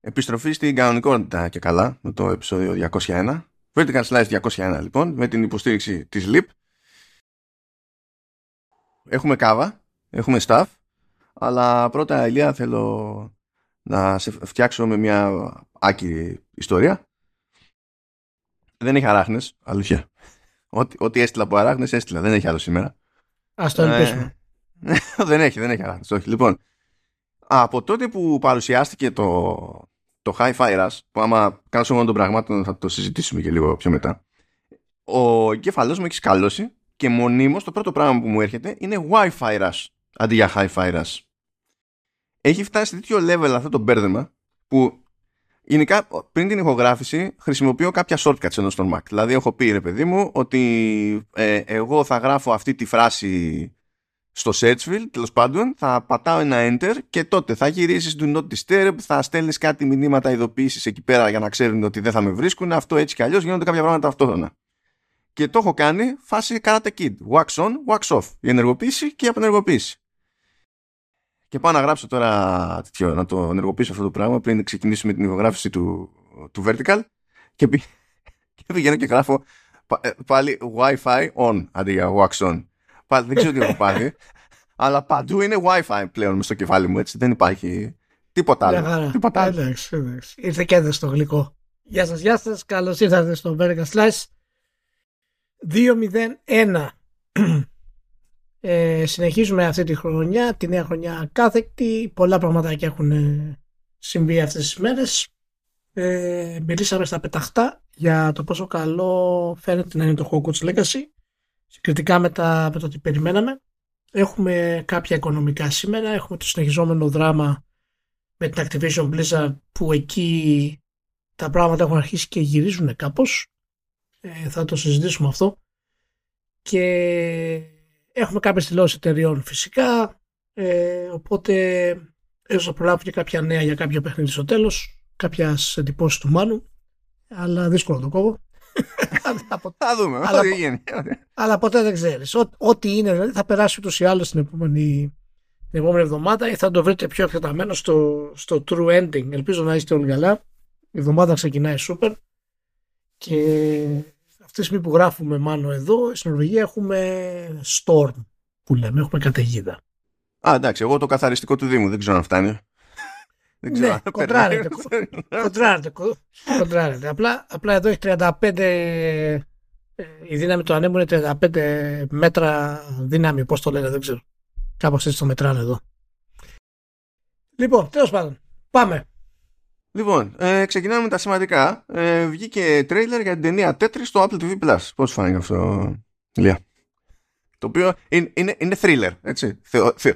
επιστροφή στην κανονικότητα και καλά με το επεισόδιο 201. Vertical Slice 201 λοιπόν με την υποστήριξη της LIP. Έχουμε κάβα, έχουμε staff, αλλά πρώτα Ηλία θέλω να σε φτιάξω με μια άκυρη ιστορία. Δεν έχει αράχνες, αλήθεια. Ό,τι, ό,τι έστειλα από αράχνες έστειλα, δεν έχει άλλο σήμερα. Ας το ελπίσουμε. δεν έχει, δεν έχει αράχνες, όχι. Λοιπόν, από τότε που παρουσιάστηκε το, το Hi-Fi Rush, που άμα κάνω μόνο των πραγμάτων θα το συζητήσουμε και λίγο πιο μετά, ο εγκέφαλός μου έχει σκαλώσει και μονίμως το πρώτο πράγμα που μου έρχεται είναι Wi-Fi Rush αντί για Hi-Fi Rush. Έχει φτάσει σε τέτοιο level αυτό το μπέρδεμα που γενικά πριν την ηχογράφηση χρησιμοποιώ κάποια shortcuts ενώ στον Mac. Δηλαδή έχω πει ρε παιδί μου ότι ε, εγώ θα γράφω αυτή τη φράση στο searchfield, τέλος πάντων, θα πατάω ένα enter και τότε θα γυρίσεις do not disturb, θα στέλνεις κάτι μηνύματα ειδοποίησης εκεί πέρα για να ξέρουν ότι δεν θα με βρίσκουν. Αυτό έτσι κι αλλιώς γίνονται κάποια πράγματα ταυτόχρονα. Και το έχω κάνει φάση karate kid. Wax on, wax off. Η ενεργοποίηση και η απενεργοποίηση. Και πάω να γράψω τώρα τέτοιο, να το ενεργοποιήσω αυτό το πράγμα πριν ξεκινήσουμε την ηχογράφηση του, του vertical και, πη, και πηγαίνω και γράφω ε, πάλι Wi-Fi on αντί για wax on δεν ξέρω τι έχω πάθει. αλλά παντού είναι WiFi πλέον μες στο κεφάλι μου, έτσι. Δεν υπάρχει τίποτα άλλο. Τίποτα άλλο. Εντάξει, εντάξει. Ήρθε και έδωσε το γλυκό. Γεια σας, γεια σας. Καλώς ήρθατε στο Verga Slice. 2-0-1. Ε, συνεχίζουμε αυτή τη χρονιά, τη νέα χρονιά κάθεκτη. Πολλά πραγματάκια έχουν συμβεί αυτές τις μέρες. Ε, μιλήσαμε στα πεταχτά για το πόσο καλό φαίνεται να είναι το Hogwarts Legacy συγκριτικά με, τα, με το ότι περιμέναμε. Έχουμε κάποια οικονομικά σήμερα, έχουμε το συνεχιζόμενο δράμα με την Activision Blizzard που εκεί τα πράγματα έχουν αρχίσει και γυρίζουν κάπως. Ε, θα το συζητήσουμε αυτό. Και έχουμε κάποιες δηλώσεις εταιριών φυσικά, ε, οπότε ίσως θα προλάβω και κάποια νέα για κάποια παιχνίδι στο τέλος, κάποια εντυπώσεις του Μάνου, αλλά δύσκολο το κόβω. Θα δούμε. Αλλά, αλλά ποτέ δεν ξέρεις. Ό,τι είναι δηλαδή, θα περάσει ούτως ή άλλως την επόμενη, την επόμενη εβδομάδα ή θα το βρείτε πιο εκτεταμένο στο, στο true ending. Ελπίζω να είστε όλοι καλά. Η εβδομάδα ξεκινάει super. Και αυτή τη στιγμή που γράφουμε μάνο εδώ, στην Νορβηγία έχουμε storm που λέμε, έχουμε καταιγίδα. Α, εντάξει, εγώ το καθαριστικό του Δήμου δεν ξέρω αν φτάνει. Δεν ξέρω. Ναι, κοντράρετε. κοντράρετε. κοντράρετε. Απλά, απλά εδώ έχει 35. Ε, η δύναμη του ανέμου είναι 35 μέτρα δύναμη. Πώς το λένε, δεν ξέρω. Κάπως έτσι το μετράνε εδώ. Λοιπόν, τέλος πάντων. Πάμε. Λοιπόν, ε, ξεκινάμε με τα σημαντικά. Ε, βγήκε τρέιλερ για την ταινία Tetris στο Apple TV Plus. Πώς φάνηκε αυτό, Λία. Το οποίο είναι, είναι, είναι thriller, έτσι. Θεω, θεω,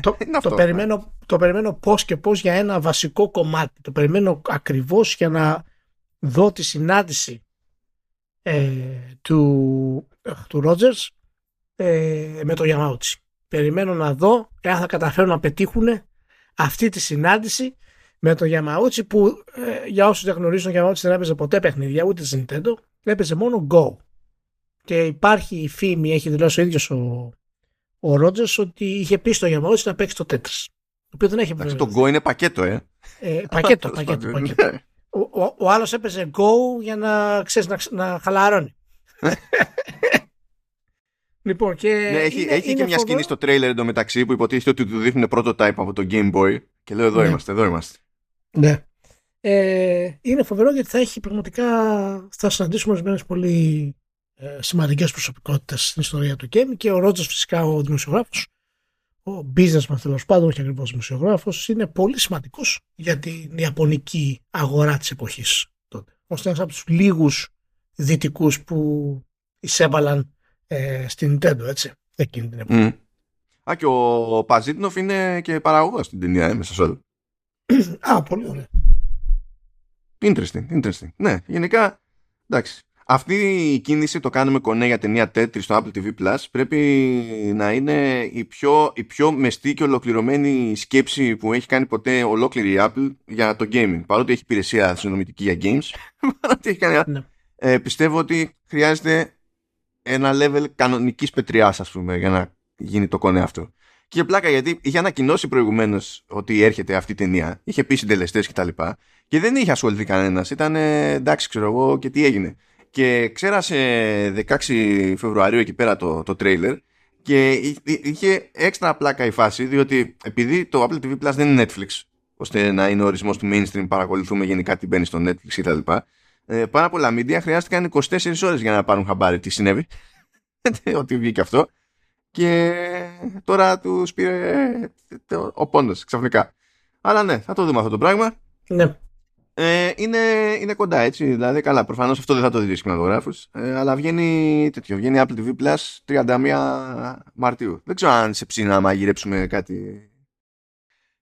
το, το, περιμένω, το περιμένω πώς και πώς για ένα βασικό κομμάτι. Το περιμένω ακριβώς για να δω τη συνάντηση ε, του, του Rogers ε, με το Yamauchi. Περιμένω να δω εάν θα καταφέρουν να πετύχουν αυτή τη συνάντηση με το Yamauchi που ε, για όσους δεν γνωρίζουν ο Yamauchi δεν έπαιζε ποτέ παιχνίδια ούτε στην Nintendo έπαιζε μόνο Go και υπάρχει η φήμη έχει δηλώσει ο ίδιος ο, ο Ρότζερς ότι είχε πει στο Γιαμαούτσι να παίξει το Τέτρι. Το οποίο δεν έχει Εντάξει, Το Go είναι πακέτο, ε. ε πακέτο, πακέτο. πακέτο. Ναι. Ο, ο, ο άλλος έπαιζε Go για να, ξέρεις, να, να χαλαρώνει. λοιπόν, και ναι, έχει, είναι, έχει είναι και μια σκηνή στο τρέιλερ εντωμεταξύ που υποτίθεται ότι του δείχνουν πρωτοτύπ από το Game Boy και λέω εδώ ναι. είμαστε, εδώ είμαστε. Ναι. Ε, είναι φοβερό γιατί θα έχει πραγματικά θα συναντήσουμε ορισμένες πολύ ε, σημαντικές προσωπικότητες στην ιστορία του game και ο Ρότζερς φυσικά ο δημοσιογράφος, ο businessman τέλος πάντων, όχι ακριβώς δημοσιογράφος, είναι πολύ σημαντικός για την Ιαπωνική αγορά της εποχής τότε. Ώστε ένας από τους λίγους δυτικούς που εισέβαλαν ε, στην Nintendo, έτσι, εκείνη την εποχή. Α, και ο Παζίτνοφ είναι και παραγωγός στην ταινία, ε, μέσα σε όλο. Α, πολύ ωραία. Interesting, interesting. Ναι, γενικά, εντάξει αυτή η κίνηση το κάνουμε κονέ για ταινία Tetris στο Apple TV Plus πρέπει να είναι η πιο, η πιο μεστή και ολοκληρωμένη σκέψη που έχει κάνει ποτέ ολόκληρη η Apple για το gaming. Παρότι έχει υπηρεσία συνομιτική για games, παρότι έχει κάνει, ναι. ε, πιστεύω ότι χρειάζεται ένα level κανονικής πετριάς ας πούμε για να γίνει το κονέ αυτό. Και πλάκα γιατί είχε ανακοινώσει προηγουμένως ότι έρχεται αυτή η ταινία. Είχε πει συντελεστές κτλ. Και, και δεν είχε ασχοληθεί κανένας. Ήταν εντάξει, ξέρω εγώ, και τι έγινε. Και ξέρασε 16 Φεβρουαρίου εκεί πέρα το, το τρέιλερ και είχε έξτρα πλάκα η φάση διότι επειδή το Apple TV Plus δεν είναι Netflix ώστε να είναι ο ορισμός του mainstream παρακολουθούμε γενικά τι μπαίνει στο Netflix κτλ. Ε, πάρα πολλά media χρειάστηκαν 24 ώρες για να πάρουν χαμπάρι τι συνέβη; Ότι βγήκε αυτό και τώρα τους πήρε ο πόντος ξαφνικά. Αλλά ναι, θα το δούμε αυτό το πράγμα. Ναι. Ε, είναι, είναι κοντά έτσι. Δηλαδή, καλά, προφανώς αυτό δεν θα το δει στου κινηματογράφου. Ε, αλλά βγαίνει τέτοιο. Βγαίνει Apple TV Plus 31 Μαρτίου. Δεν ξέρω αν σε ψήνει να μαγειρέψουμε κάτι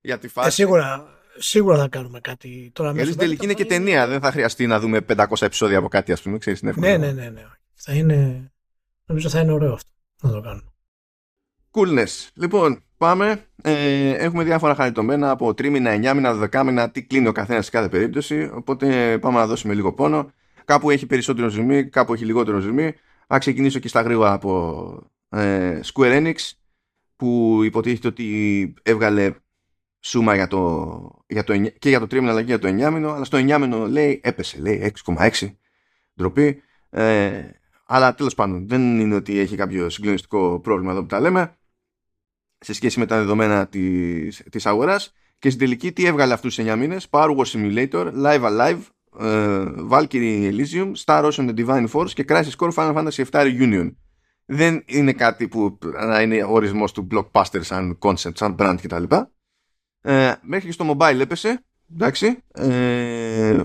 για τη φάση. Ε, σίγουρα, σίγουρα θα κάνουμε κάτι τώρα. Γιατί στην τελική είναι και ταινία. Δεν θα χρειαστεί να δούμε 500 επεισόδια από κάτι, ας πούμε. Ξέρεις, ναι, ναι, ναι, ναι. Θα είναι, νομίζω θα είναι ωραίο αυτό να το κάνουμε. Coolness. Λοιπόν, πάμε. Ε, έχουμε διάφορα χαριτωμένα από τρίμηνα, εννιάμηνα, δεκάμηνα, τι κλείνει ο καθένας σε κάθε περίπτωση. Οπότε πάμε να δώσουμε λίγο πόνο. Κάπου έχει περισσότερο ζημί, κάπου έχει λιγότερο ζημί. Α ξεκινήσω και στα γρήγορα από ε, Square Enix που υποτίθεται ότι έβγαλε σούμα για το, για το, και για το τρίμηνο αλλά και για το εννιάμινο αλλά στο εννιάμινο λέει έπεσε λέει 6,6 ντροπή ε, αλλά τέλος πάντων δεν είναι ότι έχει κάποιο συγκλονιστικό πρόβλημα εδώ που τα λέμε σε σχέση με τα δεδομένα της, της αγοράς και στην τελική τι έβγαλε αυτούς τους 9 μήνες Power War Simulator, Live Alive uh, Valkyrie Elysium, Star Ocean The Divine Force και Crisis Core Final Fantasy VII Reunion δεν είναι κάτι που να είναι ορισμός του blockbuster σαν concept, σαν brand κτλ ε, μέχρι και στο mobile έπεσε εντάξει ε,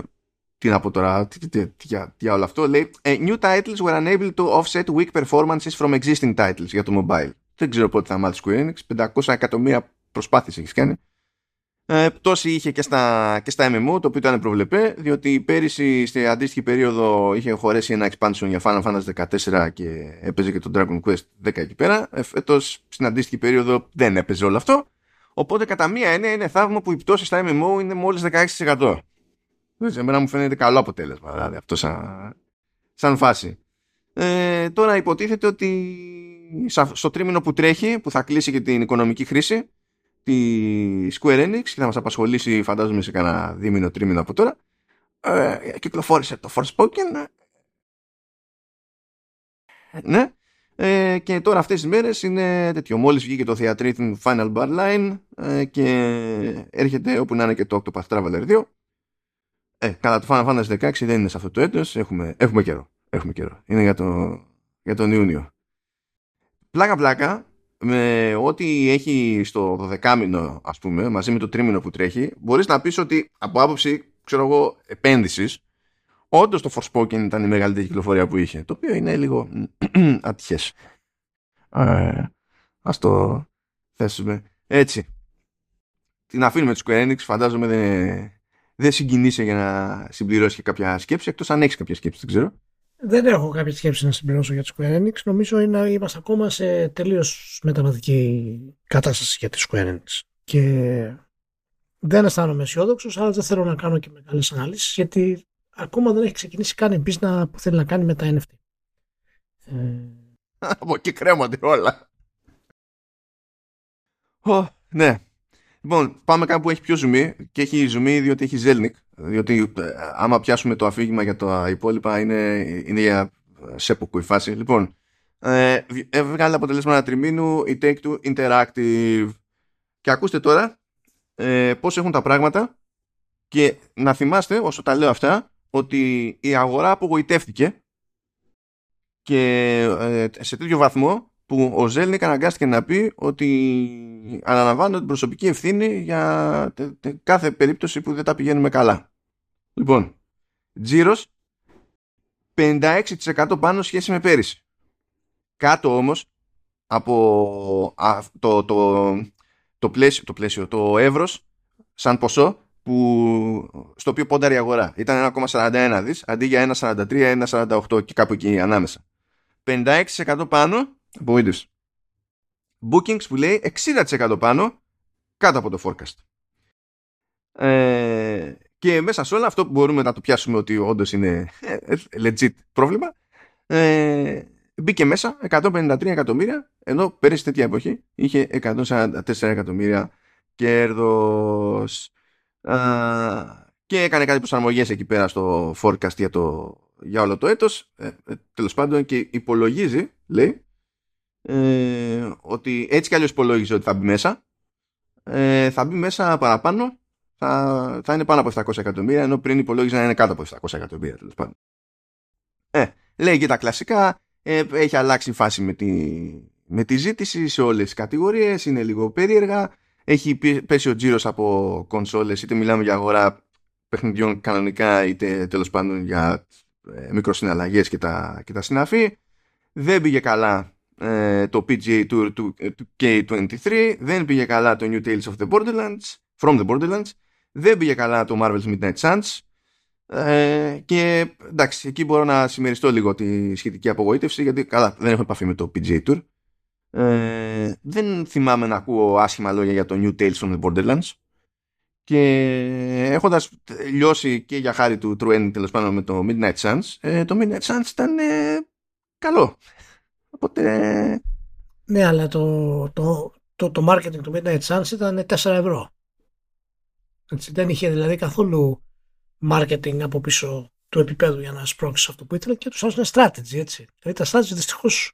τι να πω τώρα, τι, τι, τι, για, για όλο αυτό. Λέει, new titles were unable to offset weak performances from existing titles για το mobile. Δεν ξέρω πότε θα μάθει Square Enix. 500 εκατομμύρια προσπάθειες έχεις κάνει. Ε, πτώση είχε και στα, και στα MMO, το οποίο ήταν προβλεπέ, διότι πέρυσι στη αντίστοιχη περίοδο είχε χωρέσει ένα expansion για Final Fantasy 14 και έπαιζε και το Dragon Quest 10 εκεί πέρα. Ε, φέτος στην αντίστοιχη περίοδο δεν έπαιζε όλο αυτό. Οπότε κατά μία έννοια είναι θαύμα που η πτώση στα MMO είναι μόλις 16%. Σε μένα μου φαίνεται καλό αποτέλεσμα, δηλαδή αυτό σαν, σαν φάση. Ε, τώρα υποτίθεται ότι στο τρίμηνο που τρέχει, που θα κλείσει και την οικονομική χρήση, τη Square Enix και θα μας απασχολήσει φαντάζομαι σε κανένα δίμηνο, τρίμηνο από τώρα, ε, κυκλοφόρησε το Forspoken. Ναι. Ε, και τώρα αυτές τις μέρες είναι τέτοιο. Μόλις βγήκε το Theatrhythm Final Bar Line ε, και έρχεται όπου να είναι και το Octopath Traveler 2 ε, κατά το Final Fantasy 16 δεν είναι σε αυτό το έτος. Έχουμε, έχουμε καιρό. Έχουμε καιρό. Είναι για, το, για τον Ιούνιο. Πλάκα πλάκα, με ό,τι έχει στο 12 μήνο, ας πούμε, μαζί με το τρίμηνο που τρέχει, μπορείς να πεις ότι από άποψη, ξέρω εγώ, επένδυσης, όντως το Forspoken ήταν η μεγαλύτερη κυκλοφορία που είχε, το οποίο είναι λίγο ατυχές. Ε, ας το θέσουμε έτσι. Την αφήνουμε τη Square Enix, φαντάζομαι δεν, δεν συγκινείσαι για να συμπληρώσεις και κάποια σκέψη, εκτός αν έχεις κάποια σκέψη, δεν ξέρω. Δεν έχω κάποια σκέψη να συμπληρώσω για τη Square Enix. Νομίζω είναι, είμαστε ακόμα σε τελείως μεταβατική κατάσταση για τη Square Enix. Και δεν αισθάνομαι αισιόδοξο, αλλά δεν θέλω να κάνω και μεγάλες αναλύσεις, γιατί ακόμα δεν έχει ξεκινήσει καν η business που θέλει να κάνει με τα NFT. Ε... Από εκεί κρέμονται όλα. Oh, ναι, Λοιπόν, πάμε κάπου που έχει πιο ζουμί και έχει ζουμί διότι έχει Zelnick. Διότι ε, άμα πιάσουμε το αφήγημα για τα υπόλοιπα είναι, είναι για σέποκου η φάση. Λοιπόν, ε, έβγαλε αποτελέσματα τριμήνου η Take-Two Interactive. Και ακούστε τώρα ε, πώς έχουν τα πράγματα και να θυμάστε όσο τα λέω αυτά ότι η αγορά απογοητεύτηκε και ε, σε τέτοιο βαθμό που ο Ζέλνικ αναγκάστηκε να πει ότι αναλαμβάνω την προσωπική ευθύνη για κάθε περίπτωση που δεν τα πηγαίνουμε καλά. Λοιπόν, τζίρος 56% πάνω σχέση με πέρυσι. Κάτω όμως από το, το, το, πλαίσιο, το πλαίσιο, το εύρος σαν ποσό που, στο οποίο πόνταρε η αγορά. Ήταν 1,41 δις αντί για 1,43, 1,48 και κάπου εκεί ανάμεσα. 56% πάνω Απογοήτευση. Bookings που λέει 60% πάνω κάτω από το forecast. Ε, και μέσα σε όλα αυτό που μπορούμε να το πιάσουμε ότι όντως είναι ε, legit πρόβλημα ε, μπήκε μέσα 153 εκατομμύρια, ενώ πέρυσι τέτοια εποχή είχε 144 εκατομμύρια κέρδος. και έκανε κάτι προσαρμογές εκεί πέρα στο forecast για, το, για όλο το έτος. Ε, ε, τέλος πάντων και υπολογίζει, λέει, ε, ότι έτσι κι αλλιώς υπολόγιζε ότι θα μπει μέσα. Ε, θα μπει μέσα παραπάνω, θα, θα είναι πάνω από 700 εκατομμύρια, ενώ πριν υπολόγιζε να είναι κάτω από 700 εκατομμύρια, τέλος πάντων. Ε, λέει και τα κλασικά, ε, έχει αλλάξει η φάση με τη, με τη ζήτηση σε όλες τις κατηγορίες, είναι λίγο περίεργα, έχει πέσει ο τζίρος από κονσόλες, είτε μιλάμε για αγορά παιχνιδιών κανονικά, είτε τέλος πάντων για ε, μικροσυναλλαγές και τα, και τα συναφή. Δεν πήγε καλά ε, το PGA Tour του, ε, του K23, δεν πήγε καλά το New Tales of the Borderlands, From the Borderlands, δεν πήγε καλά το Marvel's Midnight Suns, ε, και εντάξει, εκεί μπορώ να συμμεριστώ λίγο τη σχετική απογοήτευση γιατί καλά, δεν έχω επαφή με το PGA Tour. Ε, δεν θυμάμαι να ακούω άσχημα λόγια για το New Tales from the Borderlands. Και έχοντας λιώσει και για χάρη του True τέλος πάντων με το Midnight Suns, ε, το Midnight Suns ήταν ε, καλό. Οπότε. Ναι, αλλά το, το, το, το marketing του Midnight Suns ήταν 4 ευρώ. Έτσι, δεν είχε δηλαδή καθόλου marketing από πίσω του επίπεδου για να σπρώξει αυτό που ήθελε και τους άρεσε strategy, έτσι. Δηλαδή τα strategy δυστυχώς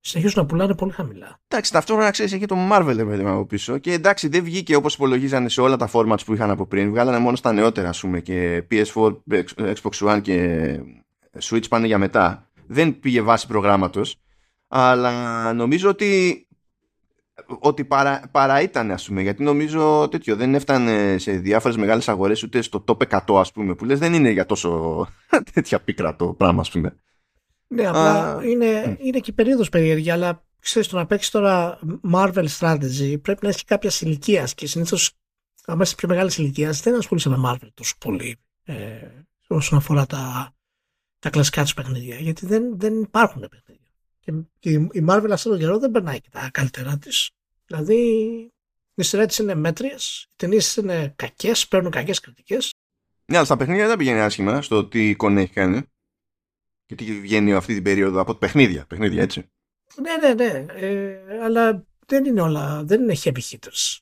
συνεχίζουν να πουλάνε πολύ χαμηλά. Εντάξει, ταυτόχρονα ξέρεις, έχει το Marvel παιδί από πίσω. Και εντάξει, δεν βγήκε όπως υπολογίζανε σε όλα τα formats που είχαν από πριν. Βγάλανε μόνο στα νεότερα, ας πούμε, και PS4, Xbox One και Switch πάνε για μετά. Δεν πήγε βάση προγράμματος. Αλλά νομίζω ότι ότι παρά, παρά ήταν ας πούμε γιατί νομίζω τέτοιο δεν έφτανε σε διάφορες μεγάλες αγορές ούτε στο top 100 ας πούμε που λες δεν είναι για τόσο τέτοια πίκρα το πράγμα ας πούμε. Ναι απλά είναι, είναι και περίοδος περίεργη αλλά ξέρεις το να παίξεις τώρα Marvel Strategy πρέπει να έχει κάποια ηλικία και συνήθως άμα είσαι πιο μεγάλης ηλικία δεν ασχολείσαι με Marvel τόσο πολύ ε, όσον αφορά τα, τα κλασικά τους παιχνίδια γιατί δεν, δεν υπάρχουν παιχνίδια και η Marvel αυτόν τον καιρό δεν περνάει και τα καλύτερά της. Δηλαδή οι σειρέ είναι μέτριες, οι ταινίες είναι κακές, παίρνουν κακές κριτικές. Ναι, αλλά στα παιχνίδια δεν πηγαίνει άσχημα στο τι εικόνα έχει κάνει. Και τι βγαίνει αυτή την περίοδο από παιχνίδια, παιχνίδια έτσι. Ναι, ναι, ναι. Ε, αλλά δεν είναι όλα, δεν είναι heavy hitters.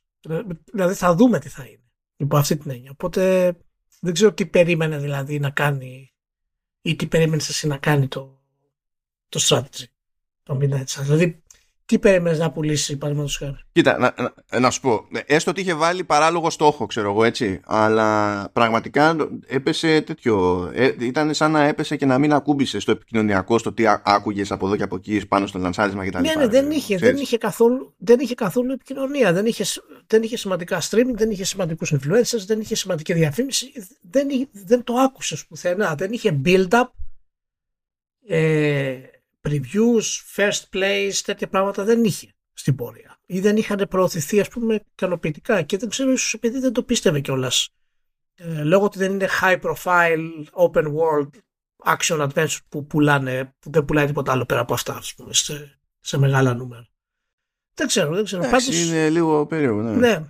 Δηλαδή θα δούμε τι θα είναι υπό αυτή την έννοια. Οπότε δεν ξέρω τι περίμενε δηλαδή να κάνει ή τι περίμενες εσύ να κάνει το, το strategy το Midnight Δηλαδή, τι περίμενες να πουλήσεις, παραδείγματος χάρη; Κοίτα, να, να, να, σου πω. Έστω ότι είχε βάλει παράλογο στόχο, ξέρω εγώ έτσι. Αλλά πραγματικά έπεσε τέτοιο. Ε, ήταν σαν να έπεσε και να μην ακούμπησε στο επικοινωνιακό, στο τι άκουγες από εδώ και από εκεί πάνω στο λανσάρισμα κτλ. Ναι, ναι, δεν είχε, δεν είχε, καθόλου, δεν είχε καθόλου επικοινωνία. Δεν είχε, δεν είχε σημαντικά streaming, δεν είχε σημαντικούς influencers, δεν είχε σημαντική διαφήμιση. Δεν, δεν το άκουσες πουθενά. Δεν είχε build-up. Ε, previews, first place, τέτοια πράγματα δεν είχε στην πορεία. Ή δεν είχαν προωθηθεί ας πούμε ικανοποιητικά και δεν ξέρω ίσως επειδή δεν το πίστευε κιόλας. Ε, λόγω ότι δεν είναι high profile, open world, action adventure που πουλάνε, που δεν πουλάει τίποτα άλλο πέρα από αυτά ας πούμε, σε, σε μεγάλα νούμερα. Δεν ξέρω, δεν ξέρω. Εντάξει, πάντως, είναι λίγο περίεργο, ναι. ναι.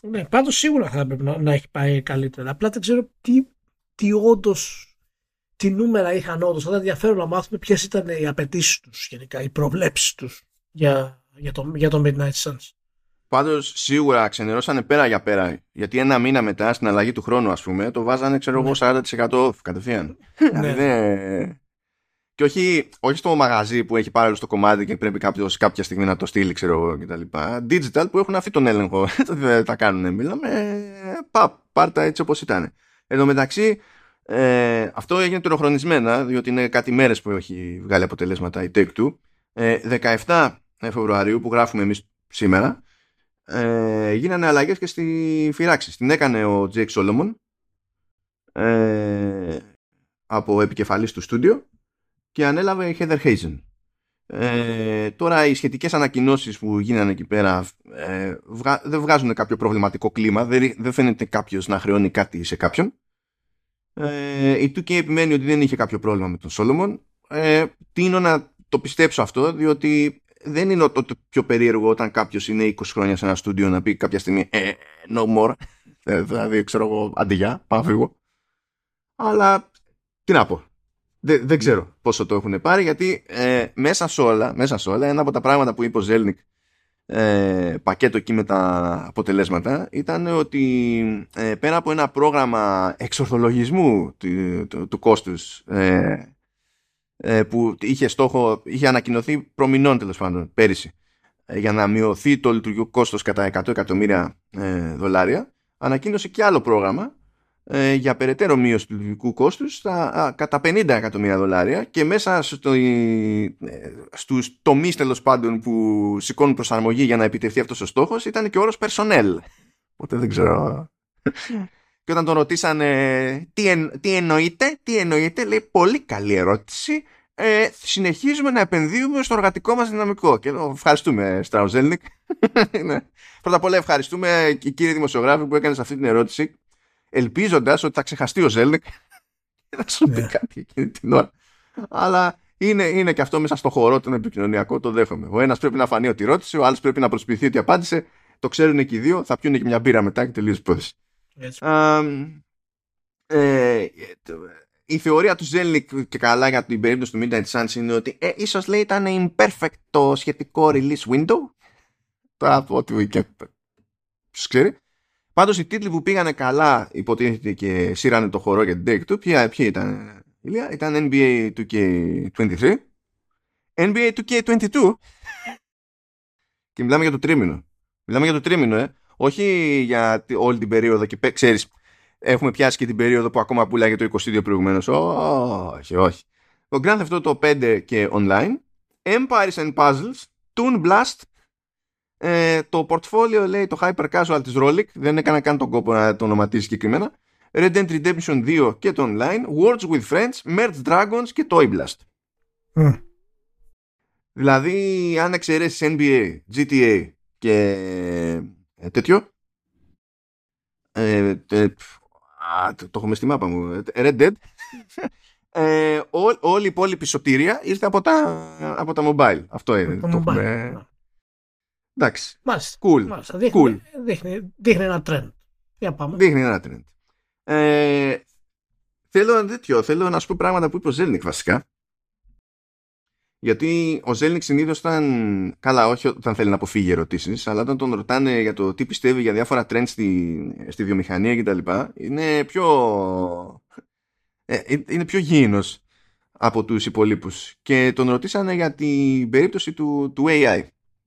Ναι, πάντως σίγουρα θα έπρεπε να, να έχει πάει καλύτερα. Απλά δεν ξέρω τι, τι όντως τι νούμερα είχαν όντως. Θα ήταν ενδιαφέρον να μάθουμε ποιες ήταν οι απαιτήσεις τους γενικά, οι προβλέψεις τους για, για, το, για το Midnight Suns. Πάντως σίγουρα ξενερώσανε πέρα για πέρα. Γιατί ένα μήνα μετά στην αλλαγή του χρόνου, ας πούμε, το βάζανε, ξέρω εγώ, 40% ναι. off κατευθείαν. ναι. ναι. Και όχι, όχι στο μαγαζί που έχει πάρει στο κομμάτι και πρέπει κάποιος κάποια στιγμή να το στείλει, ξέρω εγώ κτλ. Digital που έχουν αυτή τον έλεγχο. Δεν τα κάνουν. Μιλάμε, πα, πάρτα έτσι όπως ήταν. Εν τω μεταξύ, ε, αυτό έγινε τροχρονισμένα, διότι είναι κάτι μέρες που έχει βγάλει αποτελέσματα η Take-Two. Ε, 17 Φεβρουαρίου που γράφουμε εμείς σήμερα ε, γίνανε αλλαγές και στη φυράξη. Την έκανε ο Jake Solomon ε, από επικεφαλής του στούντιο και ανέλαβε η Heather Hazen. Ε, τώρα οι σχετικές ανακοινώσεις που γίνανε εκεί πέρα ε, δεν βγάζουν κάποιο προβληματικό κλίμα δεν, δεν φαίνεται κάποιος να χρεώνει κάτι σε κάποιον ε, η 2K επιμένει ότι δεν είχε κάποιο πρόβλημα με τον Solomon. Ε, τίνω να το πιστέψω αυτό, διότι δεν είναι το, πιο περίεργο όταν κάποιος είναι 20 χρόνια σε ένα στούντιο να πει κάποια στιγμή ε, no more. Ε, δηλαδή, ξέρω εγώ, αντιγιά, πάω φύγω. Αλλά τι να πω. δεν, δεν ξέρω πόσο το έχουν πάρει γιατί ε, μέσα, σε όλα, μέσα σε όλα ένα από τα πράγματα που είπε ο Ζέλνικ ε, πακέτο εκεί με τα αποτελέσματα ήταν ότι ε, πέρα από ένα πρόγραμμα εξορθολογισμού του, του, του κόστους ε, ε, που είχε στόχο, είχε ανακοινωθεί προμηνών τέλος πάντων πέρυσι ε, για να μειωθεί το λειτουργικό κόστος κατά 100 εκατομμύρια ε, δολάρια ανακοίνωσε και άλλο πρόγραμμα ε, για περαιτέρω μείωση του λειτουργικού κόστους στα, κατά 50 εκατομμύρια δολάρια και μέσα στο, ε, στους τομείς τέλος πάντων που σηκώνουν προσαρμογή για να επιτευχθεί αυτός ο στόχος ήταν και ο όρος personnel. Οπότε δεν ξέρω. και όταν τον ρωτήσανε τι, εν, τι εννοείται, τι εννοείται, λέει πολύ καλή ερώτηση. Ε, συνεχίζουμε να επενδύουμε στο εργατικό μας δυναμικό. Και εδώ ευχαριστούμε, Strauss Zelnick. ναι. Πρώτα απ' όλα ευχαριστούμε κύριε δημοσιογράφη που έκανες αυτή την ερώτηση ελπίζοντας ότι θα ξεχαστεί ο Zelnick και θα σου πει ναι. κάτι εκείνη την ώρα. Αλλά είναι, είναι και αυτό μέσα στο χώρο τον επικοινωνιακό, το δέχομαι. Ο ένας πρέπει να φανεί ότι ρώτησε, ο άλλος πρέπει να προσποιηθεί ότι απάντησε. Το ξέρουν και οι δύο, θα πιούν και μια μπύρα μετά και τελείωσε η υπόθεση. Ε, η θεωρία του Ζέλνικ και καλά για την περίπτωση του Midnight Suns είναι ότι ε, ίσως λέει ήταν imperfect το σχετικό release window. Τώρα από ό,τι και ξέρει. Πάντως οι τίτλοι που πήγανε καλά υποτίθεται και σύρανε το χορό για την Take Two, ποια, ποια ήταν, Ηλία, ήταν NBA 2K23, NBA 2K22 και μιλάμε για το τρίμηνο. Μιλάμε για το τρίμηνο, ε. Όχι για όλη την περίοδο και ξέρεις, έχουμε πιάσει και την περίοδο που ακόμα πουλάγε το 22 προηγουμένως. Όχι, όχι. Το Grand Theft Auto 5 και online, Empires and Puzzles, Toon Blast ε, το portfolio λέει το hyper casual της Rolik, δεν έκανα καν τον κόπο να το ονοματίσει συγκεκριμένα. Red Dead Redemption 2 και το online, Words with Friends, Merge Dragons και Toy Blast. Mm. Δηλαδή, αν εξαιρέσεις NBA, GTA και ε, τέτοιο, ε, τε, α, το, το έχουμε στη μάπα μου, Red Dead, ε, ό, όλη η υπόλοιπη σωτηρία ήρθε από τα, από τα mobile. Αυτό είναι. Το, το έχουμε, ναι. Εντάξει. Μάλιστα. Cool. Μάλιστα. Δείχνει, cool. Δείχνει, δείχνει ένα trend. Για πάμε. Δείχνει ένα trend. Ε, θέλω, τέτοιο, θέλω να σου πω πράγματα που είπε ο Ζέλνικ βασικά. Γιατί ο Ζέλνικ συνήθως ήταν. Καλά, όχι όταν θέλει να αποφύγει ερωτήσεις, αλλά όταν τον ρωτάνε για το τι πιστεύει για διάφορα trends στη, στη βιομηχανία κτλ. Είναι πιο. Ε, είναι πιο γήινος από τους υπολείπους και τον ρωτήσανε για την περίπτωση του, του AI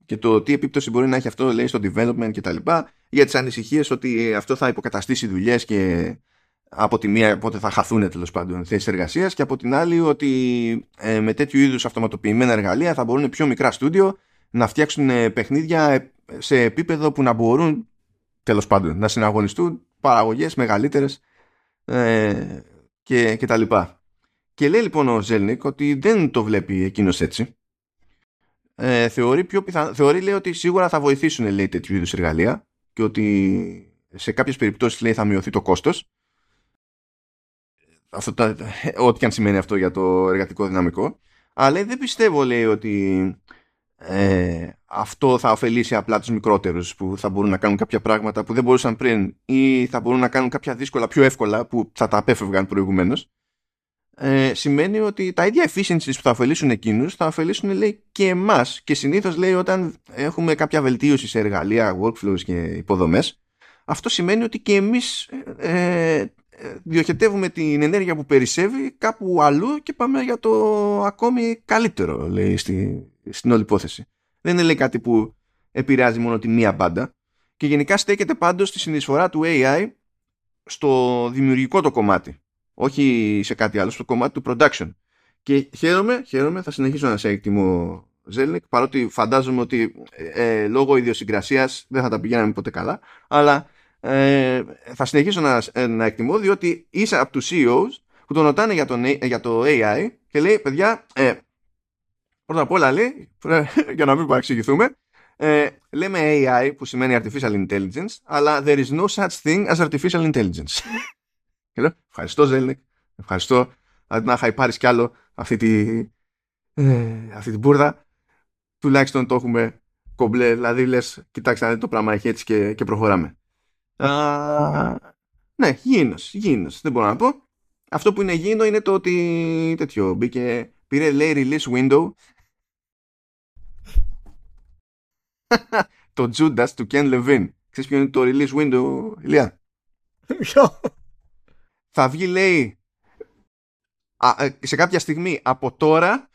και το τι επίπτωση μπορεί να έχει αυτό λέει στο development και τα λοιπά για τις ανησυχίες ότι αυτό θα υποκαταστήσει δουλειές και από τη μία πότε θα χαθούν τέλος πάντων θέσεις εργασίας και από την άλλη ότι ε, με τέτοιου είδους αυτοματοποιημένα εργαλεία θα μπορούν πιο μικρά στούντιο να φτιάξουν ε, παιχνίδια σε επίπεδο που να μπορούν τέλος πάντων να συναγωνιστούν παραγωγές μεγαλύτερες ε, και, και τα λοιπά. Και λέει λοιπόν ο Ζέλνικ ότι δεν το βλέπει εκείνος έτσι ε, θεωρεί, πιο πιθα... θεωρεί λέει ότι σίγουρα θα βοηθήσουν λέει, τέτοιου είδους εργαλεία και ότι σε κάποιες περιπτώσεις λέει, θα μειωθεί το κόστος. Αυτό ό,τι και αν σημαίνει αυτό για το εργατικό δυναμικό. Αλλά δεν πιστεύω λέει ότι ε, αυτό θα ωφελήσει απλά τους μικρότερους που θα μπορούν να κάνουν κάποια πράγματα που δεν μπορούσαν πριν ή θα μπορούν να κάνουν κάποια δύσκολα πιο εύκολα που θα τα απέφευγαν προηγουμένως ε, σημαίνει ότι τα ίδια efficiencies που θα ωφελήσουν εκείνους θα ωφελήσουν λέει και εμάς. Και συνήθως λέει όταν έχουμε κάποια βελτίωση σε εργαλεία, workflows και υποδομές αυτό σημαίνει ότι και εμείς ε, ε διοχετεύουμε την ενέργεια που περισσεύει κάπου αλλού και πάμε για το ακόμη καλύτερο λέει στη, στην όλη υπόθεση. Δεν είναι λέει κάτι που επηρεάζει μόνο τη μία μπάντα. Και γενικά στέκεται πάντως στη συνεισφορά του AI στο δημιουργικό το κομμάτι όχι σε κάτι άλλο, στο κομμάτι του production. Και χαίρομαι, χαίρομαι, θα συνεχίσω να σε εκτιμώ Ζέλνικ, παρότι φαντάζομαι ότι ε, ε λόγω ιδιοσυγκρασίας δεν θα τα πηγαίναμε ποτέ καλά, αλλά ε, θα συνεχίσω να, ε, να εκτιμώ διότι είσαι από τους CEOs που τον ρωτάνε για, τον, για το AI και λέει, παιδιά, ε, πρώτα απ' όλα λέει, για να μην παραξηγηθούμε, ε, λέμε AI που σημαίνει Artificial Intelligence, αλλά there is no such thing as Artificial Intelligence. Και λέω, ευχαριστώ Ζέλνικ, ευχαριστώ. Αντί να είχα πάρει κι άλλο αυτή, τη, ε, αυτή την μπουρδα, τουλάχιστον το έχουμε κομπλέ. Δηλαδή λες, κοιτάξτε να δείτε το πράγμα έχει έτσι και, και προχωράμε. Α, ναι, γίνος, γίνος, δεν μπορώ να πω. αυτό που είναι γίνο είναι το ότι τέτοιο μπήκε, πήρε λέει release window το Judas του Ken Levine. Ξέρεις ποιο είναι το release window, Ηλία; Ποιο; Θα βγει λέει ε, σε κάποια στιγμή από τώρα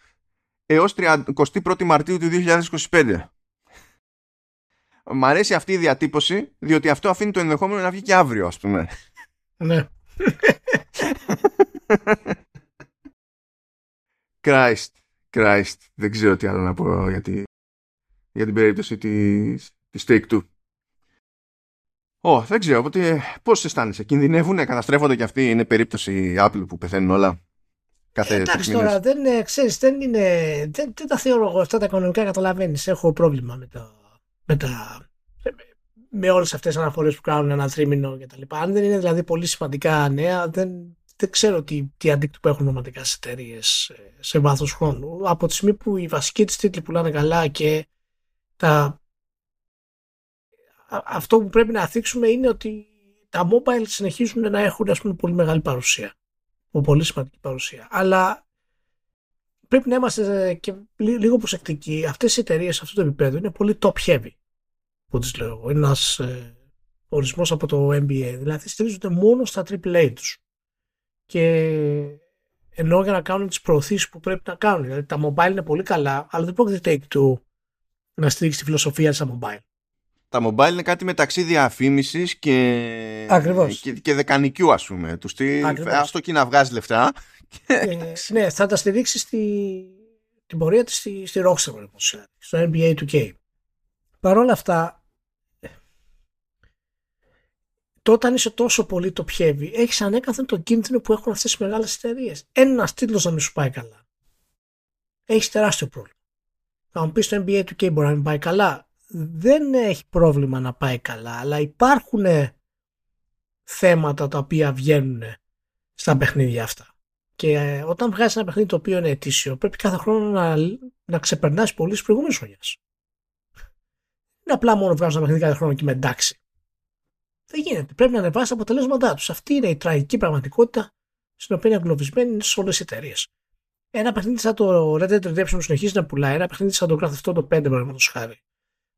έως 31η Μαρτίου του 2025. Μ' αρέσει αυτή η διατύπωση διότι αυτό αφήνει το ενδεχόμενο να βγει και αύριο ας πούμε. Ναι. Christ, Christ. Δεν ξέρω τι άλλο να πω για, για την περίπτωση της, της Take Two. Ω, δεν ξέρω, οπότε πώς αισθάνεσαι, κινδυνεύουν, καταστρέφονται και αυτοί, είναι περίπτωση Apple που πεθαίνουν όλα. Κάθε Εντάξει τώρα, δεν, ε, ξέρεις, δεν είναι, δεν, δεν τα θεωρώ εγώ αυτά τα οικονομικά, καταλαβαίνεις, έχω πρόβλημα με τα, με τα, με όλες αυτές τις αναφορές που κάνουν ένα τρίμηνο και τα λοιπά. Αν δεν είναι δηλαδή πολύ σημαντικά νέα, δεν, δεν ξέρω τι, τι αντίκτυπο έχουν νοματικά σε εταιρείες σε, σε βάθος χρόνου. Από τη στιγμή που οι βασικοί της τίτλοι πουλάνε καλά και τα... αυτό που πρέπει να θίξουμε είναι ότι τα mobile συνεχίζουν να έχουν ας πούμε, πολύ μεγάλη παρουσία. Πολύ σημαντική παρουσία. Αλλά πρέπει να είμαστε και λίγο προσεκτικοί. Αυτές οι εταιρείες σε αυτό το επίπεδο είναι πολύ top heavy που τις λέω εγώ. Είναι ένας ε, ορισμός από το NBA. Δηλαδή στηρίζονται μόνο στα AAA τους. Και ενώ για να κάνουν τις προωθήσεις που πρέπει να κάνουν. Δηλαδή τα mobile είναι πολύ καλά, αλλά δεν πρόκειται take two να στηρίξει τη φιλοσοφία της mobile. Τα mobile είναι κάτι μεταξύ διαφήμισης και, Ακριβώς. και, και δεκανικιού ας πούμε. Τους στή, ας το να βγάζεις λεφτά. Ε, ναι, θα τα στηρίξεις στη, την πορεία της στη, στη Rockstar, στο NBA 2K. Παρ' όλα αυτά, όταν είσαι τόσο πολύ το πιέβει, έχεις ανέκαθεν τον κίνδυνο που έχουν αυτές οι μεγάλες εταιρείες. Ένας τίτλος να μην σου πάει καλά. Έχεις τεράστιο πρόβλημα. Θα μου πεις το NBA του K μπορεί να μην πάει καλά. Δεν έχει πρόβλημα να πάει καλά, αλλά υπάρχουν θέματα τα οποία βγαίνουν στα παιχνίδια αυτά. Και ε, όταν βγάζεις ένα παιχνίδι το οποίο είναι ετήσιο, πρέπει κάθε χρόνο να, να ξεπερνάς πολύ τι προηγούμενε χρονιέ. Είναι απλά μόνο βγάζω ένα παιχνίδι κάθε χρόνο και με εντάξει. Δεν γίνεται. Πρέπει να ανεβάσεις τα αποτελέσματά τους. Αυτή είναι η τραγική πραγματικότητα στην οποία είναι εγκλωβισμένοι σε όλες οι εταιρείες. Ένα παιχνίδι σαν το Red Dead Redemption που συνεχίζει να πουλάει, ένα παιχνίδι σαν το Grand Theft Auto 5 παραδείγματος χάρη.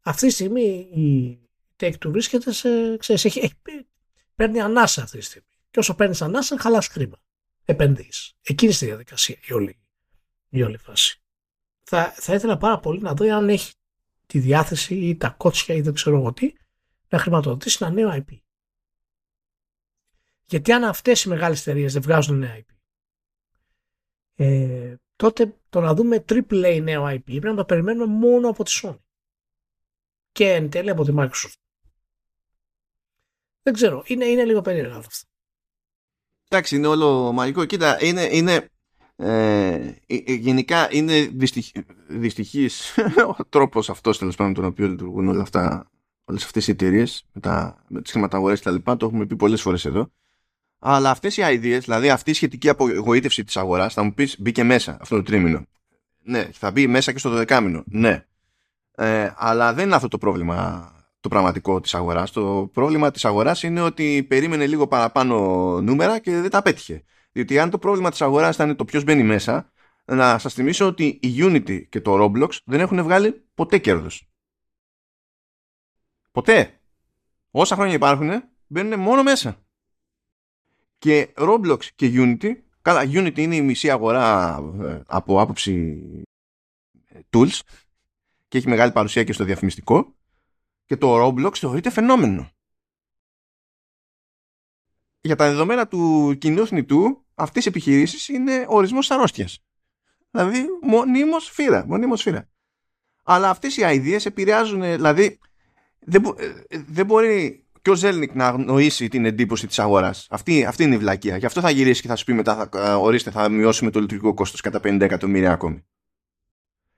Αυτή τη στιγμή η Take Two βρίσκεται σε. Ξέρεις, έχει, έχει, παίρνει ανάσα αυτή τη στιγμή. Και όσο παίρνεις ανάσα, χαλάς χρήμα. Επενδύεις. Εκείνη στη διαδικασία η όλη, η όλη φάση. Θα, θα ήθελα πάρα πολύ να δω αν έχει τη διάθεση ή τα κότσια ή δεν ξέρω εγώ τι να χρηματοδοτήσει ένα νέο IP. Γιατί αν αυτές οι μεγάλες εταιρείες δεν βγάζουν νέα IP, ε, τότε το να δούμε AAA νέο IP πρέπει να το περιμένουμε μόνο από τη Sony. Και εν τέλει από τη Microsoft. Δεν ξέρω. Είναι, είναι λίγο περίεργο αυτό. Εντάξει, είναι όλο μαγικό. Κοίτα, είναι, είναι ε, ε, ε γενικά είναι δυστυχ, δυστυχής ο τρόπος αυτός τέλος πάντων τον οποίο λειτουργούν όλα αυτά όλες αυτές οι εταιρείες με, με τις χρηματαγορές και τα λοιπά το έχουμε πει πολλές φορές εδώ αλλά αυτές οι ideas, δηλαδή αυτή η σχετική απογοήτευση της αγοράς, θα μου πεις μπήκε μέσα αυτό το τρίμηνο. Ναι, θα μπει μέσα και στο δεκάμινο. Ναι. Ε, αλλά δεν είναι αυτό το πρόβλημα το πραγματικό της αγοράς. Το πρόβλημα της αγοράς είναι ότι περίμενε λίγο παραπάνω νούμερα και δεν τα πέτυχε. Διότι αν το πρόβλημα της αγοράς ήταν το ποιος μπαίνει μέσα, να σας θυμίσω ότι η Unity και το Roblox δεν έχουν βγάλει ποτέ κέρδος. Ποτέ. Όσα χρόνια υπάρχουν μπαίνουν μόνο μέσα και Roblox και Unity καλά Unity είναι η μισή αγορά ε, από άποψη ε, tools και έχει μεγάλη παρουσία και στο διαφημιστικό και το Roblox θεωρείται φαινόμενο για τα δεδομένα του κοινού θνητού αυτές οι επιχειρήσεις είναι ορισμός αρρώστιας δηλαδή μονίμως φύρα, μονίμως φύρα αλλά αυτές οι ideas επηρεάζουν δηλαδή δεν, ε, δεν μπορεί και ο Ζέλνικ να αγνοήσει την εντύπωση της αγοράς. Αυτή, αυτή είναι η βλακεία. Γι' αυτό θα γυρίσει και θα σου πει μετά, θα, ε, ορίστε, θα μειώσουμε το λειτουργικό κόστος κατά 50 εκατομμύρια ακόμη.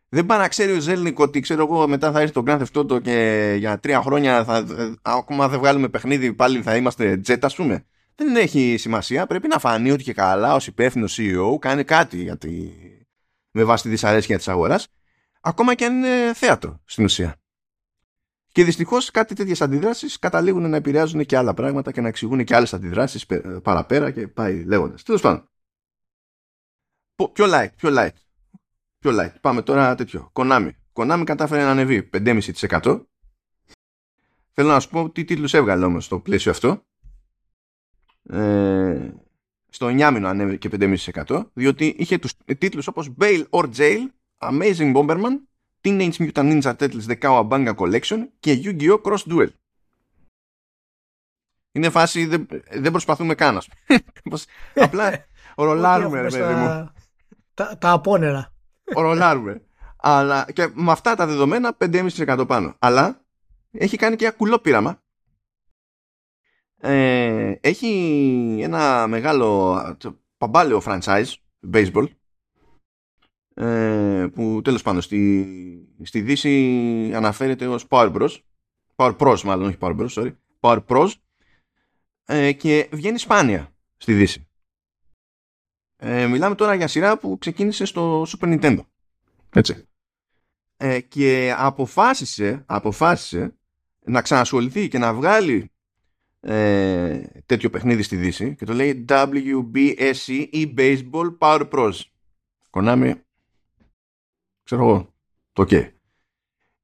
Δεν πάει να ξέρει ο Ζέλνικ ότι ξέρω εγώ μετά θα έρθει το Grand Theft Auto και για τρία χρόνια θα, ε, ακόμα δεν βγάλουμε παιχνίδι πάλι θα είμαστε jet ας πούμε. Δεν έχει σημασία. Πρέπει να φανεί ότι και καλά ως υπεύθυνος CEO κάνει κάτι γιατί με βάση τη δυσαρέσκεια της αγοράς. Ακόμα και αν είναι θέατρο στην ουσία. Και δυστυχώς κάτι τέτοιες αντιδράσεις καταλήγουν να επηρεάζουν και άλλα πράγματα και να εξηγούν και άλλες αντιδράσεις παραπέρα και πάει λέγοντας. Τέλος πάντων. Πιο light, πιο light. Πιο light. Πάμε τώρα τέτοιο. Konami. Konami κατάφερε να ανεβεί 5,5%. Θέλω να σου πω τι τίτλους έβγαλε όμως στο πλαίσιο αυτό. Ε, στο 9 μήνο ανέβηκε και 5,5% διότι είχε τους τίτλους όπως Bail or Jail, Amazing Bomberman, Teenage Mutant Ninja Turtles The Cowabunga Collection και Yu-Gi-Oh! Cross Duel. Είναι φάση, δεν, δεν προσπαθούμε καν. Απλά ρολάρουμε, ρε παιδί μου. Τα, τα απόνερα. Ρολάρουμε. Αλλά και με αυτά τα δεδομένα 5,5% πάνω. Αλλά έχει κάνει και ένα κουλό πείραμα. Ε, έχει ένα μεγάλο παμπάλαιο franchise baseball ε, που τέλος πάντων στη, στη Δύση αναφέρεται ως Power Bros. Power Pros μάλλον, όχι Power Bros, sorry. Power Pros ε, και βγαίνει σπάνια στη Δύση. Ε, μιλάμε τώρα για σειρά που ξεκίνησε στο Super Nintendo. Έτσι. Ε, και αποφάσισε, αποφάσισε να ξανασχοληθεί και να βγάλει ε, τέτοιο παιχνίδι στη Δύση και το λέει WBSC e-Baseball Power Pros. Konami ξέρω εγώ, το OK.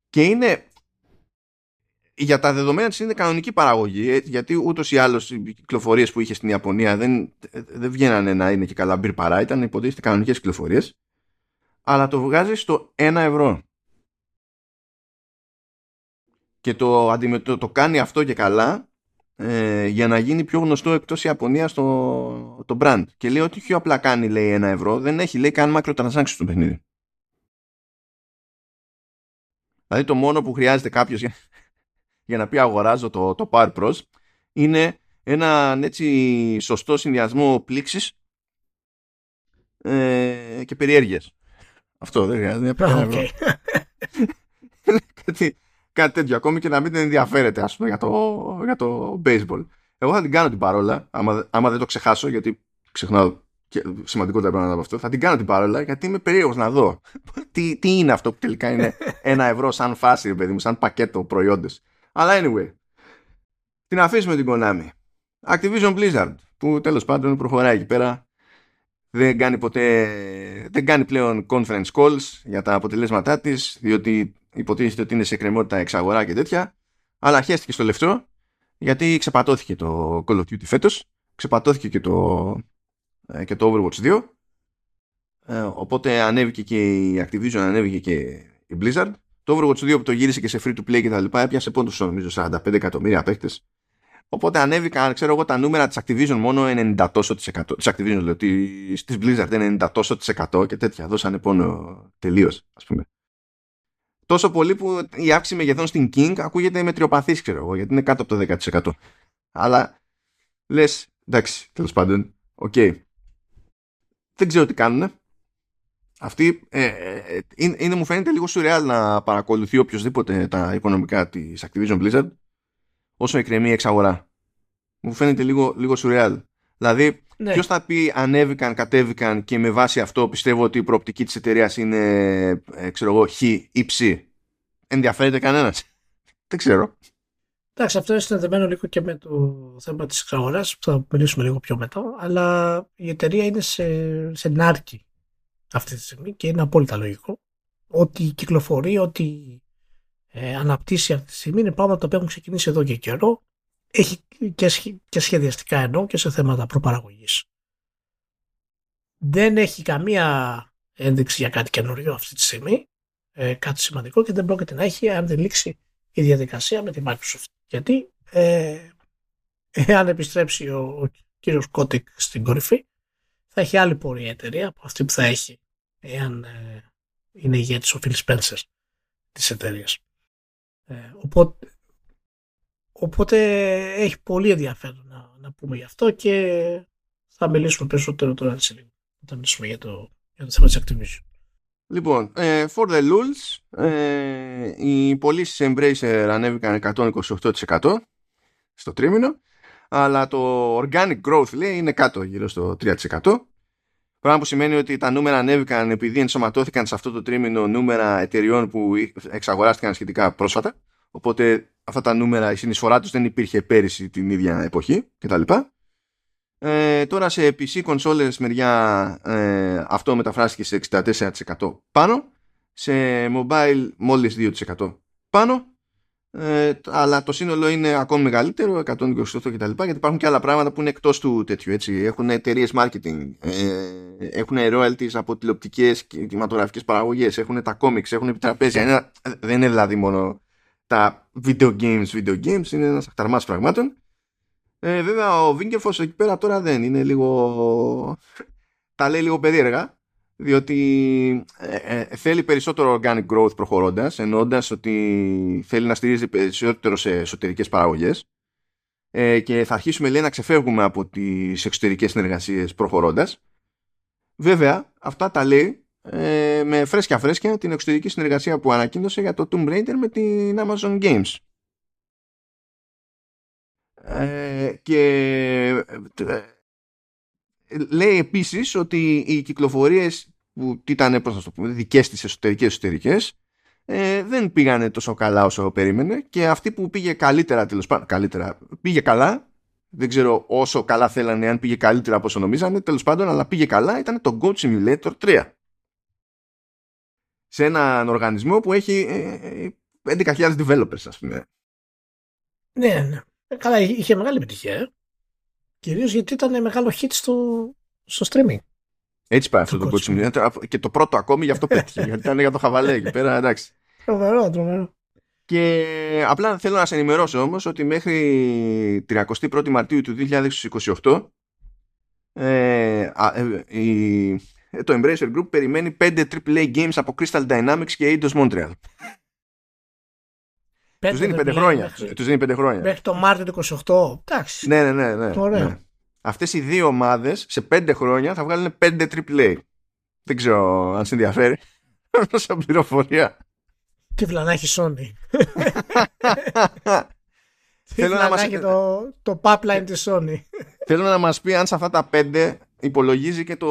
Και είναι για τα δεδομένα της είναι κανονική παραγωγή ε, γιατί ούτως ή άλλως οι κυκλοφορίες που είχε στην Ιαπωνία δεν, δεν βγαίνανε να είναι και καλά μπυρ παρά ήταν υποτίθεται κανονικές κυκλοφορίες. Αλλά το βγάζεις στο 1 ευρώ. Και το, το, το κάνει αυτό και καλά ε, για να γίνει πιο γνωστό εκτός Ιαπωνίας το, το brand. Και λέει ότι πιο απλά κάνει λέει 1 ευρώ δεν έχει λέει κάνει macrotransactions στο παιχνίδι Δηλαδή το μόνο που χρειάζεται κάποιος για, για να πει αγοράζω το, το Power Pros είναι ένα έτσι σωστό συνδυασμό πλήξης ε, και περιέργειας. Αυτό δεν χρειάζεται. Okay. κάτι, κάτι τέτοιο ακόμη και να μην ενδιαφέρεται ας πούμε για το, για το baseball. Εγώ θα την κάνω την παρόλα άμα, άμα δεν το ξεχάσω γιατί ξεχνάω και σημαντικότερα πράγματα από αυτό, θα την κάνω την παρόλα γιατί είμαι περίεργος να δω τι, τι είναι αυτό που τελικά είναι ένα ευρώ σαν φάση, παιδί μου, σαν πακέτο προϊόντες. Αλλά anyway, την αφήσουμε την Konami. Activision Blizzard, που τέλος πάντων προχωράει εκεί πέρα, δεν κάνει ποτέ, δεν κάνει πλέον conference calls για τα αποτελέσματά της, διότι υποτίθεται ότι είναι σε κρεμότητα εξαγορά και τέτοια, αλλά χέστηκε στο λεφτό, γιατί ξεπατώθηκε το Call of Duty φέτος, ξεπατώθηκε και το ε, και το Overwatch 2 ε, οπότε ανέβηκε και η Activision ανέβηκε και η Blizzard το Overwatch 2 που το γύρισε και σε free to play και τα λοιπά έπιασε πόντους νομίζω 45 εκατομμύρια παίκτες. Οπότε ανέβηκαν ξέρω εγώ τα νούμερα της Activision μόνο 90 τόσο τοις εκατό της Activision λέω της Blizzard 90 τόσο τοις εκατό και τέτοια. Δώσανε πόνο τελείως ας πούμε. Τόσο πολύ που η αύξηση μεγεθών στην King ακούγεται μετριοπαθής ξέρω εγώ γιατί είναι κάτω από το 10% αλλά λες εντάξει τέλος πάντων ok. Okay δεν ξέρω τι κάνουν. Αυτή ε, ε, είναι, είναι, μου φαίνεται λίγο σουρεάλ να παρακολουθεί οποιοσδήποτε τα οικονομικά της Activision Blizzard όσο εκκρεμεί εξαγορά. Μου φαίνεται λίγο, λίγο σουρεάλ. Δηλαδή, ναι. ποιος θα πει ανέβηκαν, κατέβηκαν και με βάση αυτό πιστεύω ότι η προοπτική της εταιρείας είναι, ε, ξέρω εγώ, χ ή ψ. Ενδιαφέρεται κανένας. Δεν ξέρω. Εντάξει, αυτό είναι συνδεδεμένο λίγο και με το θέμα της εξαγοράς που θα μιλήσουμε λίγο πιο μετά, αλλά η εταιρεία είναι σε, σε νάρκη αυτή τη στιγμή και είναι απόλυτα λογικό. Ότι κυκλοφορεί, ότι ε, αναπτύσσει αυτή τη στιγμή είναι πράγματα που έχουν ξεκινήσει εδώ και καιρό. Έχει και, και σχεδιαστικά ενώ και σε θέματα προπαραγωγής. Δεν έχει καμία ένδειξη για κάτι καινούριο αυτή τη στιγμή, ε, κάτι σημαντικό και δεν πρόκειται να έχει αν δεν λήξει η διαδικασία με τη Microsoft. Γιατί ε, εάν επιστρέψει ο, ο κύριος Κότικ στην κορυφή θα έχει άλλη πορεία εταιρεία από αυτή που θα έχει εάν ε, είναι ηγέτης ο Phil Spencer της εταιρείας. Ε, οπότε, οπότε έχει πολύ ενδιαφέρον να, να πούμε γι' αυτό και θα μιλήσουμε περισσότερο τώρα σε λίγο όταν μιλήσουμε για το, για το θέμα της Activision. Λοιπόν, ε, for the lulz, ε, οι πωλήσεις Embracer ανέβηκαν 128% στο τρίμηνο, αλλά το organic growth λέει είναι κάτω, γύρω στο 3%. Πράγμα που σημαίνει ότι τα νούμερα ανέβηκαν επειδή ενσωματώθηκαν σε αυτό το τρίμηνο νούμερα εταιριών που εξαγοράστηκαν σχετικά πρόσφατα. οπότε αυτά τα νούμερα, η συνεισφορά τους δεν υπήρχε πέρυσι την ίδια εποχή κτλ. Ε, τώρα σε PC κονσόλες μεριά ε, αυτό μεταφράστηκε σε 64% πάνω σε mobile μόλις 2% πάνω ε, αλλά το σύνολο είναι ακόμη μεγαλύτερο 128 κτλ γιατί υπάρχουν και άλλα πράγματα που είναι εκτός του τέτοιου έτσι. έχουν εταιρείες marketing ε, έχουν royalties από τηλεοπτικές και κινηματογραφικές παραγωγές έχουν τα comics, έχουν επιτραπέζια. Είναι, δεν είναι δηλαδή μόνο τα video games video games είναι ένας αχταρμάς πραγμάτων. Ε, βέβαια ο Βίγκερφος εκεί πέρα τώρα δεν είναι λίγο τα λέει λίγο περίεργα διότι ε, ε, θέλει περισσότερο organic growth προχωρώντας εννοώντας ότι θέλει να στηρίζει περισσότερο σε εσωτερικές παραγωγές. Ε, και θα αρχίσουμε λέει να ξεφεύγουμε από τις εξωτερικές συνεργασίες προχωρώντας. Βέβαια αυτά τα λέει ε, με φρέσκια φρέσκια την εξωτερική συνεργασία που ανακοίνωσε για το Tomb Raider με την Amazon Games. Ε, και λέει επίσης ότι οι κυκλοφορίες που ήταν πώς να το πούμε, δικές της εσωτερικές εσωτερικές ε, δεν πήγανε τόσο καλά όσο περίμενε και αυτή που πήγε καλύτερα τέλος πάντων καλύτερα πήγε καλά δεν ξέρω όσο καλά θέλανε αν πήγε καλύτερα από όσο νομίζανε τέλος πάντων αλλά πήγε καλά ήταν το Goat Simulator 3 σε έναν οργανισμό που έχει 11.000 ε, developers ας πούμε ναι, ναι. Καλά, είχε μεγάλη επιτυχία. Ε. Κυρίως γιατί ήταν μεγάλο hit στο, στο streaming. Έτσι πάει αυτό το κότσιμο. Και το πρώτο ακόμη γι' αυτό πέτυχε. γιατί ήταν για το χαβαλέ εκεί πέρα, εντάξει. Τρομερό, τρομερό. Και απλά θέλω να σε ενημερώσω όμως ότι μέχρι 31η Μαρτίου του 2028 ε, ε, η, ε, το Embracer Group περιμένει 5 AAA games από Crystal Dynamics και Eidos Montreal. Τους δίνει 5 χρόνια. Τους δίνει 5 χρόνια. Μέχρι το Μάρτιο του 28. Εντάξει. Ναι, ναι, ναι. ναι, ναι. Αυτές οι δύο ομάδες σε 5 χρόνια θα βγάλουν 5 AAA. Δεν ξέρω αν σε ενδιαφέρει. Σαν πληροφορία. Τι βλανάχει Sony. Θέλω να μας... το, το pipeline της Sony. Θέλω να μας πει αν σε αυτά τα 5 υπολογίζει και το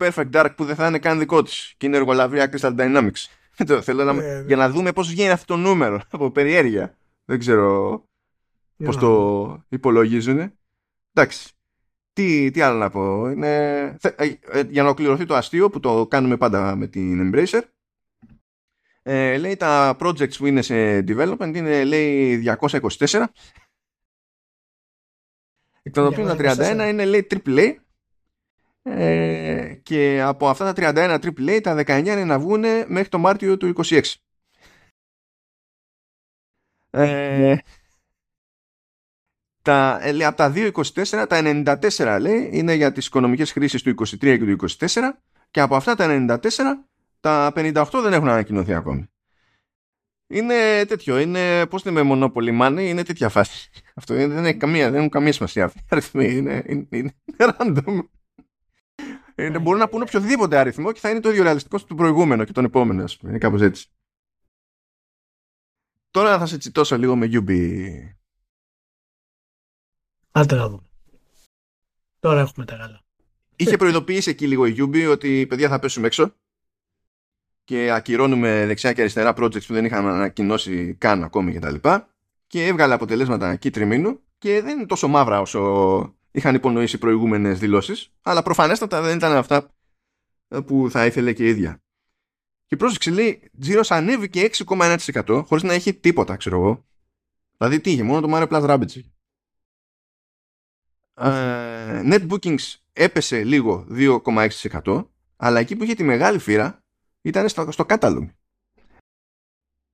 Perfect Dark που δεν θα είναι καν δικό της και είναι εργολαβρία Crystal Dynamics. Θέλω να... Ε, για να δούμε πώς βγαίνει αυτό το νούμερο από περιέργεια. Δεν ξέρω πώς το υπολογίζουν. Εντάξει. Τι, τι άλλο να πω. Είναι... Ε, ε, για να ολοκληρωθεί το αστείο που το κάνουμε πάντα με την Embracer. Ε, λέει τα projects που είναι σε development είναι λέει 224 εκ των οποίων τα 31 είναι λέει AAA ε, και από αυτά τα 31 AAA τα 19 είναι να βγουν μέχρι το Μάρτιο του 26. Ε, τα, ε, λέει, από τα 2.24 τα 94 λέει είναι για τις οικονομικές χρήσεις του 23 και του 24 και από αυτά τα 94 τα 58 δεν έχουν ανακοινωθεί ακόμη. Είναι τέτοιο, είναι πώς λέμε Monopoly Money, είναι τέτοια φάση. Αυτό δεν έχει καμία, δεν έχουν καμία σημασία αυτή. Είναι, είναι, είναι random. Ε, μπορούν να πούνε οποιοδήποτε αριθμό και θα είναι το ίδιο ρεαλιστικό του προηγούμενο και τον επόμενο. Είναι κάπως έτσι. Τώρα θα σε τσιτώσω λίγο με Yubi. Άντε να δούμε. Τώρα έχουμε τα καλά. Είχε προειδοποιήσει εκεί λίγο η Yubi ότι παιδιά θα πέσουμε έξω και ακυρώνουμε δεξιά και αριστερά projects που δεν είχαμε ανακοινώσει καν ακόμη κτλ. Και, και έβγαλε αποτελέσματα εκεί τριμήνου και δεν είναι τόσο μαύρα όσο είχαν υπονοήσει προηγούμενες δηλώσεις, αλλά προφανέστατα δεν ήταν αυτά που θα ήθελε και η ίδια. Και πρόσεξε, λέει, Τζίρος ανέβηκε 6,1% χωρίς να έχει τίποτα, ξέρω εγώ. Δηλαδή, τι είχε, μόνο το Mario Plus Rabbids. Uh, net bookings έπεσε λίγο 2,6% αλλά εκεί που είχε τη μεγάλη φύρα ήταν στο, στο catalog.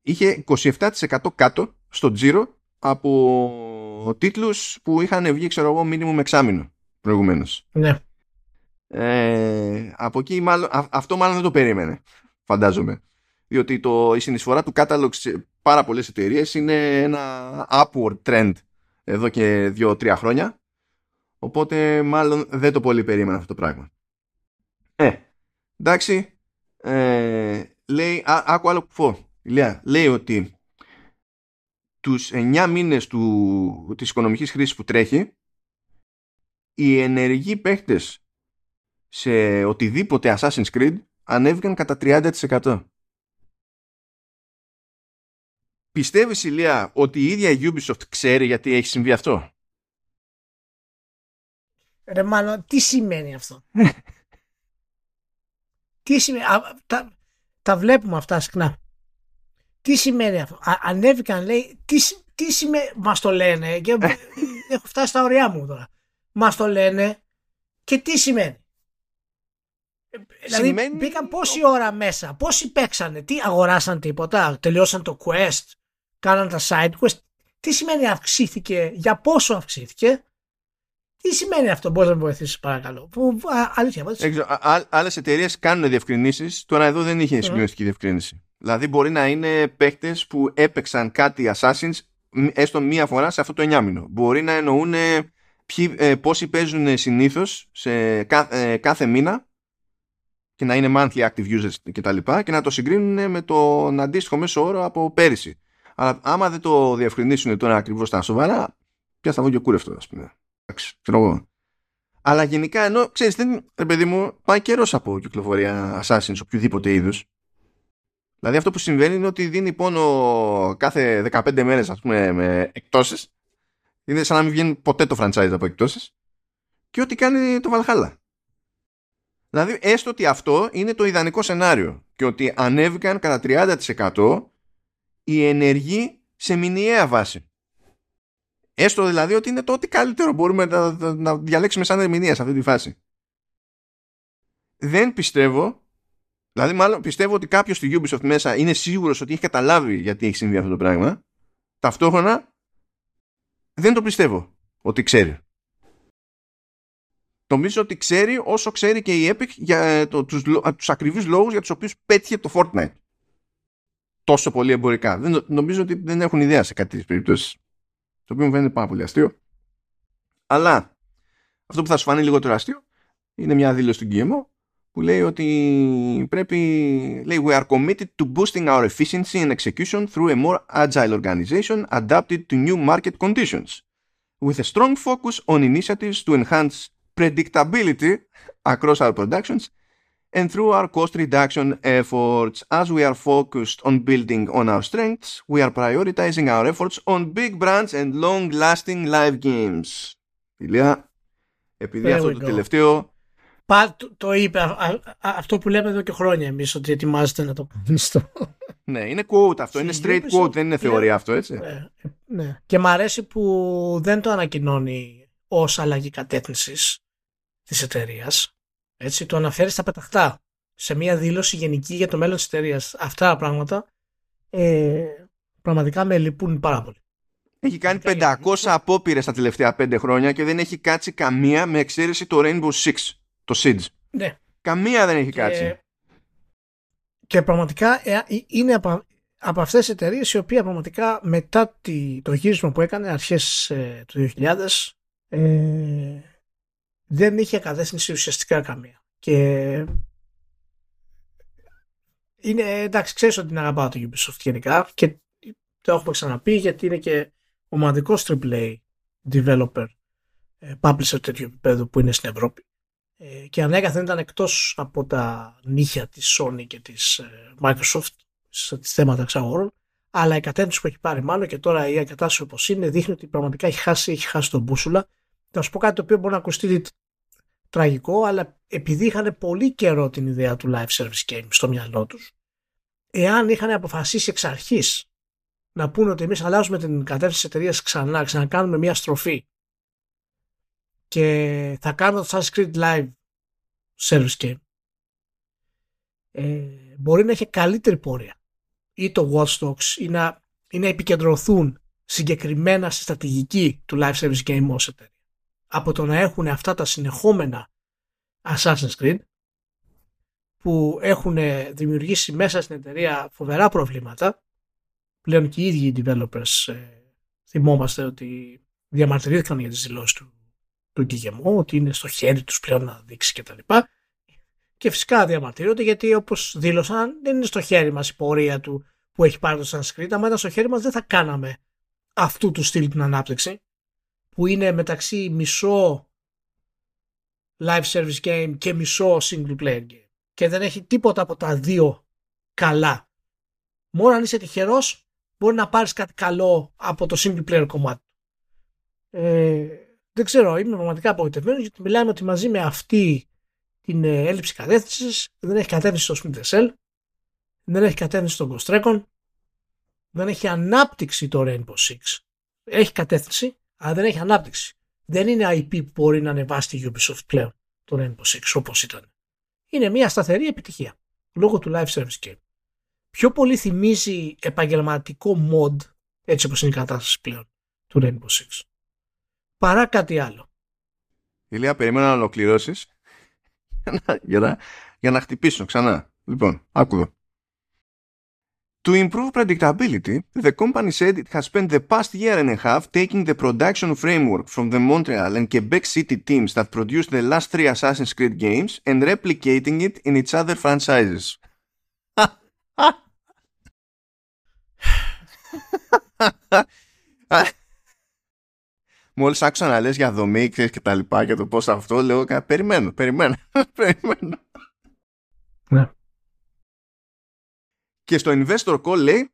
Είχε 27% κάτω στο τζίρο από τίτλους που είχαν βγει, ξέρω εγώ, μήνυμο με εξάμεινο προηγουμένως. Ναι. Ε, από εκεί μάλλον, αυτό μάλλον δεν το περίμενε, φαντάζομαι. Διότι το, η συνεισφορά του catalog σε πάρα πολλές εταιρείες είναι ένα upward trend εδώ και δύο-τρία χρόνια. Οπότε μάλλον δεν το πολύ περίμενα αυτό το πράγμα. Ε, εντάξει. Ε, λέει, α, άκου άλλο που πω. λέει ότι τους 9 μήνες του, της οικονομικής χρήσης που τρέχει οι ενεργοί παίχτες σε οτιδήποτε Assassin's Creed ανέβηκαν κατά 30%. πιστεύεις Ηλία ότι η ίδια η Ubisoft ξέρει γιατί έχει συμβεί αυτό; Ρε μάλλον, τι σημαίνει αυτό; τι σημαίνει, τα, τα βλέπουμε αυτά συχνά. Τι σημαίνει αυτό; Α, ανέβηκαν λέει, τι, τι σημαίνει, μας το λένε και έχω φτάσει στα ωριά μου τώρα. Μας το λένε και τι σημαίνει; Δηλαδή σημαίνει... μπήκαν πόση ώρα μέσα, πόσοι παίξανε, τι αγοράσαν τίποτα, τελειώσαν το quest, κάναν τα side quest. Τι σημαίνει αυξήθηκε, για πόσο αυξήθηκε, τι σημαίνει αυτό, μπορείς να με βοηθήσεις παρακαλώ; Που, α, αλήθεια, Άλλες εταιρείες κάνουν διευκρινήσεις, τώρα εδώ δεν είχε συγκλονιστική διευκρίνηση. Δηλαδή μπορεί να είναι παίκτες που έπαιξαν κάτι Assassins έστω μία φορά σε αυτό το εννιάμινο. Μπορεί να εννοούν ε, πόσοι παίζουν συνήθως σε κάθε, κάθε μήνα και να είναι monthly active users και τα λοιπά και να το συγκρίνουν με τον αντίστοιχο μέσο όρο από πέρυσι. Αλλά άμα δεν το διευκρινίσουν τώρα ακριβώς τα σοβαρά, πια θα βγει και κούρευτο, ας πούμε. Εντάξει, ξέρω Αλλά γενικά ενώ, ξέρεις, δεν, ρε παιδί μου, πάει καιρός από κυκλοφορία Assassin's οποιοδήποτε είδους. Δηλαδή αυτό που συμβαίνει είναι ότι δίνει πόνο κάθε 15 μέρες, ας πούμε, με εκτόσεις. Είναι σαν να μην βγαίνει ποτέ το franchise από εκτόσεις. Και ό,τι κάνει το Valhalla. Δηλαδή, έστω ότι αυτό είναι το ιδανικό σενάριο και ότι ανέβηκαν κατά 30% οι ενεργοί σε μηνιαία βάση. Έστω δηλαδή ότι είναι το ό,τι καλύτερο μπορούμε να, να διαλέξουμε σαν ερμηνεία σε αυτή τη φάση. Δεν πιστεύω, δηλαδή μάλλον πιστεύω ότι κάποιος στη Ubisoft μέσα είναι σίγουρος ότι έχει καταλάβει γιατί έχει συμβεί αυτό το πράγμα. Ταυτόχρονα δεν το πιστεύω ότι ξέρει. Νομίζω ότι ξέρει όσο ξέρει και η Epic για ε, το, τους, τους ακριβείς λόγους για τους οποίους πέτυχε το Fortnite. Τόσο πολύ εμπορικά. Δεν, νομίζω ότι δεν έχουν ιδέα σε κάτι τις περιπτώσεις. Το οποίο μου φαίνεται πάρα πολύ αστείο. Αλλά αυτό που θα σου φανεί λιγότερο αστείο είναι μια δήλωση του Guillemot που λέει ότι πρέπει λέει we are committed to boosting our efficiency and execution through a more agile organization adapted to new market conditions with a strong focus on initiatives to enhance predictability across our productions and through our cost reduction efforts. As we are focused on building on our strengths, we are prioritizing our efforts on big brands and long-lasting live games. Ηλία, επειδή αυτό το τελευταίο... Πα, το, το είπε, α, α, αυτό που λέμε εδώ και χρόνια εμείς, ότι ετοιμάζεται να το κάνει στο... ναι, είναι quote αυτό, είναι straight quote, δεν είναι θεωρία αυτό, έτσι. Ναι, ναι. Και μ' αρέσει που δεν το ανακοινώνει ως αλλαγή κατεύθυνσης της εταιρείας. Έτσι, το αναφέρει στα πεταχτά σε μια δήλωση γενική για το μέλλον της εταιρείας. Αυτά τα πράγματα ε, πραγματικά με λυπούν πάρα πολύ. Έχει κάνει 500 απόπειρες τα τελευταία 5 χρόνια και δεν έχει κάτσει καμία με εξαίρεση το Rainbow Six, το Siege. Ναι. Καμία δεν έχει και, κάτσει. Και πραγματικά ε, ε, είναι από, από αυτές τις εταιρείες η οποία πραγματικά μετά το γύρισμα που έκανε αρχές ε, του 2000 ε, δεν είχε κατεύθυνση ουσιαστικά καμία. Και είναι, εντάξει, ξέρεις ότι την αγαπάω το Ubisoft γενικά και το έχουμε ξαναπεί γιατί είναι και ομαδικός AAA developer ε, publisher τέτοιου επίπεδου που είναι στην Ευρώπη ε, και ανέκαθεν ήταν εκτός από τα νύχια της Sony και της ε, Microsoft σε θέματα εξαγόρων αλλά η κατεύθυνση που έχει πάρει μάλλον και τώρα η εγκατάσταση όπως είναι δείχνει ότι πραγματικά έχει χάσει, έχει χάσει τον μπούσουλα. Θα σου πω κάτι το οποίο μπορεί να ακουστεί τραγικό, αλλά επειδή είχαν πολύ καιρό την ιδέα του live service game στο μυαλό τους, εάν είχαν αποφασίσει εξ αρχής να πούνε ότι εμείς αλλάζουμε την κατεύθυνση της εταιρείας ξανά, ξανακάνουμε μια στροφή και θα κάνουμε το Assassin's Creed Live service game, ε, μπορεί να έχει καλύτερη πορεία. Ή το Watch Dogs ή να, ή να επικεντρωθούν συγκεκριμένα στη στρατηγική του live service game ως εταιρεία. Από το να έχουν αυτά τα συνεχόμενα Assassin's Creed που έχουν δημιουργήσει μέσα στην εταιρεία φοβερά προβλήματα. Πλέον και οι ίδιοι οι developers ε, θυμόμαστε ότι διαμαρτυρήθηκαν για τις δηλώσεις του, του ότι είναι στο χέρι τους πλέον να δείξει κτλ. Και, και φυσικά διαμαρτύρονται γιατί όπως δήλωσαν δεν είναι στο χέρι μας η πορεία του που έχει πάρει το Assassin's Creed. Αν ήταν στο χέρι μας δεν θα κάναμε αυτού του στυλ την ανάπτυξη που είναι μεταξύ μισό live service game και μισό single player game και δεν έχει τίποτα από τα δύο καλά. Μόνο αν είσαι τυχερός μπορεί να πάρεις κάτι καλό από το single player κομμάτι. Ε, δεν ξέρω, είμαι πραγματικά απογοητευμένος γιατί μιλάμε ότι μαζί με αυτή την ε, έλλειψη κατεύθυνσης δεν έχει κατεύθυνση στο Splinter Cell, δεν έχει κατεύθυνση στο Ghost Recon, δεν έχει ανάπτυξη το Rainbow Six. Έχει κατεύθυνση, αλλά δεν έχει ανάπτυξη. Δεν είναι IP που μπορεί να ανεβάσει τη Ubisoft πλέον το Rainbow Six όπως ήταν. Είναι μια σταθερή επιτυχία λόγω του live service game. Πιο πολύ θυμίζει επαγγελματικό mod έτσι όπως είναι η κατάσταση πλέον του Rainbow Six παρά κάτι άλλο. Ηλία, περιμένω να ολοκληρώσεις για να, για, να, για να χτυπήσω ξανά. Λοιπόν, άκουδο. To improve predictability, the company said it has spent the past year and a half taking the production framework from the Montreal and Quebec City teams that produced the last three Assassin's Creed games and replicating it in its other franchises. Μόλις άκουσα να λες για δομή ξέρεις, και τα λοιπά και το πώς αυτό λέω περιμένω, περιμένω, περιμένω. Ναι. Και στο investor call λέει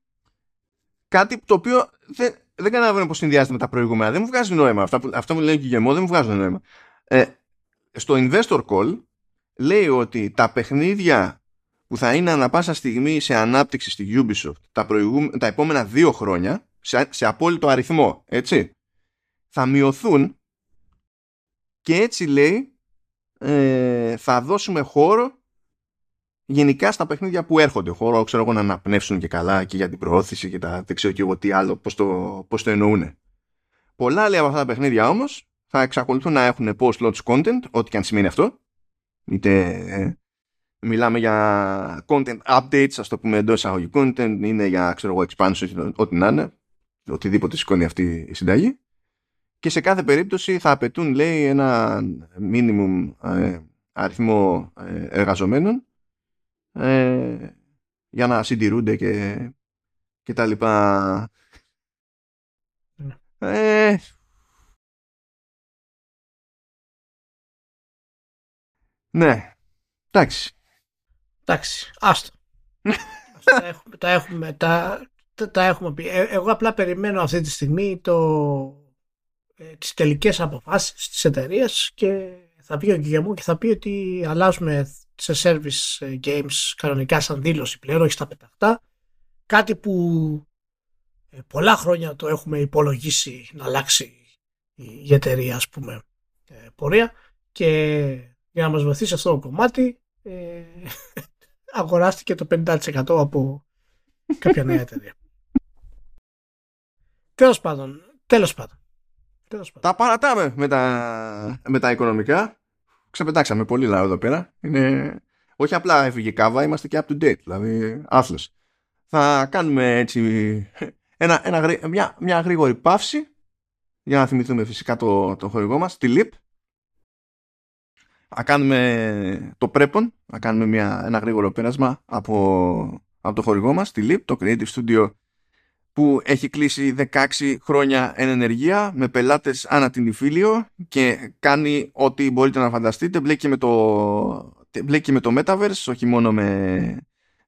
κάτι το οποίο δεν, δεν καταλαβαίνω πώς συνδυάζεται με τα προηγούμενα. Δεν μου βγάζει νόημα. Αυτά που, αυτά μου λένε και γεμό δεν μου βγάζουν νόημα. Ε, στο investor call λέει ότι τα παιχνίδια που θα είναι ανα πάσα στιγμή σε ανάπτυξη στη Ubisoft τα, τα επόμενα δύο χρόνια σε, σε απόλυτο αριθμό, έτσι, θα μειωθούν και έτσι λέει ε, θα δώσουμε χώρο γενικά στα παιχνίδια που έρχονται. Χώρο ξέρω εγώ να αναπνεύσουν και καλά και για την προώθηση και τα δεν ξέρω και εγώ τι άλλο πώς το, πώς το εννοούν πολλά λέει από αυτά τα παιχνίδια όμως θα εξακολουθούν να έχουν post-launch content ό,τι και αν σημαίνει αυτό. Είτε ε, μιλάμε για content updates ας το πούμε εντός εισαγωγικών content είναι για ξέρω εγώ expansion ό,τι να είναι. Οτιδήποτε σηκώνει αυτή η συνταγή και σε κάθε περίπτωση θα απαιτούν λέει ένα minimum ε, αριθμό ε, εργαζομένων ε, για να συντηρούνται και, και τα λοιπά. Ναι. Ε, ναι, εντάξει. Εντάξει, άστο. τα, έχουμε, τα, έχουμε, τα, τα έχουμε πει. εγώ απλά περιμένω αυτή τη στιγμή το ε, τις τελικές αποφάσεις της εταιρείας και θα βγει ο Γκυγεμού και θα πει ότι αλλάζουμε σε service ε, games κανονικά σαν δήλωση πλέον, όχι στα πεταχτά. Κάτι που ε, πολλά χρόνια το έχουμε υπολογίσει να αλλάξει η εταιρεία ας πούμε πορεία και για να μας βοηθήσει αυτό το κομμάτι ε, αγοράστηκε το 50% από κάποια νέα εταιρεία. τέλος πάντων, τέλος πάντων. Τα παρατάμε με τα, με τα οικονομικά. Ξεπετάξαμε πολύ λαό εδώ πέρα. Είναι... Όχι απλά έφυγε κάβα, είμαστε και up to date. Δηλαδή, άθλος. Θα κάνουμε έτσι ένα, ένα, μια, μια γρήγορη παύση για να θυμηθούμε φυσικά το, το χορηγό μας, τη LIP. Θα κάνουμε το πρέπον, θα κάνουμε μια, ένα γρήγορο πέρασμα από, από το χορηγό μας, τη LIP, το Creative Studio που έχει κλείσει 16 χρόνια εν ενεργεία με πελάτες ανά την Ιφίλιο και κάνει ό,τι μπορείτε να φανταστείτε. Μπλέκει με το, μπλέκει με το Metaverse όχι μόνο με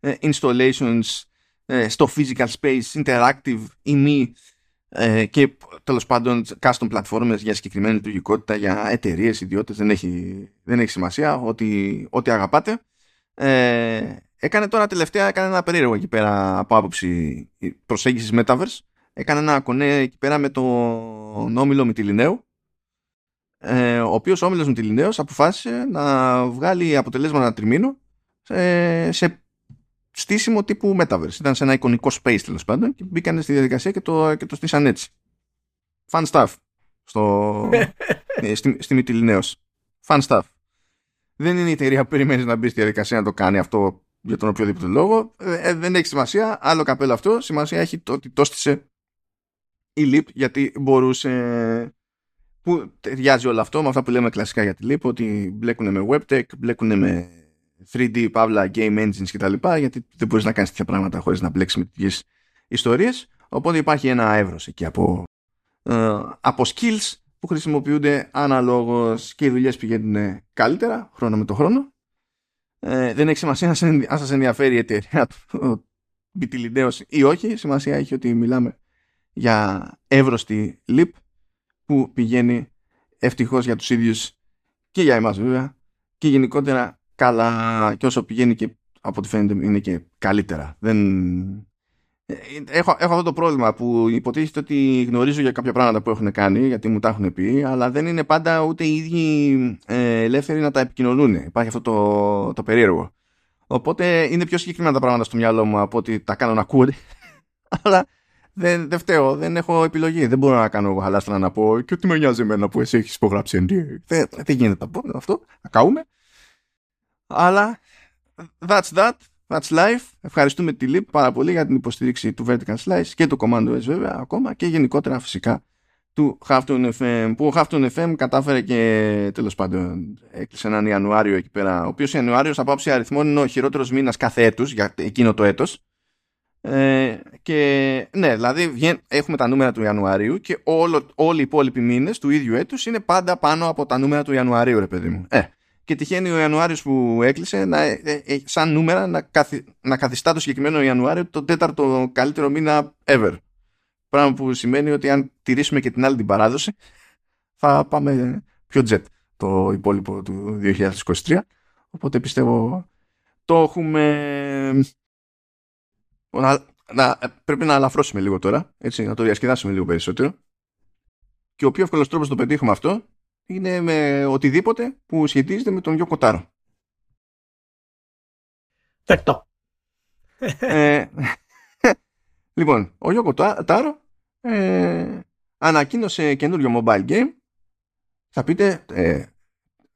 ε, installations ε, στο physical space, interactive ή μη ε, και τέλος πάντων custom platforms για συγκεκριμένη λειτουργικότητα για εταιρείες, ιδιώτες. Δεν έχει, δεν έχει σημασία ό,τι, ό,τι αγαπάτε. Ε, Έκανε τώρα τελευταία, έκανε ένα περίεργο εκεί πέρα από άποψη προσέγγιση Metaverse. Έκανε ένα κονέ εκεί πέρα με τον όμιλο Μητυλινέου. Ε, ο οποίος όμιλος Μητυλινέους αποφάσισε να βγάλει αποτελέσματα τριμήνου σε, σε στήσιμο τύπου Metaverse. Ήταν σε ένα εικονικό space τέλος πάντων και μπήκαν στη διαδικασία και το, και το στήσαν έτσι. Fun stuff. Στο, ε, στη, στη Fun stuff. Δεν είναι η εταιρεία που περιμένεις να μπει στη διαδικασία να το κάνει αυτό για τον οποιοδήποτε λόγο. Ε, ε, δεν έχει σημασία. Άλλο καπέλο αυτό. Σημασία έχει το ότι το στήσε η Leap γιατί μπορούσε. Που ταιριάζει όλο αυτό με αυτά που λέμε κλασικά για τη Leap, ότι μπλέκουν με WebTech, μπλέκουν με 3D, Pavla, Game Engines κτλ. Γιατί δεν μπορείς να κάνεις τέτοια πράγματα χωρίς να μπλέξεις με τέτοιες ιστορίες. Οπότε υπάρχει ένα εύρος εκεί από, ε, από skills που χρησιμοποιούνται αναλόγως και οι δουλειές πηγαίνουν καλύτερα χρόνο με το χρόνο ε, δεν έχει σημασία αν σας ενδιαφέρει η εταιρεία μπιτιλιντέωση ή όχι. Σημασία έχει ότι μιλάμε για εύρωστη λιπ που πηγαίνει ευτυχώς για τους ίδιους και για εμάς βέβαια και γενικότερα καλά και όσο πηγαίνει και από ό,τι φαίνεται είναι και καλύτερα. Δεν... Ε, έχω, έχω αυτό το πρόβλημα που υποτίθεται ότι γνωρίζω για κάποια πράγματα που έχουν κάνει γιατί μου τα έχουν πει αλλά δεν είναι πάντα ούτε οι ίδιοι ε, ελεύθεροι να τα επικοινωνούν. Υπάρχει αυτό το, το περίεργο. Οπότε είναι πιο συγκεκριμένα τα πράγματα στο μυαλό μου από ότι τα κάνω να ακούω. αλλά δεν, δεν φταίω, δεν έχω επιλογή. Δεν μπορώ να κάνω εγώ χαλάστρα να πω και ότι με νοιάζει εμένα που εσύ έχεις υπογράψει NDA. Δεν, δεν γίνεται να πω αυτό, να καούμε. Αλλά that's that, that's life. Ευχαριστούμε τη LIP πάρα πολύ για την υποστήριξη του Vertical Slice και του Commando S βέβαια ακόμα και γενικότερα φυσικά του Halftone FM που ο Halftone FM κατάφερε και τέλος πάντων έκλεισε έναν Ιανουάριο εκεί πέρα ο οποίος Ιανουάριος από άψη αριθμών είναι ο χειρότερος μήνας κάθε έτους για εκείνο το έτος ε, και ναι, δηλαδή έχουμε τα νούμερα του Ιανουαρίου και όλο, όλοι οι υπόλοιποι μήνες του ίδιου έτους είναι πάντα πάνω από τα νούμερα του Ιανουαρίου, ρε παιδί μου. Ε, και τυχαίνει ο Ιανουάριος που έκλεισε να, ε, ε, ε σαν νούμερα να, καθι, να καθιστά το συγκεκριμένο Ιανουάριο το τέταρτο καλύτερο μήνα ever. Πράγμα που σημαίνει ότι αν τηρήσουμε και την άλλη την παράδοση θα πάμε πιο jet το υπόλοιπο του 2023. Οπότε πιστεύω το έχουμε να, να, πρέπει να αλαφρώσουμε λίγο τώρα, έτσι, να το διασκεδάσουμε λίγο περισσότερο. Και ο πιο εύκολος τρόπος να το πετύχουμε αυτό είναι με οτιδήποτε που σχετίζεται με τον Γιώκο Κοτάρο. Δεκτό. Ε, λοιπόν, ο Γιώκο Τάρο ε, ανακοίνωσε καινούριο mobile game. Θα πείτε, ε,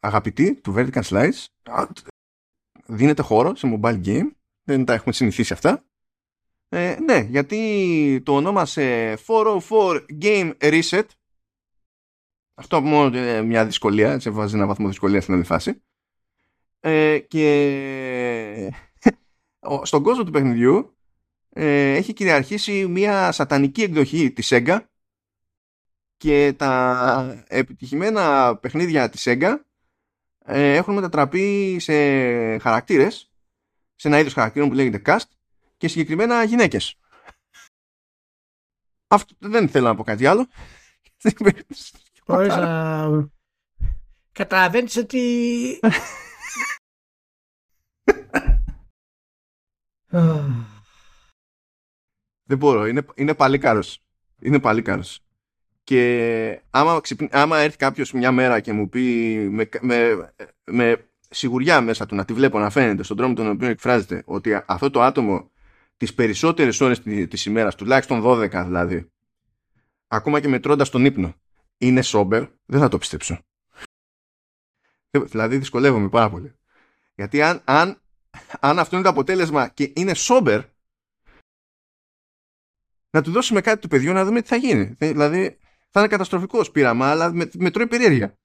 αγαπητοί του Vertical Slice, δίνεται χώρο σε mobile game. Δεν τα έχουμε συνηθίσει αυτά. Ε, ναι, γιατί το ονόμασε 404 Game Reset. Αυτό μόνο είναι μια δυσκολία, έτσι βάζει ένα βαθμό δυσκολίας στην άλλη φάση. Ε, και στον κόσμο του παιχνιδιού ε, έχει κυριαρχήσει μια σατανική εκδοχή της Sega και τα επιτυχημένα παιχνίδια της Sega ε, έχουν μετατραπεί σε χαρακτήρες, σε ένα είδος χαρακτήρων που λέγεται cast και συγκεκριμένα γυναίκες. Αυτό δεν θέλω να πω κάτι άλλο. Μπορείς να... Καταλαβαίνεις ότι... δεν μπορώ. Είναι, είναι παλικάρος. Είναι παλικάρος. Και άμα, άμα έρθει κάποιος μια μέρα και μου πει με, με, με σιγουριά μέσα του να τη βλέπω να φαίνεται στον τρόπο τον οποίο εκφράζεται ότι αυτό το άτομο τις περισσότερες ώρες της ημέρας, τουλάχιστον 12 δηλαδή, ακόμα και μετρώντας τον ύπνο, είναι sober, δεν θα το πιστέψω. Δηλαδή δυσκολεύομαι πάρα πολύ. Γιατί αν, αν, αν αυτό είναι το αποτέλεσμα και είναι sober, να του δώσουμε κάτι του παιδιού να δούμε τι θα γίνει. Δηλαδή θα είναι καταστροφικός πείραμα, αλλά με, με τρώει περίεργεια.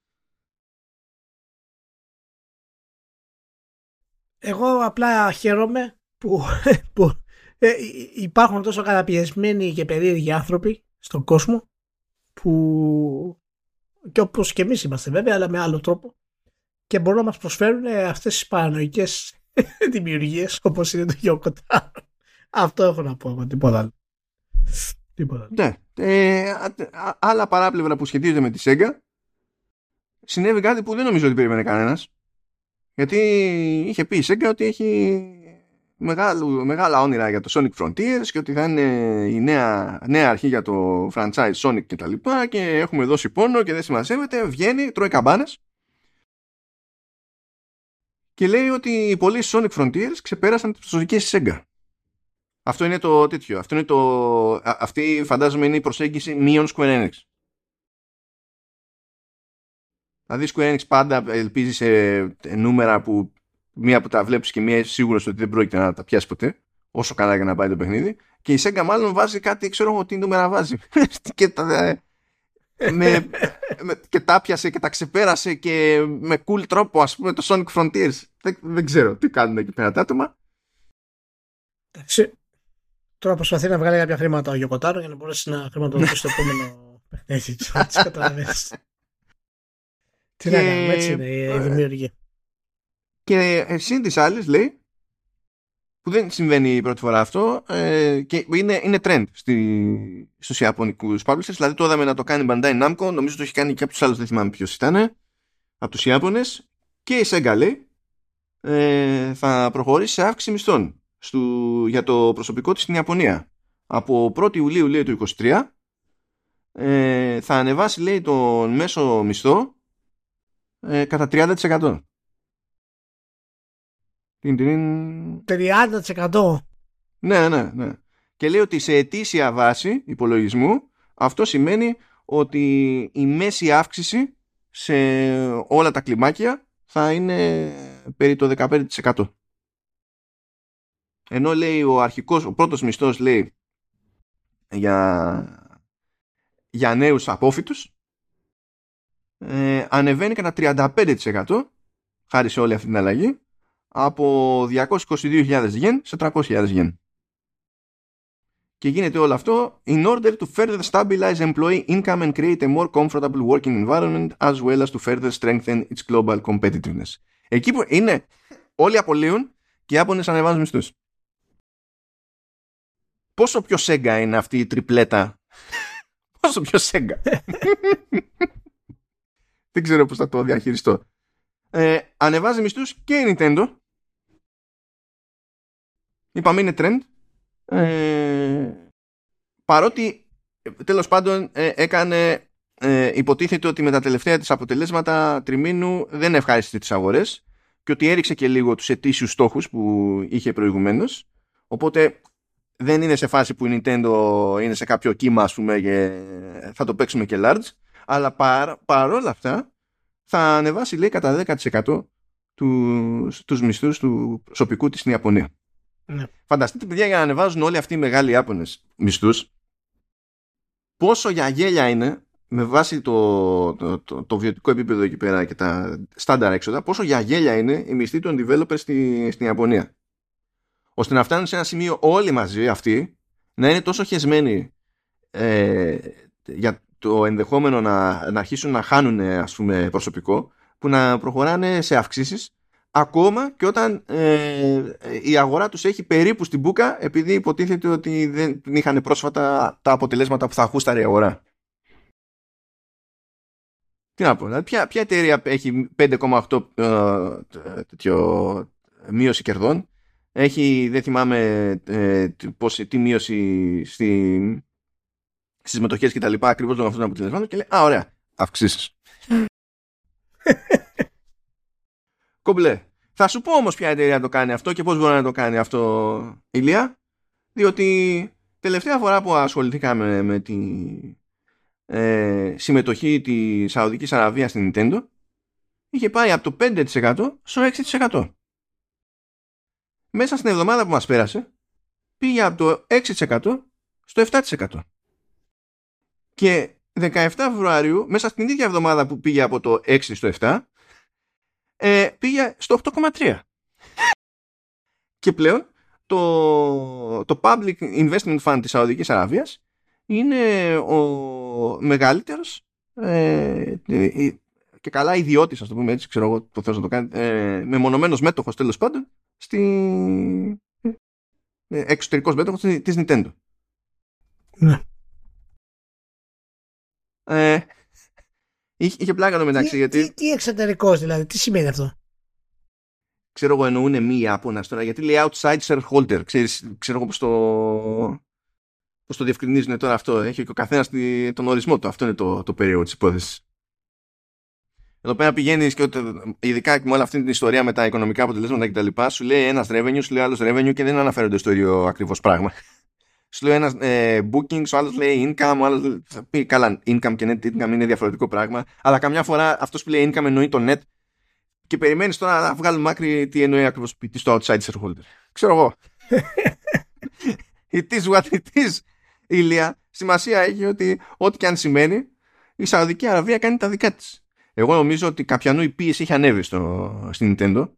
Εγώ απλά χαίρομαι που, που ε, υπάρχουν τόσο καταπιεσμένοι και περίεργοι άνθρωποι στον κόσμο που και όπως και εμείς είμαστε βέβαια αλλά με άλλο τρόπο και μπορούν να μας προσφέρουν αυτές τις παρανοϊκές δημιουργίες όπως είναι το Γιώκοτα. Αυτό έχω να πω εγώ, τίποτα άλλο. Τίποτα άλλο. Ναι. Ε, άλλα παράπλευρα που σχετίζονται με τη Σέγγα συνέβη κάτι που δεν νομίζω ότι περίμενε κανένας γιατί είχε πει η Σέγγα ότι έχει μεγάλο, μεγάλα όνειρα για το Sonic Frontiers και ότι θα είναι η νέα, νέα αρχή για το franchise Sonic και τα λοιπά και έχουμε δώσει πόνο και δεν σημασέβεται, βγαίνει, τρώει καμπάνες και λέει ότι οι πολλοί Sonic Frontiers ξεπέρασαν τις προσωπικές της Sega. Αυτό είναι το τέτοιο. Αυτό είναι το, αυτή φαντάζομαι είναι η προσέγγιση μείον Square Enix. Δηλαδή Square Enix πάντα ελπίζει σε νούμερα που μία που τα βλέπεις και μία είσαι σίγουρος ότι δεν πρόκειται να τα πιάσει ποτέ, όσο καλά για να πάει το παιχνίδι. Και η Sega μάλλον βάζει κάτι, ξέρω εγώ τι νούμερα βάζει. και, τα, ε, με, με, και τα πιασε και τα ξεπέρασε και με cool τρόπο, ας πούμε, το Sonic Frontiers. Δεν, δεν ξέρω τι κάνουν εκεί πέρα τα άτομα. Εντάξει. Τώρα προσπαθεί να βγάλει κάποια χρήματα ο Γιωκοτάρο για να μπορέσει να χρηματοδοτήσει το επόμενο παιχνίδι. Τις καταλαβαίνεις. Τι να κάνουμε, έτσι είναι η δημιουργία. Και εσύ της άλλης λέει που δεν συμβαίνει η πρώτη φορά αυτό ε, και είναι, είναι trend στη, στους Ιαπωνικούς publishers. Δηλαδή το είδαμε να το κάνει Bandai Namco νομίζω το έχει κάνει και από τους άλλους δεν θυμάμαι ποιος ήταν από τους Ιάπωνες. Και η Sega λέει ε, θα προχωρήσει σε αύξηση μισθών στου, για το προσωπικό της στην Ιαπωνία. Από 1η Ιουλίου λέει του 23 ε, θα ανεβάσει λέει τον μέσο μισθό ε, κατά 30%. 30%. Ναι, ναι, ναι. Και λέει ότι σε ετήσια βάση υπολογισμού αυτό σημαίνει ότι η μέση αύξηση σε όλα τα κλιμάκια θα είναι περί το 15%. Ενώ λέει ο αρχικός, ο πρώτος μισθός λέει για, για νέους απόφοιτους ε, ανεβαίνει κατά 35% χάρη σε όλη αυτή την αλλαγή από 222.000 γεν σε 300.000 γεν. Και γίνεται όλο αυτό in order to further stabilize employee income and create a more comfortable working environment as well as to further strengthen its global competitiveness. Εκεί που είναι όλοι απολύουν και οι Άπωνες ανεβάζουν μισθούς. Πόσο πιο σέγγα είναι αυτή η τριπλέτα; Πόσο πιο σέγγα; Δεν ξέρω πώς θα το διαχειριστώ. Ε, ανεβάζει μισθούς και η Nintendo Είπαμε είναι trend. Ε, παρότι τέλος πάντων ε, έκανε ε, υποτίθεται ότι με τα τελευταία της αποτελέσματα τριμήνου δεν ευχάρισε τις αγορές και ότι έριξε και λίγο τους ετήσιους στόχους που είχε προηγουμένως οπότε δεν είναι σε φάση που η Nintendo είναι σε κάποιο κύμα ας πούμε και θα το παίξουμε και large αλλά παρ, παρόλα αυτά θα ανεβάσει λέει κατά 10% τους, τους μισθούς του προσωπικού της στην Ιαπωνία. Ναι. Φανταστείτε, παιδιά, για να ανεβάζουν όλοι αυτοί οι μεγάλοι Άπωνε μισθούς, πόσο για γέλια είναι με βάση το, το, το, το, βιωτικό επίπεδο εκεί πέρα και τα στάνταρ έξοδα, πόσο για γέλια είναι οι μισθοί των developers στη, στην Ιαπωνία. Ώστε να φτάνουν σε ένα σημείο όλοι μαζί αυτοί να είναι τόσο χεσμένοι ε, για το ενδεχόμενο να, να αρχίσουν να χάνουν ας πούμε, προσωπικό που να προχωράνε σε αυξήσεις ακόμα και όταν ε, η αγορά τους έχει περίπου στην μπουκα επειδή υποτίθεται ότι δεν είχαν πρόσφατα τα αποτελέσματα που θα χούσταρε η αγορά. Τι να πω, δηλαδή ποια, ποια εταιρεία έχει 5,8 ε, τέτοιο μείωση κερδών; Έχει, δεν θυμάμαι ε, πώς, τι μείωση στη, στις μετοχές και τα λοιπά ακριβώς λόγω αυτών των αποτελεσμάτων και λέει «Α, ωραία, αυξήσεις». Κομπλέ. Θα σου πω όμως ποια εταιρεία το κάνει αυτό και πώς μπορεί να το κάνει αυτό, Ηλία. Διότι τελευταία φορά που ασχοληθήκαμε με τη ε, συμμετοχή της Σαουδικής Αραβίας στην Nintendo είχε πάει από το 5% στο 6%. Μέσα στην εβδομάδα που μας πέρασε πήγε από το 6% στο 7%. Και 17 Φεβρουαρίου, μέσα στην ίδια εβδομάδα που πήγε από το 6% στο 7%, ε, πήγε στο 8,3. Και πλέον το, το Public Investment Fund της Σαουδικής Αραβίας είναι ο μεγαλύτερος ε, ε και καλά ιδιώτης, ας το πούμε έτσι, ξέρω εγώ το θέλω να το κάνει, ε, μεμονωμένος μέτοχος τέλος πάντων, στη, ε, εξωτερικός μέτοχος της Nintendo. Ναι. Ε, Είχε πλάκα το μεταξύ. Τι, γιατί... τι, τι εξωτερικός δηλαδή, τι σημαίνει αυτό; Ξέρω εγώ εννοούν μη Ιάπωνας τώρα, γιατί λέει outside shareholder. Ξέρεις, ξέρω εγώ πώς το, πώς το διευκρινίζουν τώρα αυτό. Έχει και ο καθένας τον ορισμό του. Αυτό είναι το, το περίεργο της υπόθεσης. Εδώ πέρα πηγαίνεις και ειδικά με όλη αυτή την ιστορία με τα οικονομικά αποτελέσματα κτλ. Σου λέει ένας revenue, σου λέει άλλος revenue και δεν αναφέρονται στο ίδιο ακριβώς πράγμα σου λέει ένας ε, booking, ο άλλος λέει income, ο άλλος θα πει καλά, income και net income είναι διαφορετικό πράγμα. Αλλά καμιά φορά αυτός που λέει income εννοεί το net και περιμένεις τώρα να βγάλουμε άκρη τι εννοεί ακριβώς τι στο outside shareholder. Ξέρω εγώ. it is what it is. Ηλία, σημασία έχει ότι ό,τι και αν σημαίνει, η Σαουδική Αραβία κάνει τα δικά της. Εγώ νομίζω ότι καπιανού η πίεση έχει ανέβει στο, στην Nintendo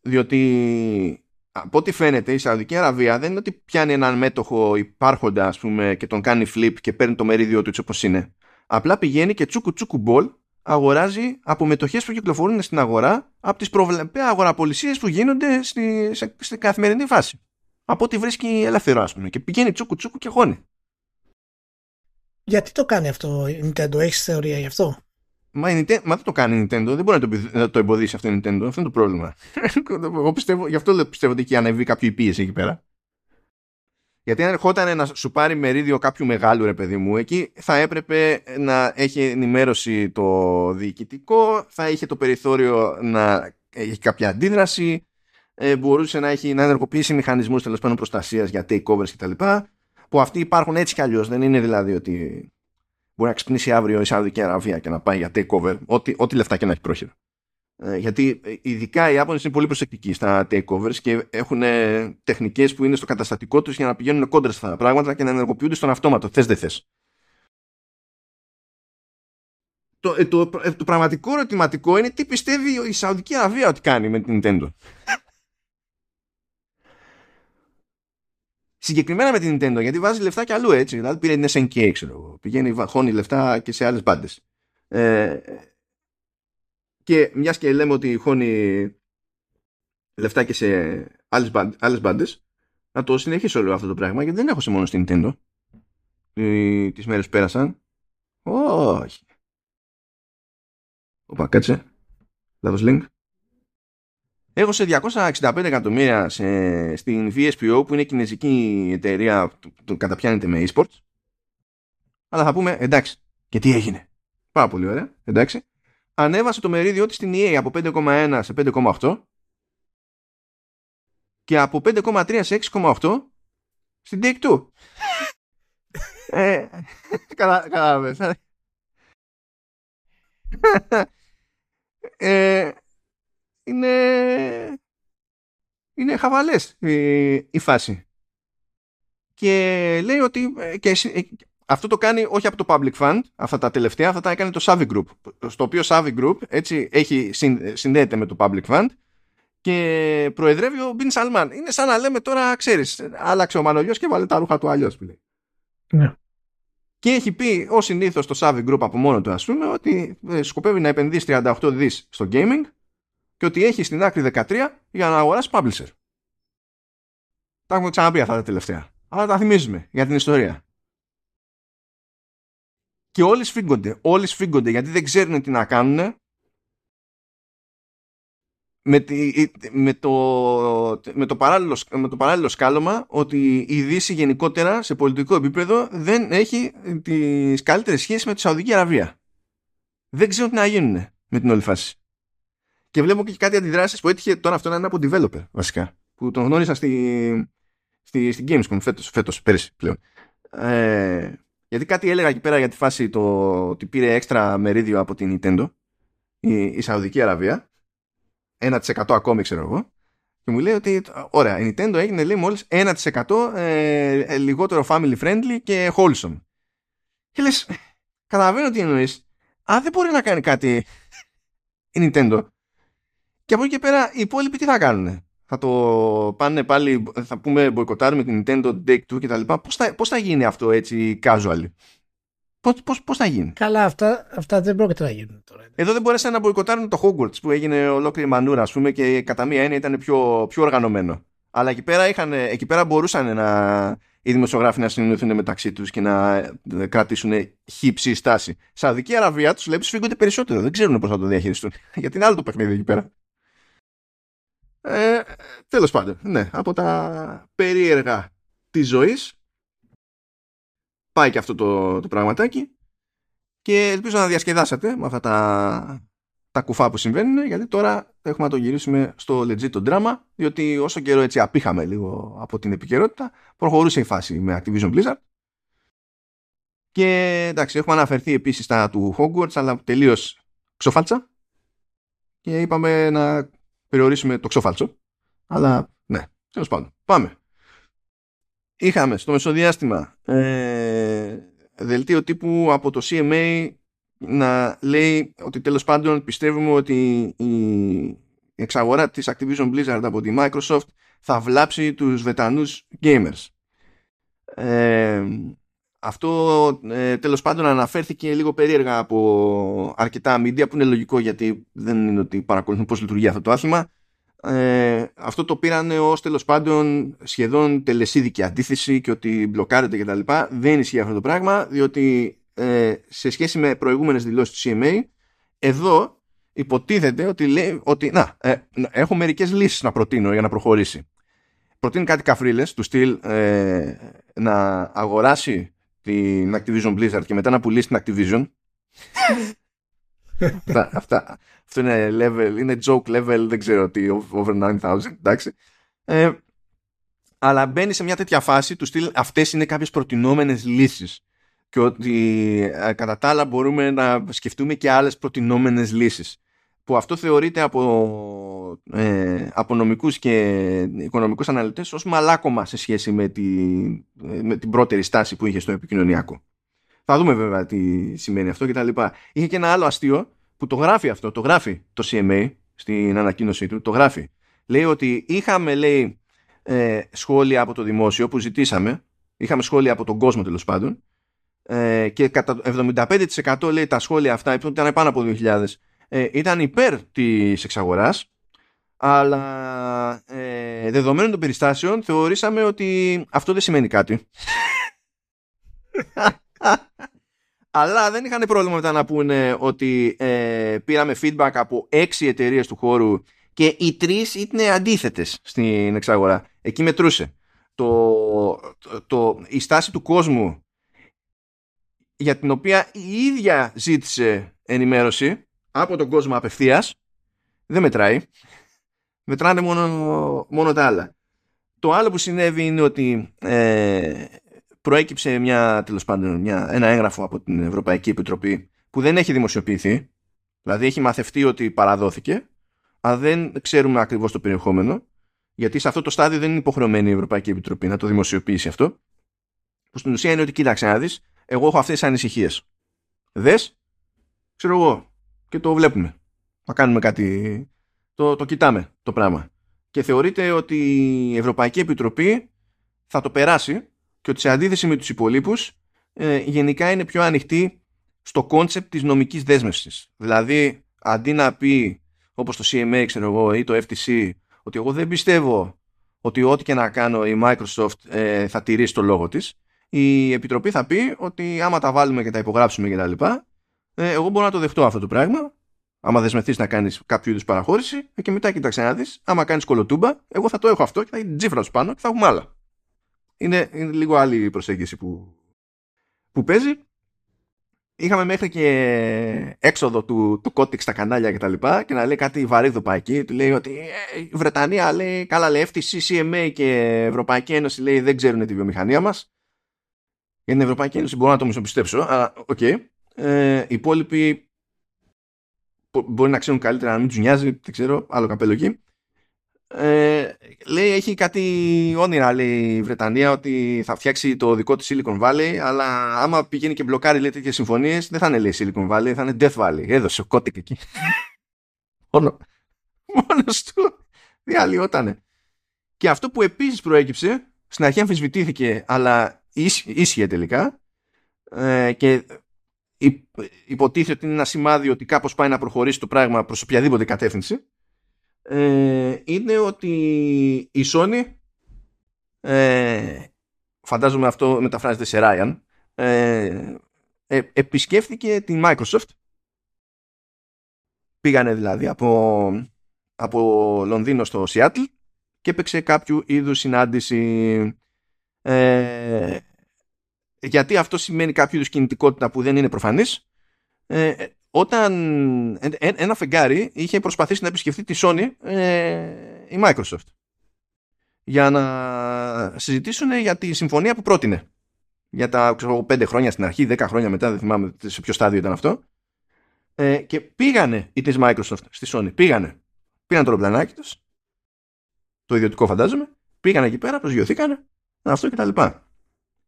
διότι από ό,τι φαίνεται η Σαουδική Αραβία δεν είναι ότι πιάνει έναν μέτοχο υπάρχοντα ας πούμε και τον κάνει flip και παίρνει το μερίδιο τους έτσι όπως είναι. Απλά πηγαίνει και τσούκου τσούκου μπολ αγοράζει από μετοχές που κυκλοφορούν στην αγορά από τις προβλεπέ αγοραπολισίες που γίνονται στη, σε, στη καθημερινή φάση. Από ό,τι βρίσκει ελεύθερο, ας πούμε. Και πηγαίνει τσούκου τσούκου και χώνει. Γιατί το κάνει αυτό η Nintendo, έχεις θεωρία γι' αυτό; Μα, η Nintendo, μα δεν το κάνει η Nintendo, δεν μπορεί να το, να το εμποδίσει αυτό η Nintendo. Αυτό είναι το πρόβλημα. Εγώ πιστεύω, γι' αυτό πιστεύω ότι έχει ανεβεί κάποιο πίεση εκεί πέρα. Γιατί αν ερχόταν να σου πάρει μερίδιο κάποιου μεγάλου ρε παιδί μου, εκεί θα έπρεπε να έχει ενημέρωση το διοικητικό, θα είχε το περιθώριο να έχει κάποια αντίδραση, ε, μπορούσε να, έχει, να ενεργοποιήσει μηχανισμούς τέλος πάντων προστασίας για takeovers κτλ. Που αυτοί υπάρχουν έτσι κι αλλιώς, δεν είναι δηλαδή ότι μπορεί να ξυπνήσει αύριο η Σαουδική Αραβία και να πάει για takeover, ό,τι, ό,τι λεφτά και να έχει πρόχειρο. Ε, γιατί ε, ειδικά οι Ιάπωνες είναι πολύ προσεκτικοί στα takeovers και έχουν ε, τεχνικές που είναι στο καταστατικό τους για να πηγαίνουν κόντρα στα πράγματα και να ενεργοποιούνται στον αυτόματο. Θες δεν θες. Το, το, το, πραγματικό ερωτηματικό είναι τι πιστεύει η Σαουδική Αραβία ότι κάνει με την Nintendo. Συγκεκριμένα με την Nintendo, γιατί βάζει λεφτά και αλλού έτσι. Δηλαδή πήρε την SNK, ξέρω εγώ. Πηγαίνει, χώνει λεφτά και σε άλλες μπάντες. Ε, και μιας και λέμε ότι χώνει λεφτά και σε άλλες μπάντες, να το συνεχίσω όλο αυτό το πράγμα γιατί δεν έχω σε μόνο στην Nintendo τις μέρες που πέρασαν. Όχι. Οπα, κάτσε. Λάθος link. Έχω σε 265 εκατομμύρια σε, στην VSPO που είναι κινέζικη εταιρεία που καταπιάνεται με eSports. Αλλά θα πούμε εντάξει. Και τι έγινε. Πάρα πολύ ωραία. Εντάξει. Ανέβασε το μερίδιο της στην EA από 5,1 σε 5,8 και από 5,3 σε 6,8 στην Take-Two. ε, καλά, ε, είναι, είναι χαβαλές η, η φάση. Και λέει ότι ε, και, ε, αυτό το κάνει όχι από το Public Fund, αυτά τα τελευταία, αυτά τα έκανε το Savvy Group. Στο οποίο Savvy Group έτσι έχει, συνδέεται με το Public Fund και προεδρεύει ο Μπιν Σαλμάν. Είναι σαν να λέμε τώρα, ξέρεις, άλλαξε ο Μανολιός και βάλε τα ρούχα του αλλιώς που λέει. Ναι. Και έχει πει ως συνήθως το Savvy Group από μόνο του, ας πούμε, ότι ε, σκοπεύει να επενδύσει 38 δις στο gaming και ότι έχει στην άκρη 13 για να αγοράσει publisher. Τα έχουμε ξαναπεί αυτά τα τελευταία. Αλλά τα θυμίζουμε για την ιστορία. Και όλοι σφίγγονται. Όλοι σφίγγονται γιατί δεν ξέρουν τι να κάνουν με, τη, με, το, με, το παράλληλο, με το παράλληλο σκάλωμα ότι η Δύση γενικότερα σε πολιτικό επίπεδο δεν έχει τις καλύτερες σχέσεις με τη Σαουδική Αραβία. Δεν ξέρουν τι να γίνουν με την όλη φάση. Και βλέπω και κάτι αντιδράσεις που έτυχε τώρα αυτό να είναι από developer βασικά. Που τον γνώρισα στη, στη, στη Gamescom φέτος, φέτος πέρυσι πλέον. Ε, γιατί κάτι έλεγα εκεί πέρα για τη φάση το, ότι πήρε έξτρα μερίδιο από την Nintendo η, η Σαουδική Αραβία. 1% ακόμη ξέρω εγώ. Και μου λέει ότι ωραία η Nintendo έγινε λέει μόλις 1% ε, ε, λιγότερο family friendly και wholesome. Και λες καταλαβαίνω τι εννοείς. Αν δεν μπορεί να κάνει κάτι η Nintendo και από εκεί και πέρα οι υπόλοιποι τι θα κάνουν θα το πάνε πάλι, θα πούμε μποϊκοτάρουμε την Nintendo Deck 2 και τα λοιπά. Πώς θα, πώς θα γίνει αυτό έτσι casual. Πώς, πώς, πώς θα γίνει; Καλά, αυτά, αυτά δεν πρόκειται να γίνουν τώρα. Εδώ δεν μπορέσαν να μποϊκοτάρουν το Hogwarts που έγινε ολόκληρη μανούρα, ας πούμε, και κατά μία έννοια ήταν πιο, πιο οργανωμένο. Αλλά εκεί πέρα, είχαν, εκεί πέρα μπορούσαν να, οι δημοσιογράφοι να συνεννοηθούν μεταξύ τους και να κρατήσουν χύψη στάση. Σαουδική Αραβία τους λέει σφίγγονται περισσότερο. Δεν ξέρουν πώς θα το διαχειριστούν. Γιατί είναι άλλο το παιχνίδι εκεί πέρα. Ε, τέλος πάντων, ναι, από τα περίεργα της ζωής πάει και αυτό το, το πραγματάκι και ελπίζω να διασκεδάσατε με αυτά τα, τα κουφά που συμβαίνουν γιατί τώρα έχουμε να το γυρίσουμε στο legit το drama διότι όσο καιρό έτσι απήχαμε λίγο από την επικαιρότητα προχωρούσε η φάση με Activision Blizzard. Και εντάξει έχουμε αναφερθεί επίσης στα του Hogwarts αλλά τελείως ξοφάλτσα. Και είπαμε να περιορίσουμε το ξόφαλτσο. Αλλά ναι, τέλος πάντων. Πάμε. Είχαμε στο μεσοδιάστημα ε, δελτίο τύπου από το CMA να λέει ότι τέλος πάντων πιστεύουμε ότι η εξαγορά της Activision Blizzard από τη Microsoft θα βλάψει τους βετανούς gamers. Ε, αυτό ε, τέλος πάντων αναφέρθηκε λίγο περίεργα από αρκετά media που είναι λογικό γιατί δεν είναι ότι παρακολουθούν πώς λειτουργεί αυτό το άθλημα. Ε, αυτό το πήραν ως τέλος πάντων σχεδόν τελεσίδικη αντίθεση και ότι μπλοκάρεται κτλ. Δεν ισχύει αυτό το πράγμα διότι ε, σε σχέση με προηγούμενες δηλώσεις του CMA εδώ υποτίθεται ότι λέει ότι να, ε, έχω μερικές λύσεις να προτείνω για να προχωρήσει. Προτείνει κάτι καφρίλες του στυλ ε, να αγοράσει την Activision Blizzard και μετά να πουλήσει την Activision. αυτά, αυτά, αυτό είναι level, είναι joke level, δεν ξέρω τι, over 9000, εντάξει. Ε, αλλά μπαίνει σε μια τέτοια φάση του στυλ αυτές είναι κάποιες προτινόμενες λύσεις και ότι ε, κατά τα άλλα μπορούμε να σκεφτούμε και άλλες προτινόμενες λύσεις που αυτό θεωρείται από, ε, από νομικούς και οικονομικούς αναλυτές ως μαλάκωμα σε σχέση με, τη, ε, με την πρώτερη στάση που είχε στο επικοινωνιακό. Θα δούμε βέβαια τι σημαίνει αυτό και τα λοιπά. Είχε και ένα άλλο αστείο που το γράφει αυτό, το γράφει το CMA στην ανακοίνωσή του, το γράφει. Λέει ότι είχαμε, λέει, ε, σχόλια από το δημόσιο που ζητήσαμε, είχαμε σχόλια από τον κόσμο τέλος πάντων, ε, και κατά 75% λέει τα σχόλια αυτά, ήταν πάνω από 2.000, ε, ήταν υπέρ της εξαγοράς αλλά ε, δεδομένων των περιστάσεων θεωρήσαμε ότι αυτό δεν σημαίνει κάτι. αλλά δεν είχαν πρόβλημα μετά να πούνε ότι ε, πήραμε feedback από έξι εταιρείες του χώρου και οι τρεις ήταν αντίθετες στην εξαγορά. Εκεί μετρούσε. Το, το, η στάση του κόσμου για την οποία η ίδια ζήτησε ενημέρωση από τον κόσμο απευθείας δεν μετράει. Μετράνε μόνο, μόνο τα άλλα. Το άλλο που συνέβη είναι ότι ε, προέκυψε μια, τέλος πάντων, μια, ένα έγγραφο από την Ευρωπαϊκή Επιτροπή που δεν έχει δημοσιοποιηθεί. Δηλαδή έχει μαθευτεί ότι παραδόθηκε, αλλά δεν ξέρουμε ακριβώς το περιεχόμενο, γιατί σε αυτό το στάδιο δεν είναι υποχρεωμένη η Ευρωπαϊκή Επιτροπή να το δημοσιοποιήσει αυτό. Που στην ουσία είναι ότι κοίταξε να δεις, εγώ έχω αυτές τις ανησυχίες. Δες, ξέρω εγώ, και το βλέπουμε. Να κάνουμε κάτι. Το, το κοιτάμε το πράγμα. Και θεωρείται ότι η Ευρωπαϊκή Επιτροπή θα το περάσει και ότι σε αντίθεση με τους υπολοίπους ε, γενικά είναι πιο ανοιχτή στο κόνσεπτ της νομικής δέσμευσης. Δηλαδή, αντί να πει όπως το CMA ξέρω εγώ, ή το FTC ότι εγώ δεν πιστεύω ότι ό,τι και να κάνω η Microsoft ε, θα τηρήσει το λόγο της η Επιτροπή θα πει ότι άμα τα βάλουμε και τα υπογράψουμε και τα λοιπά ε, εγώ μπορώ να το δεχτώ αυτό το πράγμα. Άμα δεσμευτείς να κάνεις κάποιο είδους παραχώρηση, ε, και μετά κοίταξε να δεις, άμα κάνεις κολοτούμπα, εγώ θα το έχω αυτό και θα είναι τζίφρας του πάνω και θα έχουμε άλλα. Είναι, είναι λίγο άλλη η προσέγγιση που, που παίζει. Είχαμε μέχρι και έξοδο του, του Κότιξ στα κανάλια και τα λοιπά και να λέει κάτι βαρύδοπα εκεί. Του λέει ότι ε, η Βρετανία λέει καλά λέει FTC, CMA και Ευρωπαϊκή Ένωση λέει δεν ξέρουν τη βιομηχανία μας. Για την Ευρωπαϊκή Ένωση μπορώ να το μισοπιστέψω, αλλά ok. Okay ε, οι υπόλοιποι μπορεί να ξέρουν καλύτερα να μην τους νοιάζει, δεν ξέρω, άλλο καπέλο εκεί. Ε, λέει έχει κάτι όνειρα λέει η Βρετανία ότι θα φτιάξει το δικό της Silicon Valley αλλά άμα πηγαίνει και μπλοκάρει λέει τέτοιες συμφωνίες δεν θα είναι λέει Silicon Valley θα είναι Death Valley. Έδωσε ο Kotick εκεί. Μόνο. Μόνος του. Διαλυότανε και αυτό που επίσης προέκυψε στην αρχή αμφισβητήθηκε αλλά ίσχυε τελικά ε, και υποτίθεται ότι είναι ένα σημάδι ότι κάπως πάει να προχωρήσει το πράγμα προς οποιαδήποτε κατεύθυνση. Ε, είναι ότι η Sony ε, φαντάζομαι αυτό μεταφράζεται σε Ryan ε, ε, επισκέφθηκε την Microsoft. Πήγανε δηλαδή από, από Λονδίνο στο Seattle και έπαιξε κάποιο είδους συνάντηση. Ε, γιατί αυτό σημαίνει κάποιο είδους κινητικότητα που δεν είναι προφανής. Ε, όταν ένα φεγγάρι είχε προσπαθήσει να επισκεφθεί τη Sony ε, η Microsoft για να συζητήσουν για τη συμφωνία που πρότεινε. Για τα ξέρω, 5 χρόνια στην αρχή, 10 χρόνια μετά, δεν θυμάμαι σε ποιο στάδιο ήταν αυτό. Ε, και πήγανε οι της Microsoft στη Sony, πήγανε. Πήραν το ρομπλανάκι τους το ιδιωτικό φαντάζομαι πήγανε εκεί πέρα, προσγειωθήκανε αυτό και τα λοιπά.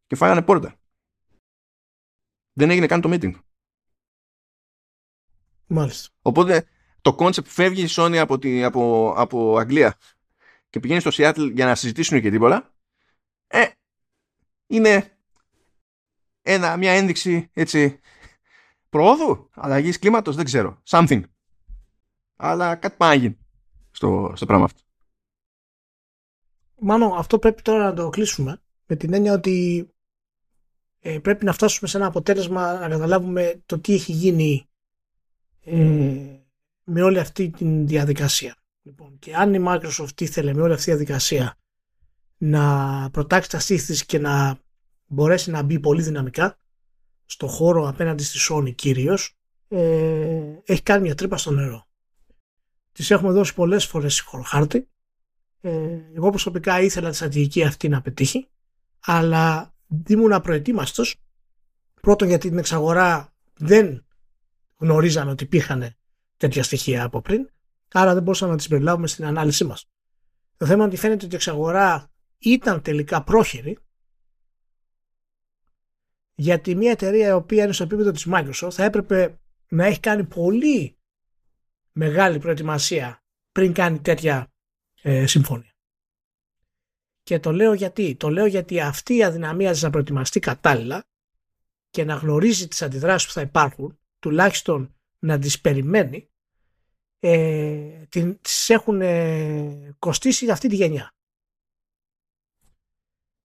Και φάγανε πόρτα δεν έγινε καν το meeting. Μάλιστα. Οπότε το concept φεύγει η Sony από, τη, από, από Αγγλία και πηγαίνει στο Seattle για να συζητήσουν και τίποτα. Ε, είναι ένα, μια ένδειξη έτσι προόδου, αλλαγής κλίματος, δεν ξέρω. Something. Αλλά κάτι πάει στο, στο πράγμα αυτό. Μάλλον αυτό πρέπει τώρα να το κλείσουμε με την έννοια ότι ε, πρέπει να φτάσουμε σε ένα αποτέλεσμα να καταλάβουμε το τι έχει γίνει ε, με όλη αυτή τη διαδικασία. Λοιπόν, και αν η Microsoft ήθελε με όλη αυτή τη διαδικασία να προτάξει τα στήθης και να μπορέσει να μπει πολύ δυναμικά στο χώρο απέναντι στη Sony κυρίως ε, έχει κάνει μια τρύπα στο νερό. Τις έχουμε δώσει πολλές φορές χάρτη. Ε, εγώ προσωπικά ήθελα τη στρατηγική αυτή να πετύχει αλλά ήμουν απροετοίμαστος πρώτον γιατί την εξαγορά δεν γνωρίζαμε ότι υπήρχαν τέτοια στοιχεία από πριν άρα δεν μπορούσαμε να τις περιλάβουμε στην ανάλυση μας. Το θέμα είναι ότι φαίνεται ότι η εξαγορά ήταν τελικά πρόχειρη γιατί μια εταιρεία η οποία είναι στο επίπεδο της Microsoft θα έπρεπε να έχει κάνει πολύ μεγάλη προετοιμασία πριν κάνει τέτοια ε, συμφωνία. Και το λέω γιατί. Το λέω γιατί αυτή η αδυναμία της να προετοιμαστεί κατάλληλα και να γνωρίζει τις αντιδράσεις που θα υπάρχουν, τουλάχιστον να τις περιμένει, ε, τις έχουν ε, κοστίσει αυτή τη γενιά.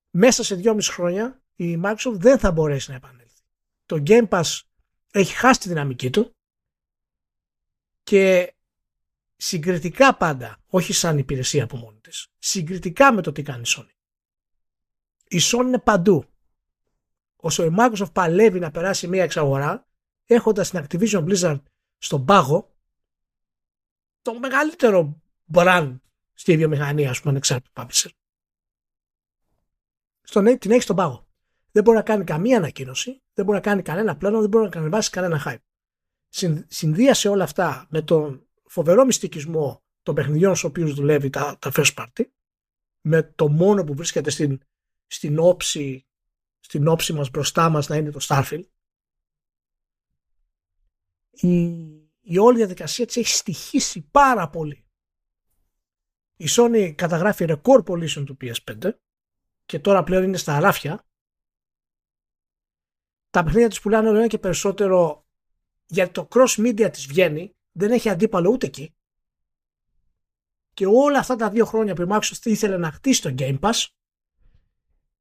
Μέσα σε δυόμιση χρόνια η Microsoft δεν θα μπορέσει να επανέλθει. Το Game Pass έχει χάσει τη δυναμική του και συγκριτικά πάντα, όχι σαν υπηρεσία από μόνη της, συγκριτικά με το τι κάνει η Sony. Η Sony είναι παντού. Όσο η Microsoft παλεύει να περάσει μια εξαγορά, έχοντας την Activision Blizzard στον πάγο, το μεγαλύτερο brand στη βιομηχανία, ας πούμε, ανεξάρτητο publisher. Στον, την έχει στον πάγο δεν μπορεί να κάνει καμία ανακοίνωση, δεν μπορεί να κάνει κανένα πλάνο, δεν μπορεί να κανεβάσει κανένα hype. Συνδύασε όλα αυτά με τον φοβερό μυστικισμό των παιχνιδιών στους οποίους δουλεύει τα, τα first party, με το μόνο που βρίσκεται στην, στην όψη στην όψη μας μπροστά μας να είναι το Starfield. Η, η όλη διαδικασία της έχει στοιχήσει πάρα πολύ. Η Sony καταγράφει ρεκόρ πωλήσεων του PS5 και τώρα πλέον είναι στα αράφια τα παιχνίδια της πουλάνε όλο και περισσότερο γιατί το cross media της βγαίνει, δεν έχει αντίπαλο ούτε εκεί. Και όλα αυτά τα δύο χρόνια που η Microsoft ήθελε να χτίσει το Game Pass,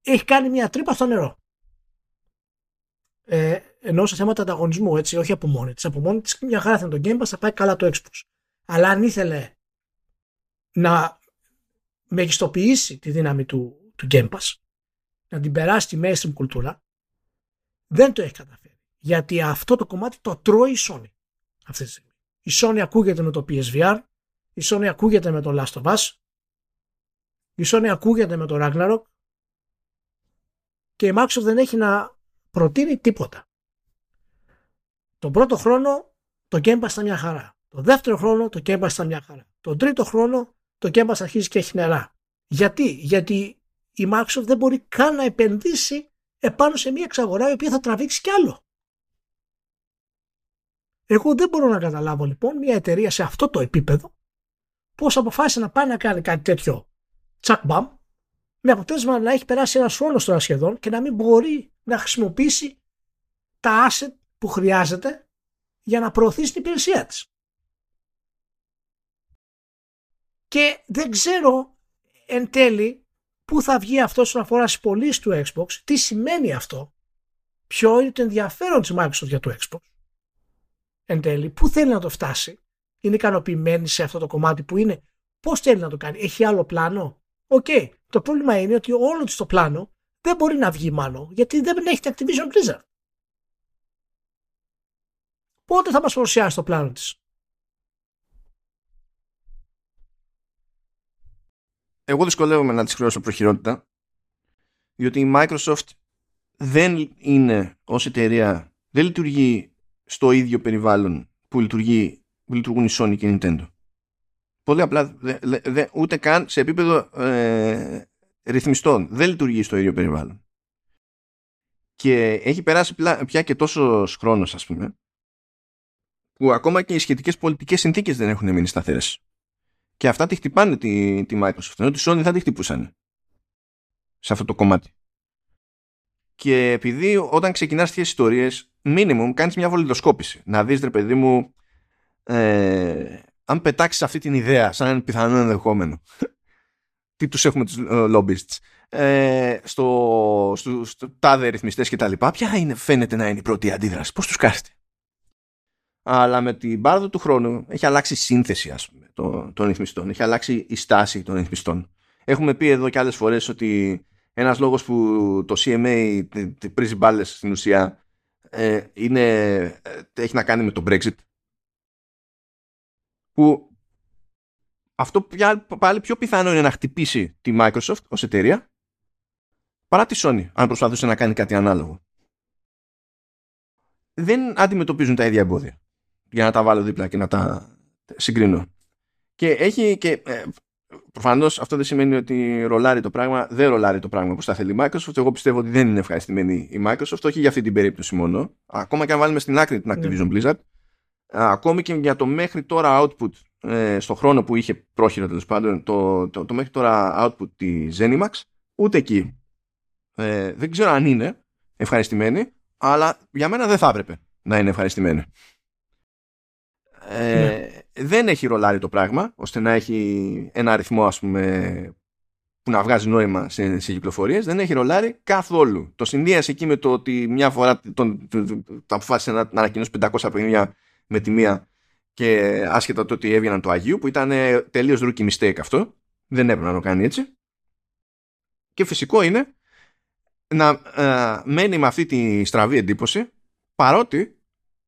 έχει κάνει μια τρύπα στο νερό. Ε, ενώ σε θέματα ανταγωνισμού, έτσι, όχι από μόνη της. Από μόνη της, μια χαρά θα το Game Pass, θα πάει καλά το Xbox. Αλλά αν ήθελε να μεγιστοποιήσει τη δύναμη του, του Game Pass, να την περάσει τη mainstream κουλτούρα, δεν το έχει καταφέρει. Γιατί αυτό το κομμάτι το τρώει η Sony αυτή τη στιγμή. Η Sony ακούγεται με το PSVR, η Sony ακούγεται με το Last of Us, η Sony ακούγεται με το Ragnarok και η Microsoft δεν έχει να προτείνει τίποτα. Τον πρώτο χρόνο το Game Pass ήταν μια χαρά. Το δεύτερο χρόνο το Game Pass ήταν μια χαρά. Τον τρίτο χρόνο το Game Pass αρχίζει και έχει νερά. Γιατί; Γιατί η Microsoft δεν μπορεί καν να επενδύσει επάνω σε μια εξαγορά η οποία θα τραβήξει κι άλλο. Εγώ δεν μπορώ να καταλάβω λοιπόν μια εταιρεία σε αυτό το επίπεδο πώς αποφάσισε να πάει να κάνει κάτι τέτοιο τσακ μπαμ με αποτέλεσμα να έχει περάσει ένας χρόνος τώρα σχεδόν και να μην μπορεί να χρησιμοποιήσει τα asset που χρειάζεται για να προωθήσει την υπηρεσία της. Και δεν ξέρω εν τέλει πού θα βγει αυτό όσον αφορά στις πωλήσεις του Xbox, τι σημαίνει αυτό, ποιο είναι το ενδιαφέρον της Microsoft για το Xbox. Εν τέλει, πού θέλει να το φτάσει, είναι ικανοποιημένη σε αυτό το κομμάτι που είναι, πώς θέλει να το κάνει, έχει άλλο πλάνο. Ok. Okay. Το πρόβλημα είναι ότι όλο της το πλάνο δεν μπορεί να βγει μάλλον, γιατί δεν έχει την Activision Blizzard. Πότε θα μας παρουσιάσει το πλάνο της. εγώ δυσκολεύομαι να της χρεώσω προχειρότητα διότι η Microsoft δεν είναι ως εταιρεία δεν λειτουργεί στο ίδιο περιβάλλον που, λειτουργεί, που λειτουργούν η Sony και η Nintendo. Πολύ απλά δε, δε, ούτε καν σε επίπεδο ε, ρυθμιστών δεν λειτουργεί στο ίδιο περιβάλλον. Και έχει περάσει πια και τόσο χρόνος, ας πούμε, που ακόμα και οι σχετικές πολιτικές συνθήκες δεν έχουν μείνει σταθερές. Και αυτά τη χτυπάνε τη, τη Microsoft. Ενώ τη Sony θα τη χτυπούσαν. Σε αυτό το κομμάτι. Και επειδή όταν ξεκινάς τέτοιες ιστορίες minimum κάνεις μια βολιδοσκόπηση. Να δεις ρε παιδί μου ε, αν πετάξεις αυτή την ιδέα σαν πιθανό ενδεχόμενο τι τους έχουμε τους lobbyists ε, στο, στο, στο τάδε ρυθμιστές και τα λοιπά ποια είναι, φαίνεται να είναι η πρώτη αντίδραση πώς τους κάθεται; Αλλά με την πάροδο του χρόνου έχει αλλάξει η σύνθεση ας πούμε, των, των ρυθμιστών έχει αλλάξει η στάση των ρυθμιστών. Έχουμε πει εδώ και άλλες φορές ότι ένας λόγος που το CMA πρίζει μπάλες στην ουσία ε, είναι, ε, έχει να κάνει με το Brexit που αυτό πάλι πιο πιθανό είναι να χτυπήσει τη Microsoft ως εταιρεία παρά τη Sony αν προσπαθούσε να κάνει κάτι ανάλογο. Δεν αντιμετωπίζουν τα ίδια εμπόδια για να τα βάλω δίπλα και να τα συγκρίνω. Και έχει και ε, Προφανώς αυτό δεν σημαίνει ότι ρολάρει το πράγμα, δεν ρολάρει το πράγμα που θα θέλει η Microsoft. Εγώ πιστεύω ότι δεν είναι ευχαριστημένη η Microsoft, όχι για αυτή την περίπτωση μόνο. Ακόμα και αν βάλουμε στην άκρη την Activision ναι. Blizzard, ακόμη και για το μέχρι τώρα output ε, στο χρόνο που είχε πρόχειρο τέλος πάντων, το, το, το, μέχρι τώρα output της Zenimax, ούτε εκεί. Ε, δεν ξέρω αν είναι ευχαριστημένη, αλλά για μένα δεν θα έπρεπε να είναι ευχαριστημένη. Ε, ναι δεν έχει ρολάρει το πράγμα ώστε να έχει ένα αριθμό ας πούμε που να βγάζει νόημα σε, σε κυκλοφορίες δεν έχει ρολάρει καθόλου. Το συνδύασε εκεί με το ότι μια φορά τον, τον, τον, αποφάσισε να, να ανακοινώσει 500 παιχνίδια με τη μία και άσχετα το ότι έβγαιναν το Αγίου που ήταν τελείως rookie mistake αυτό. Δεν έπρεπε να το κάνει έτσι. Και φυσικό είναι να ε, μένει με αυτή τη στραβή εντύπωση παρότι,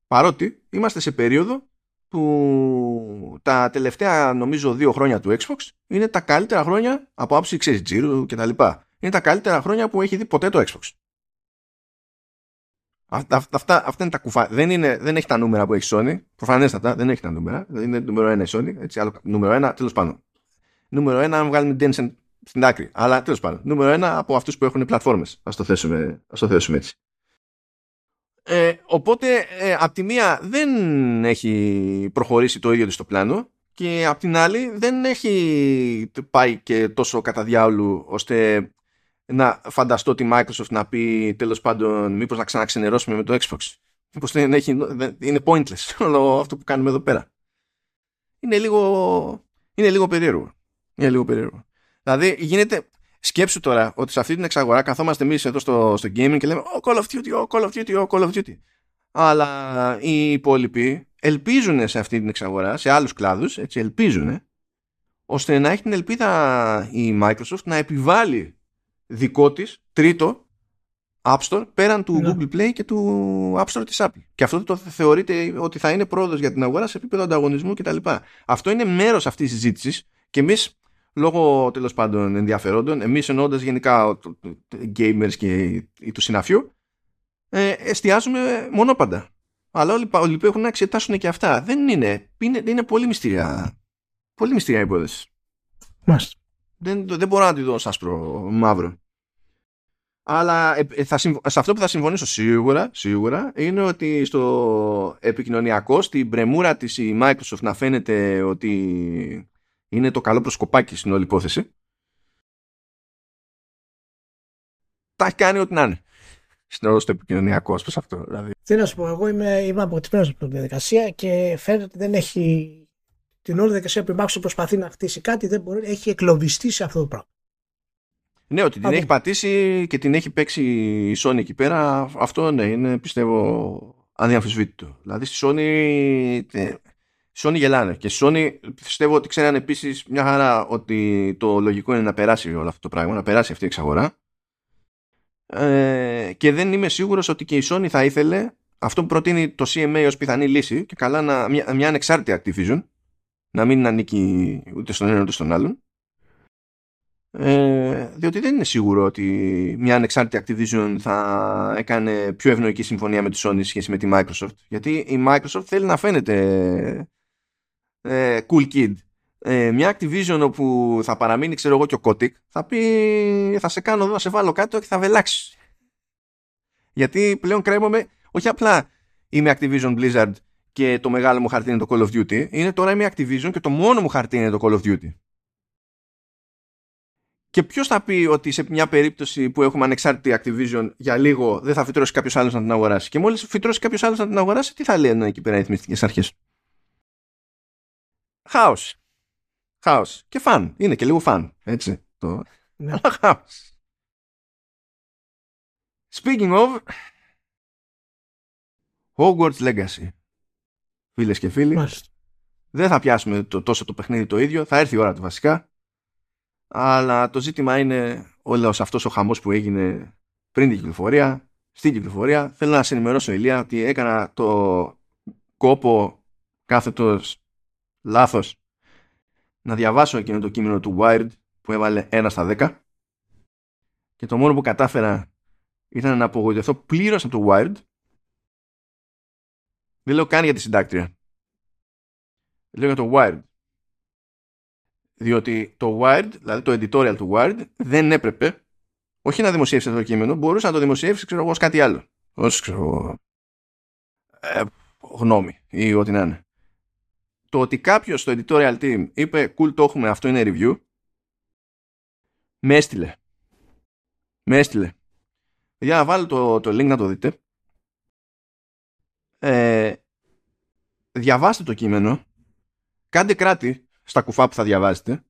παρότι είμαστε σε περίοδο που τα τελευταία νομίζω δύο χρόνια του Xbox είναι τα καλύτερα χρόνια από άψη ξέρεις τζίρου και τα λοιπά. Είναι τα καλύτερα χρόνια που έχει δει ποτέ το Xbox. Αυτά, αυτά, αυτά είναι τα κουφά. Δεν, είναι, δεν έχει τα νούμερα που έχει Sony. Προφανέστατα δεν έχει τα νούμερα. Δεν είναι νούμερο ένα η Sony. Έτσι, άλλο, νούμερο ένα, τέλος πάντων. Νούμερο ένα, αν βγάλουμε Tencent στην άκρη. Αλλά τέλος πάντων. Νούμερο ένα από αυτούς που έχουν πλατφόρμες. Α το, θέσουμε, το θέσουμε έτσι. Ε, οπότε ε, από τη μία δεν έχει προχωρήσει το ίδιο της στο πλάνο και από την άλλη δεν έχει πάει και τόσο κατά διάολου ώστε να φανταστώ τη Microsoft να πει τέλος πάντων μήπως να ξαναξενερώσουμε με το Xbox. Μήπως δεν έχει, είναι pointless όλο αυτό που κάνουμε εδώ πέρα. Είναι λίγο, είναι λίγο περίεργο. Είναι λίγο περίεργο. Δηλαδή γίνεται, Σκέψου τώρα ότι σε αυτή την εξαγορά καθόμαστε εμείς εδώ στο, στο gaming και λέμε Oh, Call of Duty, oh, Call of Duty, oh, Call of Duty. Αλλά οι υπόλοιποι ελπίζουν σε αυτή την εξαγορά, σε άλλους κλάδους, έτσι, ελπίζουν, ώστε να έχει την ελπίδα η Microsoft να επιβάλλει δικό της τρίτο App Store πέραν του ναι. Google Play και του App Store της Apple. Και αυτό το θεωρείται ότι θα είναι πρόοδος για την αγορά σε επίπεδο ανταγωνισμού κτλ. Αυτό είναι μέρος αυτής της συζήτησης και εμείς λόγω τέλος πάντων ενδιαφερόντων, εμείς εννοώντας γενικά gamers και του συναφιού, ε, εστιάζουμε μονόπαντα. Αλλά όλοι, όλοι που έχουν να εξετάσουν και αυτά. Δεν είναι. Είναι, είναι πολύ μυστήρια. Πολύ μυστήρια υπόθεση. Μάλιστα. Δεν, δεν μπορώ να τη δω άσπρο μαύρο. Αλλά ε, ε, θα, σε αυτό που θα συμφωνήσω σίγουρα, σίγουρα είναι ότι στο επικοινωνιακό, στην πρεμούρα της η Microsoft να φαίνεται ότι είναι το καλό προσκοπάκι στην όλη υπόθεση. Τα έχει κάνει ό,τι να είναι. Στο, στο επικοινωνιακό, προ αυτό. Δηλαδή. Τι να σου πω, εγώ είμαι, είμαι αποτυπημένος από την διαδικασία και φαίνεται ότι δεν έχει την όλη διαδικασία που η Microsoft προσπαθεί να χτίσει κάτι, δεν μπορεί, έχει εκλοβιστεί σε αυτό το πράγμα. Ναι, ότι την έχει πατήσει και την έχει παίξει η Sony εκεί πέρα, αυτό ναι, είναι πιστεύω αδιαμφισβήτητο. Δηλαδή στη Sony Sony γελάνε. Και Sony πιστεύω ότι ξέραν επίσης μια χαρά ότι το λογικό είναι να περάσει όλο αυτό το πράγμα, να περάσει αυτή η εξαγορά. Ε, και δεν είμαι σίγουρος ότι και η Sony θα ήθελε αυτό που προτείνει το CMA ως πιθανή λύση και καλά να, μια, μια ανεξάρτητη Activision να μην ανήκει ούτε στον ένα ούτε στον άλλον ε, διότι δεν είναι σίγουρο ότι μια ανεξάρτητη Activision θα έκανε πιο ευνοϊκή συμφωνία με τη Sony σχέση με τη Microsoft γιατί η Microsoft θέλει να φαίνεται ε, cool kid. Ε, μια Activision όπου θα παραμείνει ξέρω εγώ και ο Kotick θα πει θα σε κάνω εδώ, θα σε βάλω κάτω και θα βελάξεις. Γιατί πλέον κρέμομαι όχι απλά είμαι Activision Blizzard και το μεγάλο μου χαρτί είναι το Call of Duty είναι τώρα είμαι Activision και το μόνο μου χαρτί είναι το Call of Duty. Και ποιος θα πει ότι σε μια περίπτωση που έχουμε ανεξάρτητη Activision για λίγο δεν θα φυτρώσει κάποιος άλλος να την αγοράσει; Και μόλις φυτρώσει κάποιος άλλος να την αγοράσει, τι θα λένε εκεί πέρα οι ρυθμιστικές αρχές; Χάος. Χάος. Και φαν. Είναι και λίγο φαν. Έτσι. Το... Ναι. Αλλά χάος. Speaking of Hogwarts Legacy. Φίλες και φίλοι. Μάλιστα. Δεν θα πιάσουμε το, τόσο το παιχνίδι το ίδιο. Θα έρθει η ώρα του βασικά. Αλλά το ζήτημα είναι όλος αυτός ο χαμός που έγινε πριν την κυκλοφορία, στην κυκλοφορία. Θέλω να σε ενημερώσω Ηλία ότι έκανα το κόπο κάθετος λάθος. Να διαβάσω εκείνο το κείμενο του Wired που έβαλε 1 στα 10 και το μόνο που κατάφερα ήταν να απογοητευτώ πλήρως από το Wired. Δεν λέω καν για τη συντάκτρια. Λέω για το Wired. Διότι το Wired, δηλαδή το editorial του Wired, δεν έπρεπε όχι να δημοσιεύσει αυτό το κείμενο, μπορούσε να το δημοσιεύσει ξέρω εγώ, ως κάτι άλλο. Ως ξέρω, ε, γνώμη ή ό,τι να είναι. Το ότι κάποιος στο editorial team είπε cool το έχουμε, αυτό είναι review, με έστειλε. Με έστειλε. Για να βάλω το, το link να το δείτε. Ε, διαβάστε το κείμενο, κάντε κράτη στα κουφά που θα διαβάζετε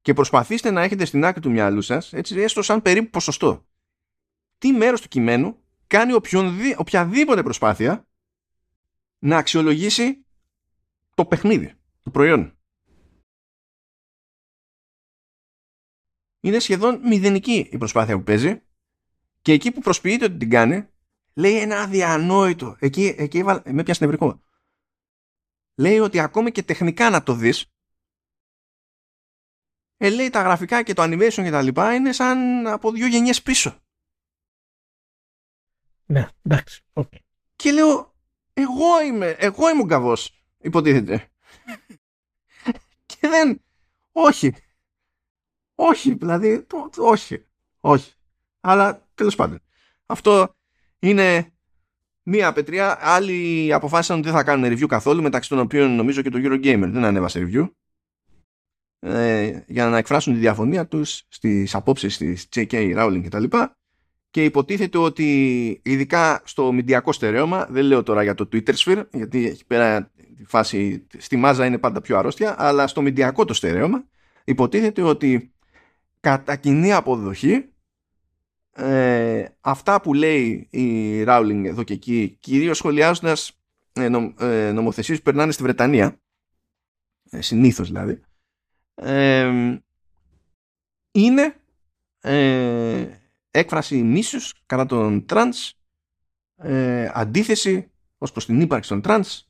και προσπαθήστε να έχετε στην άκρη του μυαλού σας, έτσι έστω σαν περίπου ποσοστό. Τι μέρος του κειμένου κάνει οποιαδήποτε προσπάθεια να αξιολογήσει το παιχνίδι, το προϊόν. Είναι σχεδόν μηδενική η προσπάθεια που παίζει και εκεί που προσποιείται ότι την κάνει λέει ένα αδιανόητο. Εκεί, εκεί με πιάσει νευρικό. Λέει ότι ακόμη και τεχνικά να το δεις ε, λέει τα γραφικά και το animation και τα λοιπά είναι σαν από δύο γενιές πίσω. Ναι, εντάξει. Okay. Και λέω, εγώ είμαι, εγώ είμαι ο γκαβός, υποτίθεται. και δεν, όχι. Όχι, δηλαδή, το, όχι. Όχι. Αλλά τέλος πάντων. Αυτό είναι μία πετριά. Άλλοι αποφάσισαν ότι δεν θα κάνουν review καθόλου, μεταξύ των οποίων νομίζω και το Eurogamer δεν ανέβασε review ε, για να εκφράσουν τη διαφωνία τους στις απόψεις της J.K. Rowling κτλ. Και, και υποτίθεται ότι ειδικά στο μηντιακό στερέωμα, δεν λέω τώρα για το Twitter sphere, γιατί έχει πέρα τη φάση, στη μάζα είναι πάντα πιο αρρώστια, αλλά στο μηντιακό το στερέωμα, υποτίθεται ότι κατά κοινή αποδοχή ε, αυτά που λέει η Rowling εδώ και εκεί, κυρίως σχολιάζοντας ε, νομ, ε, νομοθεσίες που περνάνε στη Βρετανία, ε, συνήθως δηλαδή, είναι ε, έκφραση μίσους κατά τον τρανς ε, αντίθεση ως προς την ύπαρξη των τρανς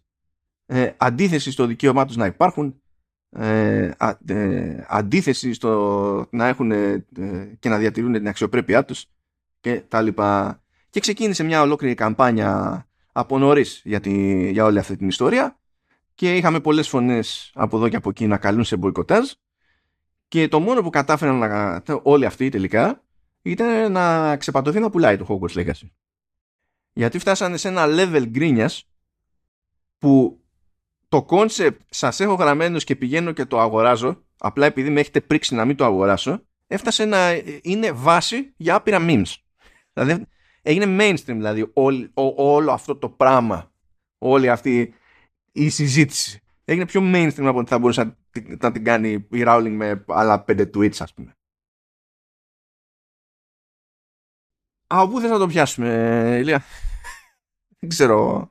ε, αντίθεση στο δικαίωμά τους να υπάρχουν ε, ε, αντίθεση στο να έχουν και να διατηρούν την αξιοπρέπειά τους και τα λοιπά και ξεκίνησε μια ολόκληρη καμπάνια από νωρίς για, για όλη αυτή την ιστορία και είχαμε πολλές φωνές από εδώ και από εκεί να καλούν σε μποϊκοτάζ και το μόνο που κατάφεραν να, όλοι αυτοί τελικά ήταν να ξεπατωθεί να πουλάει το Hogwarts Legacy. Γιατί φτάσανε σε ένα level γκρίνιας που το concept σας έχω γραμμένος και πηγαίνω και το αγοράζω απλά επειδή με έχετε πρίξει να μην το αγοράσω έφτασε να είναι βάση για άπειρα memes. Δηλαδή έγινε mainstream δηλαδή όλο αυτό το πράγμα όλη αυτή η συζήτηση έγινε πιο mainstream από ότι θα μπορούσε να, την κάνει η Rowling με άλλα πέντε tweets ας πούμε. Από πού θες να το πιάσουμε, Ηλία; Δεν ξέρω.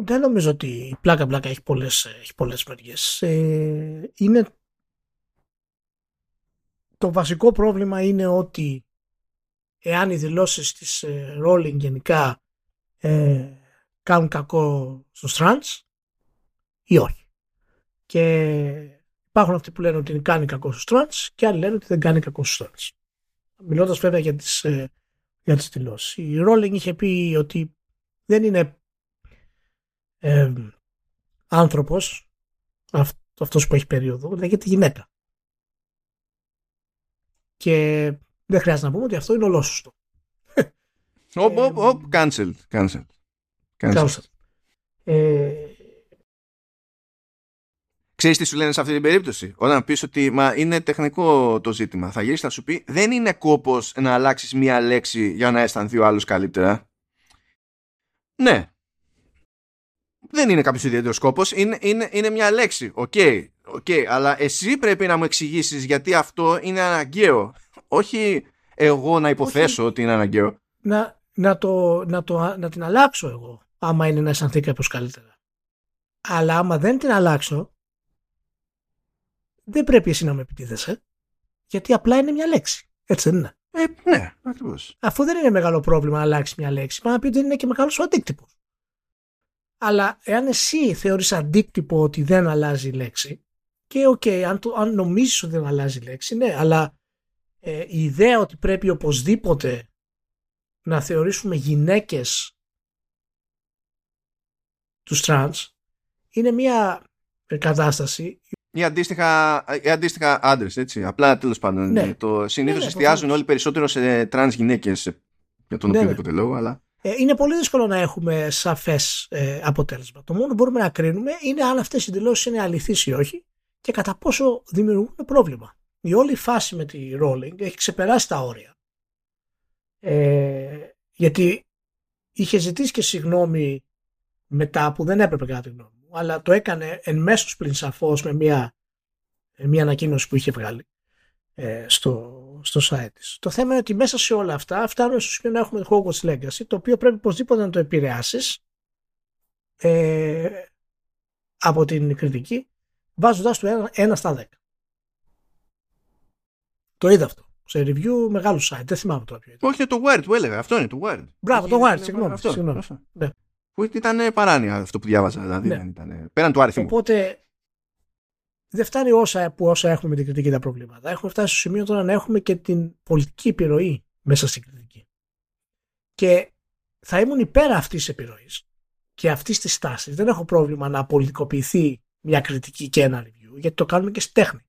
Δεν νομίζω ότι η πλάκα πλάκα έχει πολλές, έχει πολλές μεριές. Ε, είναι... Το βασικό πρόβλημα είναι ότι εάν οι δηλώσεις της ε, Rowling γενικά ε, κάνουν κακό στους τρανς ή όχι. Και υπάρχουν αυτοί που λένε ότι κάνει κακό στους τρανς και άλλοι λένε ότι δεν κάνει κακό στους τρανς. Μιλώντας βέβαια για τις, ε, για τις δηλώσεις. Η Rowling είχε πει ότι δεν είναι ε, άνθρωπος αυτός που έχει περίοδο, λέγεται γυναίκα. Και δεν χρειάζεται να πούμε ότι αυτό είναι ολόσωστο. Οπ, οπ, οπ, cancelled, cancelled. Ε, Ξέρεις τι σου λένε σε αυτή την περίπτωση; Όταν πεις ότι μα είναι τεχνικό το ζήτημα, θα γυρίσεις θα σου πει δεν είναι κόπος να αλλάξεις μία λέξη για να αισθανθεί ο άλλος καλύτερα. Ναι. Δεν είναι κάποιος ιδιαίτερος κόπος. Είναι, είναι, είναι μια λέξη. Ok. Okay. Okay. Αλλά εσύ πρέπει να μου εξηγήσεις γιατί αυτό είναι αναγκαίο. Όχι εγώ να υποθέσω ότι είναι αναγκαίο. Να, να, το, να, το, να την αλλάξω εγώ. Άμα είναι να αισθανθεί κάποιος καλύτερα. Αλλά άμα δεν την αλλάξω, δεν πρέπει εσύ να με επιτίθεσαι, γιατί απλά είναι μια λέξη. Έτσι δεν είναι. Ε, ναι, ακριβώς. Αφού δεν είναι μεγάλο πρόβλημα να αλλάξεις μια λέξη, μα να πει ότι δεν είναι και μεγάλος ο αντίκτυπος. Αλλά εάν εσύ θεωρείς αντίκτυπο ότι δεν αλλάζει η λέξη, και ok, okay, αν, αν νομίζεις ότι δεν αλλάζει η λέξη, ναι, αλλά ε, η ιδέα ότι πρέπει οπωσδήποτε να θεωρήσουμε γυναίκες τους τρανς είναι μια κατάσταση ή αντίστοιχα, ή αντίστοιχα άντρες, έτσι. Απλά τέλος πάντων. Ναι. Το συνήθως ναι, ναι, εστιάζουν όλοι περισσότερο σε τρανς γυναίκες για τον ναι, οποιοδήποτε λόγο, αλλά. Ε, είναι πολύ δύσκολο να έχουμε σαφές ε, αποτέλεσμα. Το μόνο που μπορούμε να κρίνουμε είναι αν αυτές οι δηλώσεις είναι αληθείς ή όχι και κατά πόσο δημιουργούν πρόβλημα. Η όλη φάση με τη Rolling έχει ξεπεράσει τα όρια. Ε, γιατί είχε ζητήσει και συγγνώμη μετά που δεν έπρεπε κατά τη γνώμη αλλά το έκανε εν μέσω πλην σαφώς με μια, μια ανακοίνωση που είχε βγάλει ε, στο, στο site της. Το θέμα είναι ότι μέσα σε όλα αυτά φτάνουμε στο σημείο να έχουμε το Hogwarts Legacy, το οποίο πρέπει οπωσδήποτε να το επηρεάσεις ε, από την κριτική, βάζοντα το 1 στα 10. Το είδα αυτό. Σε review μεγάλου site. Δεν θυμάμαι τώρα ποιο Όχι, το Word που έλεγα. Αυτό είναι το Word. Μπράβο, το Word. Συγγνώμη. συγγνώμη. Ναι. Που ήταν παράνοια αυτό που διάβαζα. Δηλαδή, ναι. ήταν, πέραν του αριθμού. Οπότε δεν φτάνει όσα, που όσα έχουμε με την κριτική τα προβλήματα. Έχουμε φτάσει στο σημείο τώρα να έχουμε και την πολιτική επιρροή μέσα στην κριτική. Και θα ήμουν υπέρ αυτής της επιρροής και αυτής της τάση. Δεν έχω πρόβλημα να πολιτικοποιηθεί μια κριτική και ένα review, γιατί το κάνουμε και στη τέχνη.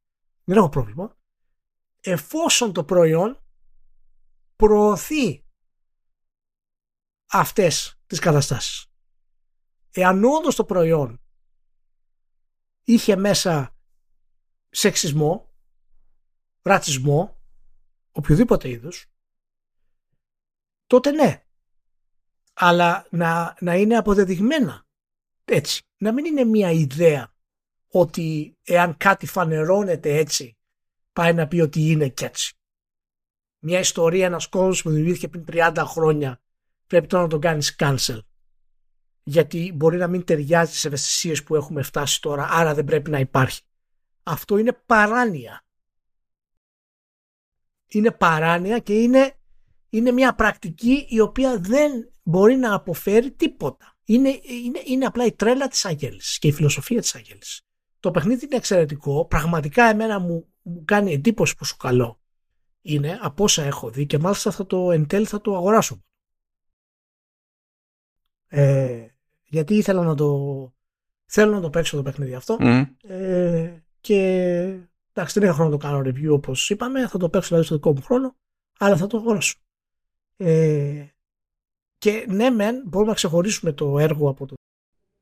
Δεν έχω πρόβλημα. Εφόσον το προϊόν προωθεί αυτές τις καταστάσεις εάν όντως το προϊόν είχε μέσα σεξισμό, ρατσισμό, οποιοδήποτε είδους, τότε ναι. Αλλά να, να είναι αποδεδειγμένα έτσι. Να μην είναι μια ιδέα ότι εάν κάτι φανερώνεται έτσι, πάει να πει ότι είναι και έτσι. Μια ιστορία, ένας κόσμος που δημιουργήθηκε πριν 30 χρόνια, πρέπει τώρα να τον κάνεις cancel γιατί μπορεί να μην ταιριάζει στις ευαισθησίες που έχουμε φτάσει τώρα, άρα δεν πρέπει να υπάρχει. Αυτό είναι παράνοια. Είναι παράνοια και είναι, είναι μια πρακτική η οποία δεν μπορεί να αποφέρει τίποτα. Είναι, είναι, είναι απλά η τρέλα της Αγέλης και η φιλοσοφία της Αγέλης. Το παιχνίδι είναι εξαιρετικό. Πραγματικά εμένα μου, μου κάνει εντύπωση πόσο καλό είναι από όσα έχω δει και μάλιστα θα το εν τέλει θα το αγοράσω. Ε, γιατί ήθελα να το θέλω να το παίξω το παιχνίδι αυτό ε, και εντάξει δεν έχω χρόνο να το κάνω review όπως είπαμε. Θα το παίξω δηλαδή στο δικό μου χρόνο αλλά θα το αγοράσω. Ε, και ναι μεν μπορούμε να ξεχωρίσουμε το έργο από το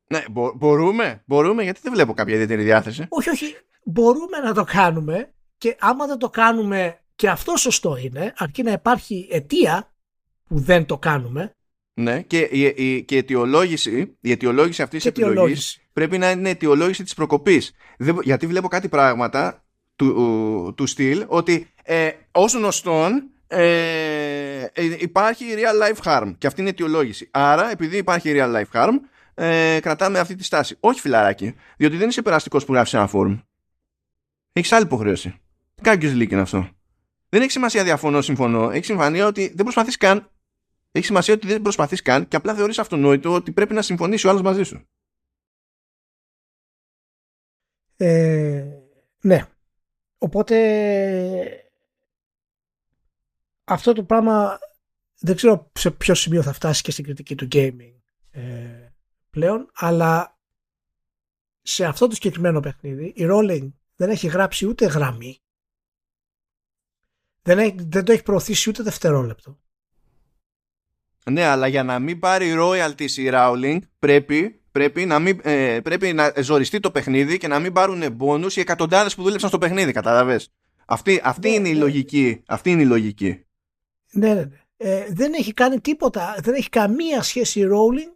ναι, μπο- μπορούμε, μπορούμε, γιατί δεν βλέπω κάποια ιδιαίτερη διάθεση. Όχι, όχι, μπορούμε να το κάνουμε και άμα δεν το κάνουμε και αυτό σωστό είναι, αρκεί να υπάρχει αιτία που δεν το κάνουμε, ναι, και η, η, και η αιτιολόγηση, η αιτιολόγηση αυτής της επιλογής πρέπει να είναι αιτιολόγηση της προκοπής. γιατί βλέπω κάτι πράγματα του, του στυλ ότι ε, ως γνωστόν ε, ε, υπάρχει real life harm και αυτή είναι η αιτιολόγηση. Άρα επειδή υπάρχει real life harm ε, κρατάμε αυτή τη στάση. Όχι φιλαράκι, διότι δεν είσαι περαστικός που γράφεις ένα φόρουμ. Έχεις άλλη υποχρέωση. Κάποιος λύκει είναι αυτό. Δεν έχει σημασία διαφωνώ, συμφωνώ. Έχει συμφωνία ότι δεν προσπαθείς καν έχει σημασία ότι δεν προσπαθείς καν και απλά θεωρείς αυτονόητο ότι πρέπει να συμφωνήσει ο άλλος μαζί σου. Ε, ναι. Οπότε αυτό το πράγμα δεν ξέρω σε ποιο σημείο θα φτάσει και στην κριτική του gaming ε, πλέον, αλλά σε αυτό το συγκεκριμένο παιχνίδι η Rolling δεν έχει γράψει ούτε γραμμή δεν, δεν το έχει προωθήσει ούτε δευτερόλεπτο ναι, αλλά για να μην πάρει royalties η Rowling πρέπει, πρέπει να, μην, ε, πρέπει να ζοριστεί το παιχνίδι και να μην πάρουν μπόνους οι εκατοντάδες που δούλεψαν στο παιχνίδι, κατάλαβες; Αυτή, αυτή, Ναι, είναι, η ναι. λογική, αυτή είναι η λογική. Ναι, ναι, ναι. Ε, δεν έχει κάνει τίποτα, δεν έχει καμία σχέση η Rowling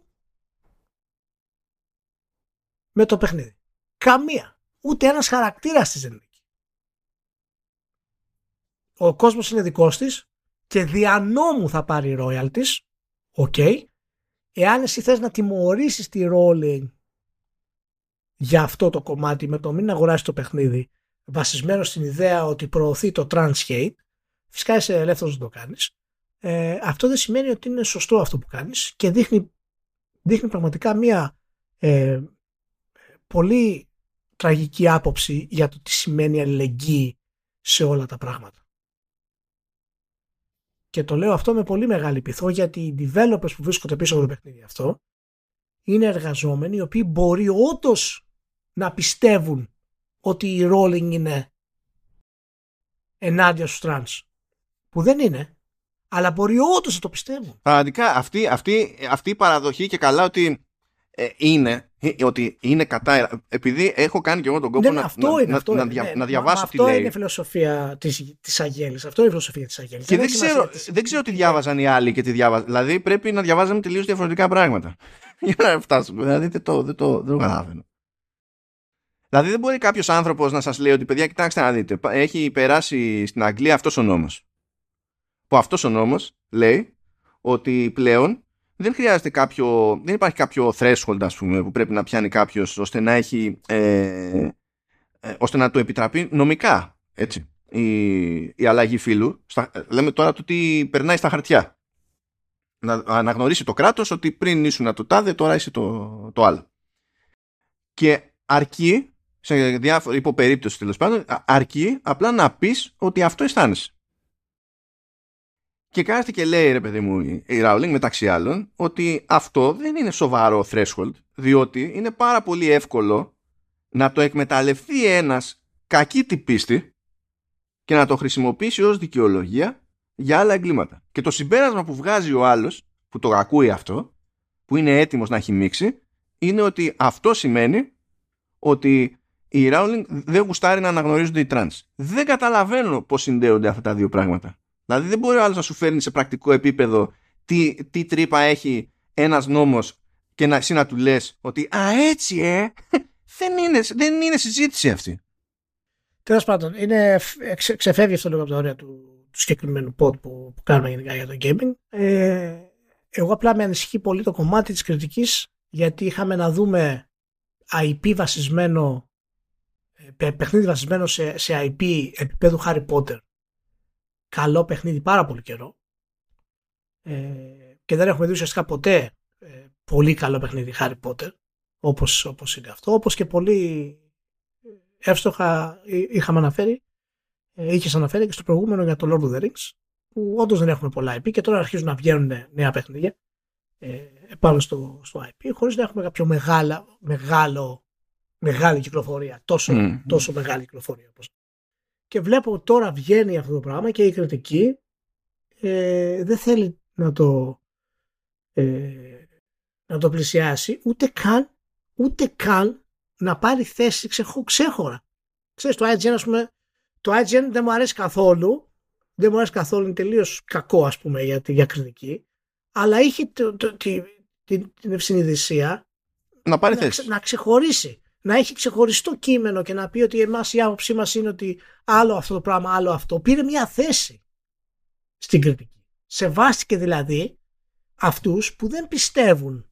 με το παιχνίδι. Καμία. Ούτε ένας χαρακτήρας της δεν είναι εκεί. Ο κόσμος είναι δικός της και δια νόμου θα πάρει royalties. Ok. Εάν εσύ θες να τιμωρήσεις τη Rowling για αυτό το κομμάτι με το μην αγοράσεις το παιχνίδι βασισμένος στην ιδέα ότι προωθεί το trans hate φυσικά είσαι ελεύθερος να το κάνεις ε, αυτό δεν σημαίνει ότι είναι σωστό αυτό που κάνεις και δείχνει, δείχνει πραγματικά μία ε, πολύ τραγική άποψη για το τι σημαίνει αλληλεγγύη σε όλα τα πράγματα. Και το λέω αυτό με πολύ μεγάλη πειθό γιατί οι developers που βρίσκονται πίσω από το παιχνίδι αυτό είναι εργαζόμενοι οι οποίοι μπορεί όντως να πιστεύουν ότι η Rowling είναι ενάντια στους τρανς. Που δεν είναι. Αλλά μπορεί όντως να το πιστεύουν. Πραγματικά αυτή, αυτή, αυτή η παραδοχή και καλά ότι ε, είναι, ε, ότι είναι κατά. Επειδή έχω κάνει και εγώ τον κόπο Ναι, να, αυτό να, είναι, να, αυτό να, είναι, δια- ναι. να Μα- διαβάσω μα τι αυτό λέει. είναι η φιλοσοφία της, της αγέλης. Αυτό είναι η φιλοσοφία της αγέλης. Και δεν έχει ξέρω, σημασία της- δεν ξέρω τι διάβαζαν οι άλλοι και τι διάβαζαν. Δηλαδή πρέπει να διαβάζαμε τελείως διαφορετικά πράγματα. Για να φτάσουμε. Δηλαδή δεν το, δεν το, δεν το καταλαβαίνω. Δηλαδή δεν μπορεί κάποιος άνθρωπος να σας λέει ότι παιδιά, κοιτάξτε να δείτε, πα- έχει περάσει στην Αγγλία αυτός ο νόμος. Που αυτός ο νόμος λέει ότι πλέον δεν χρειάζεται κάποιο. Δεν υπάρχει κάποιο threshold, ας πούμε, που πρέπει να πιάνει κάποιος ώστε να έχει. Ε, ε, ώστε να του επιτραπεί νομικά. Έτσι. Η, η αλλαγή φύλου. Στα, ε, λέμε τώρα το τι περνάει στα χαρτιά. Να αναγνωρίσει το κράτος ότι πριν ήσουν το τάδε, τώρα είσαι το, το άλλο. Και αρκεί, σε διάφορα υποπερίπτωση τέλος πάντων, α- αρκεί απλά να πεις ότι αυτό αισθάνεσαι. Και κάθεται και λέει, ρε παιδί μου, η η Rowling μεταξύ άλλων, ότι αυτό δεν είναι σοβαρό threshold, διότι είναι πάρα πολύ εύκολο να το εκμεταλλευτεί ένας κακή την πίστη και να το χρησιμοποιήσει ως δικαιολογία για άλλα εγκλήματα. Και το συμπέρασμα που βγάζει ο άλλος, που το ακούει αυτό, που είναι έτοιμος να έχει μίξει, είναι ότι αυτό σημαίνει ότι η Rowling δεν γουστάρει να αναγνωρίζονται οι τρανς. Δεν καταλαβαίνω πώς συνδέονται αυτά τα δύο πράγματα. Δηλαδή δεν μπορεί ο άλλος να σου φέρνει σε πρακτικό επίπεδο τι, τι τρύπα έχει ένας νόμος και να, εσύ να του λες ότι «Α, έτσι ε, δεν είναι, δεν είναι συζήτηση αυτή». Τέλος πάντων, είναι, ξε, ξεφεύγει αυτό λίγο από τα όρια του, του συγκεκριμένου pod που, που κάνουμε γενικά για το gaming. Ε, εγώ απλά με ανησυχεί πολύ το κομμάτι της κριτικής γιατί είχαμε να δούμε IP βασισμένο ε, παι- παιχνίδι βασισμένο σε, σε IP επίπεδου Harry Potter καλό παιχνίδι πάρα πολύ καιρό ε, και δεν έχουμε δει ουσιαστικά ποτέ ε, πολύ καλό παιχνίδι Harry Potter όπως, όπως είναι αυτό όπως και πολύ εύστοχα εί- είχαμε αναφέρει ε, είχες αναφέρει και στο προηγούμενο για το Lord of the Rings που όντως δεν έχουμε πολλά IP και τώρα αρχίζουν να βγαίνουν νέα παιχνίδια ε, επάνω στο, στο IP χωρίς να έχουμε κάποιο μεγάλα, μεγάλο, μεγάλη κυκλοφορία τόσο, Μμμ. τόσο μεγάλη κυκλοφορία όπως. Και βλέπω ότι τώρα βγαίνει αυτό το πράγμα και η κριτική ε, δεν θέλει να το ε, να το πλησιάσει ούτε καν ούτε καν να πάρει θέση ξεχω, ξέχωρα ξέρεις το IGN ας πούμε το IGN δεν μου αρέσει καθόλου δεν μου αρέσει καθόλου είναι τελείως κακό ας πούμε για, τη- για κριτική αλλά είχε το, το, τη, την, την ευσυνειδησία Να πάρει να, θέση. ξε- να ξεχωρίσει να έχει ξεχωριστό κείμενο και να πει ότι εμάς η άποψή μας είναι ότι άλλο αυτό το πράγμα, άλλο αυτό. Πήρε μια θέση στην κριτική. Σεβάστηκε δηλαδή αυτούς που δεν πιστεύουν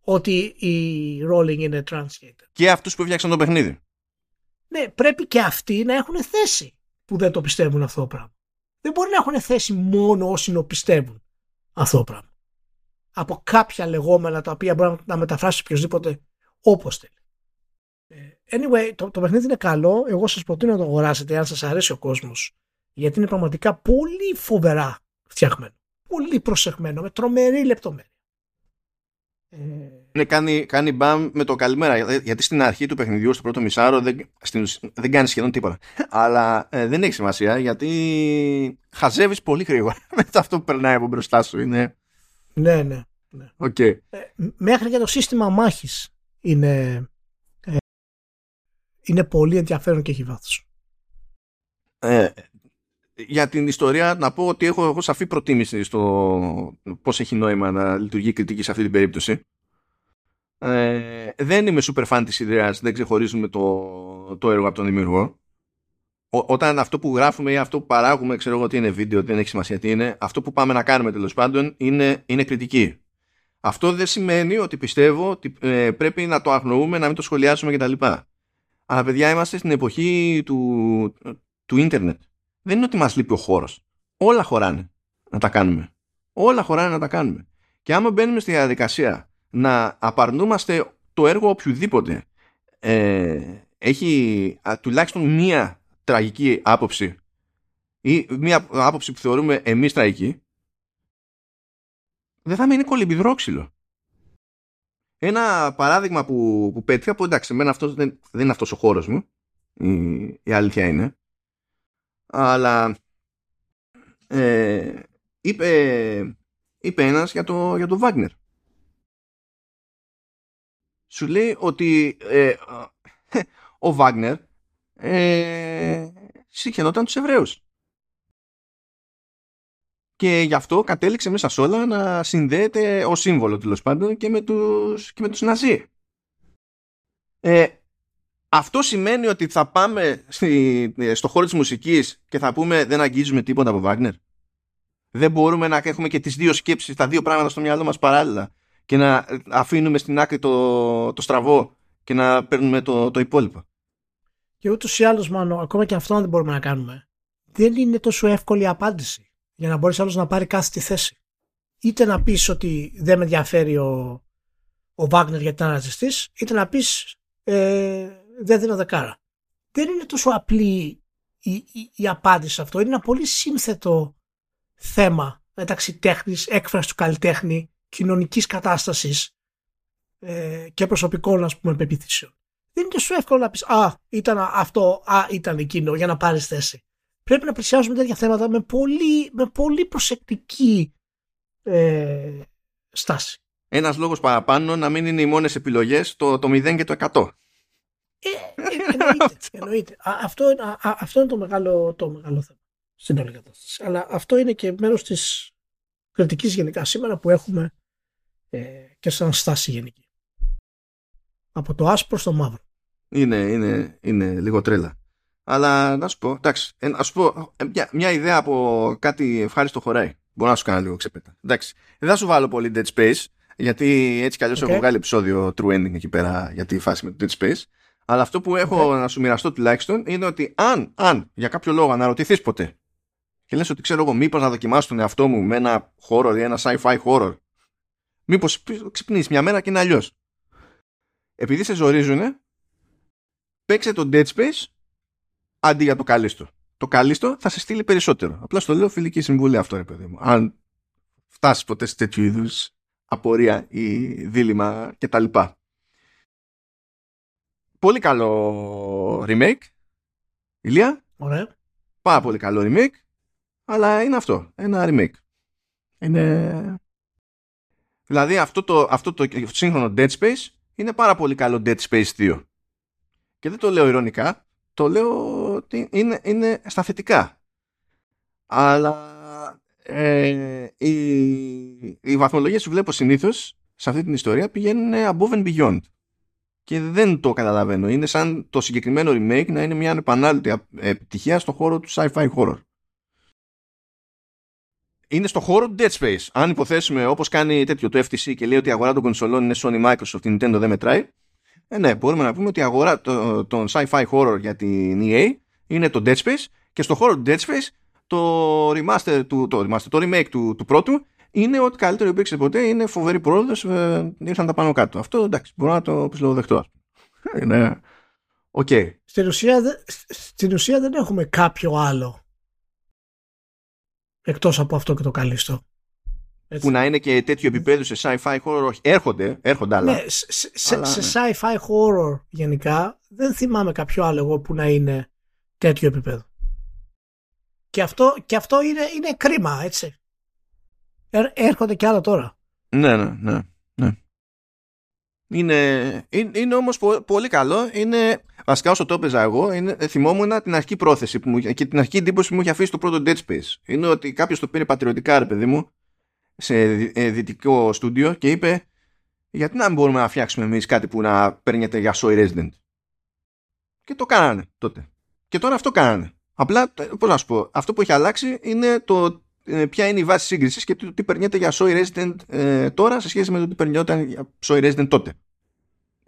ότι η Rowling είναι transgender. Και αυτούς που φτιάξαν το παιχνίδι. Ναι, πρέπει και αυτοί να έχουν θέση που δεν το πιστεύουν αυτό το πράγμα. Δεν μπορεί να έχουν θέση μόνο όσοι το πιστεύουν αυτό το πράγμα. Από κάποια λεγόμενα τα οποία μπορεί να μεταφράσει οποιοδήποτε όπως θέλει. Ε, Anyway, το, το παιχνίδι είναι καλό. Εγώ σας προτείνω να το αγοράσετε αν σας αρέσει ο κόσμος. Γιατί είναι πραγματικά πολύ φοβερά φτιαχμένο. Πολύ προσεχμένο, με τρομερή λεπτομέρεια. Ε, Ναι, κάνει, κάνει μπαμ με το καλημέρα. Για- Γιατί στην αρχή του παιχνιδιού, στο πρώτο μισάρο, δεν, στην ουσία- δεν κάνει σχεδόν τίποτα. Αλλά ε, δεν έχει σημασία γιατί χαζεύεις πολύ γρήγορα με αυτό που περνάει από μπροστά σου. Είναι... ναι, ναι. ναι. Okay. Ε, μέχρι και το σύστημα μάχης είναι, ε, είναι πολύ ενδιαφέρον και έχει βάθος. Ε, για την ιστορία να πω ότι έχω, έχω σαφή προτίμηση στο πώς έχει νόημα να λειτουργεί η κριτική σε αυτή την περίπτωση. Ε, δεν είμαι super fan της ιδέας, δεν ξεχωρίζουμε το, το έργο από τον δημιουργό. όταν αυτό που γράφουμε ή αυτό που παράγουμε, ξέρω εγώ τι είναι βίντεο, δεν έχει σημασία τι είναι, αυτό που πάμε να κάνουμε τέλος πάντων είναι, είναι κριτική. Αυτό δεν σημαίνει ότι πιστεύω ότι ε, πρέπει να το αγνοούμε, να μην το σχολιάσουμε κτλ. Αλλά παιδιά είμαστε στην εποχή του, του ίντερνετ. Δεν είναι ότι μας λείπει ο χώρος. Όλα χωράνε να τα κάνουμε. Όλα χωράνε να τα κάνουμε. Και άμα μπαίνουμε στη διαδικασία να απαρνούμαστε το έργο οποιοδήποτε ε, έχει τουλάχιστον μία τραγική άποψη ή μία άποψη που θεωρούμε εμείς τραγική δεν θα μείνει κολυμπιδρόξυλο. Ένα παράδειγμα που, που πέτυχα που εντάξει, εμένα αυτός δεν, δεν είναι αυτός ο χώρος μου η, η αλήθεια είναι αλλά ε, είπε, είπε ένας για το, για το Wagner σου λέει ότι ε, ο Βάγνερ ε, συγχαινόταν τους Εβραίους. Και γι' αυτό κατέληξε μέσα σε όλα να συνδέεται ως σύμβολο τέλος πάντων και με τους, και με τους Ναζί. Ε, αυτό σημαίνει ότι θα πάμε στη, στο χώρο της μουσικής και θα πούμε δεν αγγίζουμε τίποτα από Βάγνερ. Δεν μπορούμε να έχουμε και τις δύο σκέψεις, τα δύο πράγματα στο μυαλό μας παράλληλα και να αφήνουμε στην άκρη το, το στραβό και να παίρνουμε το, το υπόλοιπο. Και ούτως ή άλλως, μάλλον, ακόμα και αυτό δεν μπορούμε να κάνουμε, δεν είναι τόσο εύκολη η απάντηση για να μπορείς άλλος να πάρει κάθε τη θέση. Είτε να πεις ότι δεν με ενδιαφέρει ο, ο Βάγνερ γιατί ήταν ρατσιστή, είτε να πεις ε, δεν δίνω δεκάρα. Δεν είναι τόσο απλή η, η, η απάντηση σε αυτό. Είναι ένα πολύ σύνθετο θέμα μεταξύ τέχνης, έκφρασης του καλλιτέχνη κοινωνικής κατάστασης ε, και προσωπικών ας πούμε πεπιθήσεων. Δεν είναι τόσο εύκολο να πεις «Α, ήταν αυτό, α, ήταν εκείνο» για να πάρεις θέση. Πρέπει να πλησιάζουμε τέτοια θέματα με πολύ, με πολύ προσεκτική ε, στάση. Ένας λόγος παραπάνω να μην είναι οι μόνες επιλογές το, το 0 και το 100. Ε, εννοείται, εννοείται. αυτό, αυτό είναι το μεγάλο, το μεγάλο θέμα στην όλη κατάσταση. Αλλά αυτό είναι και μέρος της κριτικής γενικά σήμερα που έχουμε ε, και σαν στάση γενική. Από το άσπρο στο μαύρο. Είναι, είναι, είναι λίγο τρέλα. Αλλά να σου πω, εντάξει, ε, να σου πω ε, μια, μια, ιδέα από κάτι ευχάριστο χωράει. Μπορώ να σου κάνω λίγο ξεπέτα. Εντάξει, δεν θα σου βάλω πολύ Dead Space, γιατί έτσι κι αλλιώς έχω βγάλει επεισόδιο True Ending εκεί πέρα για τη φάση με το Dead Space. Αλλά αυτό που έχω να σου μοιραστώ τουλάχιστον είναι ότι αν, αν για κάποιο λόγο αναρωτηθείς ποτέ και λες ότι ξέρω εγώ μήπως να δοκιμάσω τον εαυτό μου με ένα horror ή ένα sci-fi horror Μήπως ξυπνήσει μια μέρα και είναι αλλιώς. Επειδή σε ζορίζουνε, παίξε το Dead Space αντί για το καλύστο. Το καλύστο θα σε στείλει περισσότερο. Απλά στο λέω φιλική συμβουλή αυτό, ρε παιδί μου. Αν φτάσεις ποτέ σε τέτοιου είδους απορία ή δίλημα κτλ. Πολύ καλό remake. Ηλία; Ωραία. Πάρα πολύ καλό remake. Αλλά είναι αυτό. Ένα remake. Είναι Δηλαδή αυτό το, αυτό το σύγχρονο Dead Space είναι πάρα πολύ καλό Dead Space 2. Και δεν το λέω ηρωνικά, το λέω ότι είναι, είναι στα θετικά. Αλλά ε, οι, οι βαθμολογίες που βλέπω συνήθως σε αυτή την ιστορία πηγαίνουν above and beyond. Και δεν το καταλαβαίνω. Είναι σαν το συγκεκριμένο remake να είναι μια επανάληπτη επιτυχία στον χώρο του sci-fi horror είναι στο χώρο του Dead Space. Αν υποθέσουμε όπως κάνει τέτοιο το FTC και λέει ότι η αγορά των κονσολών είναι Sony Microsoft, η Nintendo δεν μετράει, ε, ναι, μπορούμε να πούμε ότι η αγορά των sci-fi horror για την EA είναι το Dead Space και στο χώρο του Dead Space το remaster, του, το, remaster, το remake του, του πρώτου είναι ότι καλύτερο υπήρξε ποτέ, είναι φοβερή πρόοδος, ε, ήρθαν τα πάνω κάτω. Αυτό εντάξει, μπορώ να το δεχτώ. Είναι... Okay. Στην, ουσία, στην ουσία δεν έχουμε κάποιο άλλο εκτός από αυτό και το καλύστο. Έτσι. Που να είναι και τέτοιο επίπεδο σε sci-fi horror, όχι. Έρχονται, έρχονται άλλα. Ναι, σε, σε, ναι. sci-fi horror γενικά δεν θυμάμαι κάποιο άλλο εγώ που να είναι τέτοιο επίπεδο. Και αυτό, και αυτό είναι, είναι κρίμα, έτσι. έρχονται και άλλα τώρα. Ναι, ναι, ναι. ναι. Είναι, είναι, είναι όμως πολύ καλό. Είναι, βασικά όσο το έπαιζα εγώ, είναι, θυμόμουν την αρχική πρόθεση που μου, και την αρχική εντύπωση που μου είχε αφήσει το πρώτο Dead Space. Είναι ότι κάποιος το πήρε πατριωτικά, ρε παιδί μου, σε ε, δυτικό στούντιο και είπε γιατί να μην μπορούμε να φτιάξουμε εμείς κάτι που να παίρνετε για Soy Resident; Και το κάνανε τότε. Και τώρα αυτό κάνανε. Απλά, πώς να σου πω, αυτό που έχει αλλάξει είναι το ε, ποια είναι η βάση σύγκρισης και το τι περνιέται για Soy Resident ε, τώρα σε σχέση με το τι περνιόταν για Soy Resident τότε.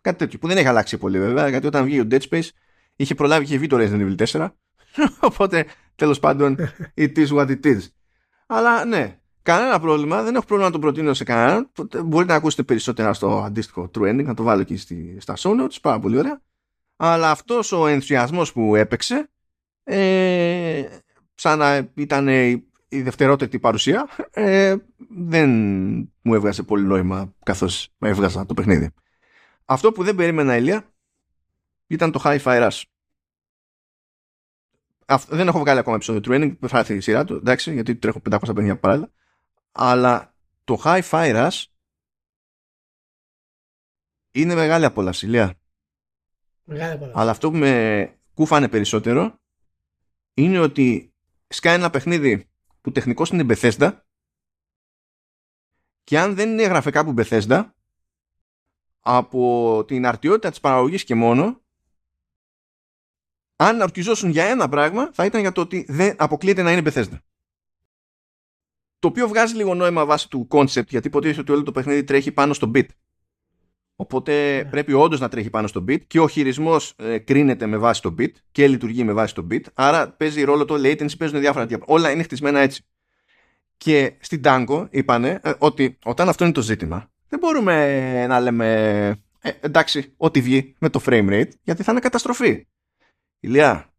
Κάτι τέτοιο που δεν έχει αλλάξει πολύ βέβαια, γιατί όταν βγήκε ο Dead Space είχε προλάβει και βγει το Resident Evil 4. Οπότε τέλος πάντων it is what it is. Αλλά ναι, κανένα πρόβλημα, δεν έχω πρόβλημα να το προτείνω σε κανέναν. Μπορείτε να ακούσετε περισσότερα στο αντίστοιχο True Ending, να το βάλω εκεί στη, στα show notes, πάρα πολύ ωραία. Αλλά αυτός ο ενθουσιασμός που έπαιξε, ε, σαν να ήταν η δευτερότερη παρουσία, ε, δεν μου έβγαζε πολύ νόημα καθώς έβγαζα το παιχνίδι. Αυτό που δεν περίμενα, Ηλία, ήταν το High Rush. δεν έχω βγάλει ακόμα επεισόδιο training, θα έρθει η σειρά του, εντάξει, γιατί τρέχω 550 παράλληλα. Αλλά το High Fire Rush είναι μεγάλη απόλαυση, Ηλία. Μεγάλη απόλαυση. Αλλά αυτό που με κούφανε περισσότερο είναι ότι σκάει ένα παιχνίδι που τεχνικός είναι Bethesda και αν δεν είναι γραφικά που Bethesda από την αρτιότητα της παραγωγής και μόνο αν ορκιζόσουν για ένα πράγμα θα ήταν για το ότι δεν αποκλείεται να είναι Bethesda. Το οποίο βγάζει λίγο νόημα βάσει του concept γιατί υποτίθεται ότι όλο το παιχνίδι τρέχει πάνω στο bit. Οπότε ναι. πρέπει όντως να τρέχει πάνω στο bit και ο χειρισμός ε, κρίνεται με βάση το bit και λειτουργεί με βάση το bit. Άρα παίζει ρόλο το latency, παίζουν διάφορα τέτοια. Όλα είναι χτισμένα έτσι. Και στην Tango είπανε ε, ότι όταν αυτό είναι το ζήτημα, δεν μπορούμε να λέμε ε, εντάξει, ό,τι βγει με το frame rate, γιατί θα είναι καταστροφή. Ηλιά,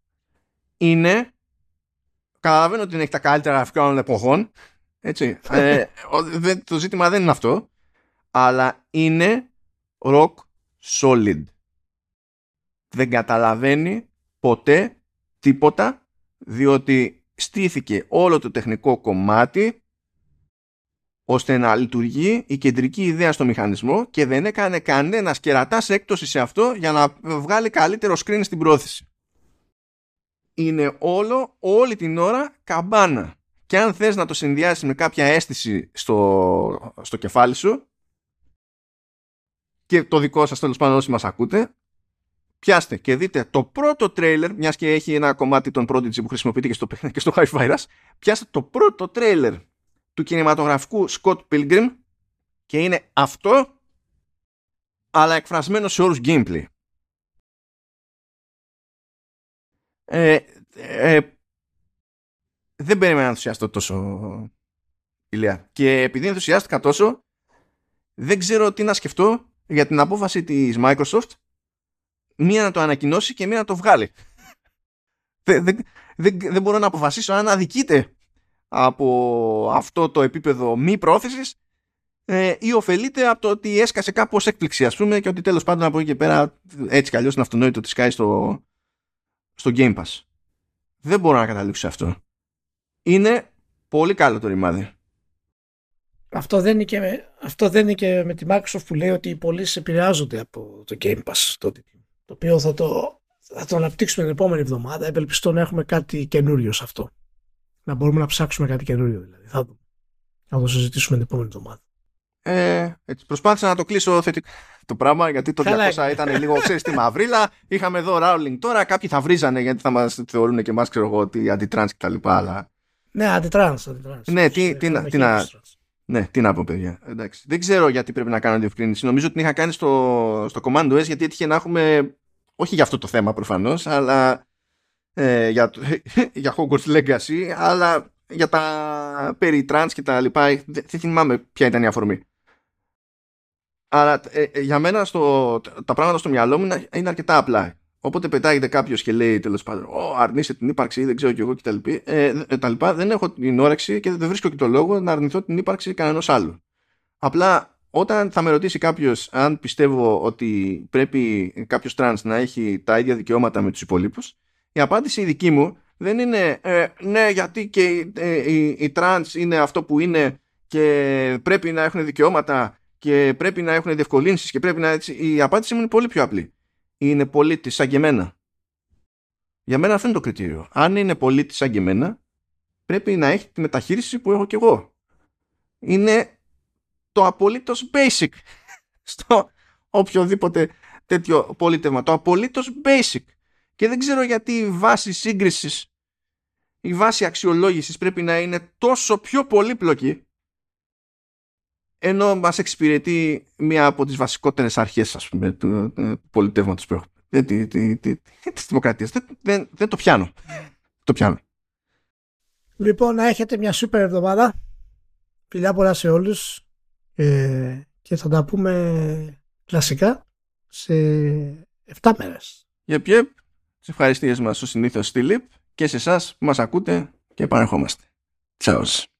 είναι. Καταλαβαίνω ότι δεν έχει τα καλύτερα γραφικά των εποχών. Έτσι. ε, το ζήτημα δεν είναι αυτό. Αλλά είναι rock solid. Δεν καταλαβαίνει ποτέ τίποτα διότι στήθηκε όλο το τεχνικό κομμάτι ώστε να λειτουργεί η κεντρική ιδέα στο μηχανισμό και δεν έκανε κανένας κερατάς έκπτωση σε αυτό για να βγάλει καλύτερο screen στην πρόθεση. Είναι όλο, όλη την ώρα καμπάνα. Και αν θες να το συνδυάσεις με κάποια αίσθηση στο, στο κεφάλι σου, και το δικό σας τέλος πάντων όσοι μας ακούτε πιάστε και δείτε το πρώτο τρέιλερ μιας και έχει ένα κομμάτι των Prodigy που χρησιμοποιείται και στο, και στο High Virus πιάστε το πρώτο τρέιλερ του κινηματογραφικού Scott Pilgrim και είναι αυτό αλλά εκφρασμένο σε όρους gameplay. Ε, ε, δεν περίμενα να ενθουσιαστώ τόσο ηλία. Και επειδή ενθουσιάστηκα τόσο δεν ξέρω τι να σκεφτώ για την απόφαση της Microsoft μία να το ανακοινώσει και μία να το βγάλει. δεν, δεν, δεν, δεν μπορώ να αποφασίσω αν αδικείται από αυτό το επίπεδο μη πρόθεσης ε, ή ωφελείται από το ότι έσκασε κάπως έκπληξη ας πούμε και ότι τέλος πάντων από εκεί και πέρα έτσι κι αλλιώς είναι αυτονόητο ότι σκάει στο, στο Game Pass. Δεν μπορώ να καταλήξω σε αυτό. Είναι πολύ καλό το ρημάδι. Αυτό δεν, είναι και με, αυτό δεν είναι και με τη Microsoft που λέει ότι οι πωλήσεις επηρεάζονται από το Game Pass. Το, το οποίο θα το, θα το αναπτύξουμε την επόμενη εβδομάδα. Ευελπιστώ να έχουμε κάτι καινούριο σε αυτό. Να μπορούμε να ψάξουμε κάτι καινούριο δηλαδή. Θα, θα το συζητήσουμε την επόμενη εβδομάδα. Ε, έτσι, προσπάθησα να το κλείσω θετικό το πράγμα γιατί το 200 ήταν λίγο ξέρεις τη μαυρίλα είχαμε εδώ Rowling τώρα κάποιοι θα βρίζανε γιατί θα μας θεωρούν και εμάς ξέρω εγώ ότι αντιτρans και τα λοιπά αλλά... ναι αντιτρans, ναι τι, τι, τι, τι να, ναι, τι να πω, παιδιά. Εντάξει. Δεν ξέρω γιατί πρέπει να κάνω διευκρίνηση. Νομίζω ότι την είχα κάνει στο, στο Command OS γιατί έτυχε να έχουμε. Όχι για αυτό το θέμα προφανώς, αλλά. Ε, για, για Hogwarts Legacy, αλλά για τα περί trans και τα λοιπά. Δεν, θυμάμαι ποια ήταν η αφορμή. Αλλά ε, ε, για μένα στο, τα πράγματα στο μυαλό μου είναι αρκετά απλά. Όποτε πετάγεται κάποιος και λέει τέλος πάντων, Ω, αρνείσαι την ύπαρξη ή δεν ξέρω κι εγώ κτλ. Ε, ε, τα λοιπά, δεν έχω την όρεξη και δεν βρίσκω και το λόγο να αρνηθώ την ύπαρξη κανενός άλλου. Απλά όταν θα με ρωτήσει κάποιος αν πιστεύω ότι πρέπει κάποιος τρανς να έχει τα ίδια δικαιώματα με τους υπολοίπους, η απάντηση η δική μου δεν είναι ε, ναι, γιατί και ε, η, η, η τρανς είναι αυτό που είναι και πρέπει να έχουν δικαιώματα και πρέπει να έχουν διευκολύνσεις και πρέπει να... Η απάντηση μου είναι πολύ πιο απλή. Είναι πολίτη σαν και εμένα. Για μένα αυτό είναι το κριτήριο. Αν είναι πολίτη σαν και εμένα, πρέπει να έχει τη μεταχείριση που έχω κι εγώ. Είναι το απολύτως basic στο οποιοδήποτε τέτοιο πολίτευμα. Το απολύτως basic. Και δεν ξέρω γιατί η βάση σύγκρισης, η βάση αξιολόγησης πρέπει να είναι τόσο πιο πολύπλοκη ενώ μας εξυπηρετεί μία από τις βασικότερες αρχές ας πούμε, του, πολιτεύματος που έχουμε. Της δημοκρατίας. Δεν, δεν, δεν το πιάνω. Το πιάνω. Λοιπόν, να έχετε μια σούπερ εβδομάδα. Φιλιά πολλά σε όλους. Ε, και θα τα πούμε κλασικά σε 7 μέρες. Yep, yep. Σε ευχαριστίες μας ο συνήθως στη ΛΥΠ και σε εσάς που μας ακούτε και επανερχόμαστε. Τσάους.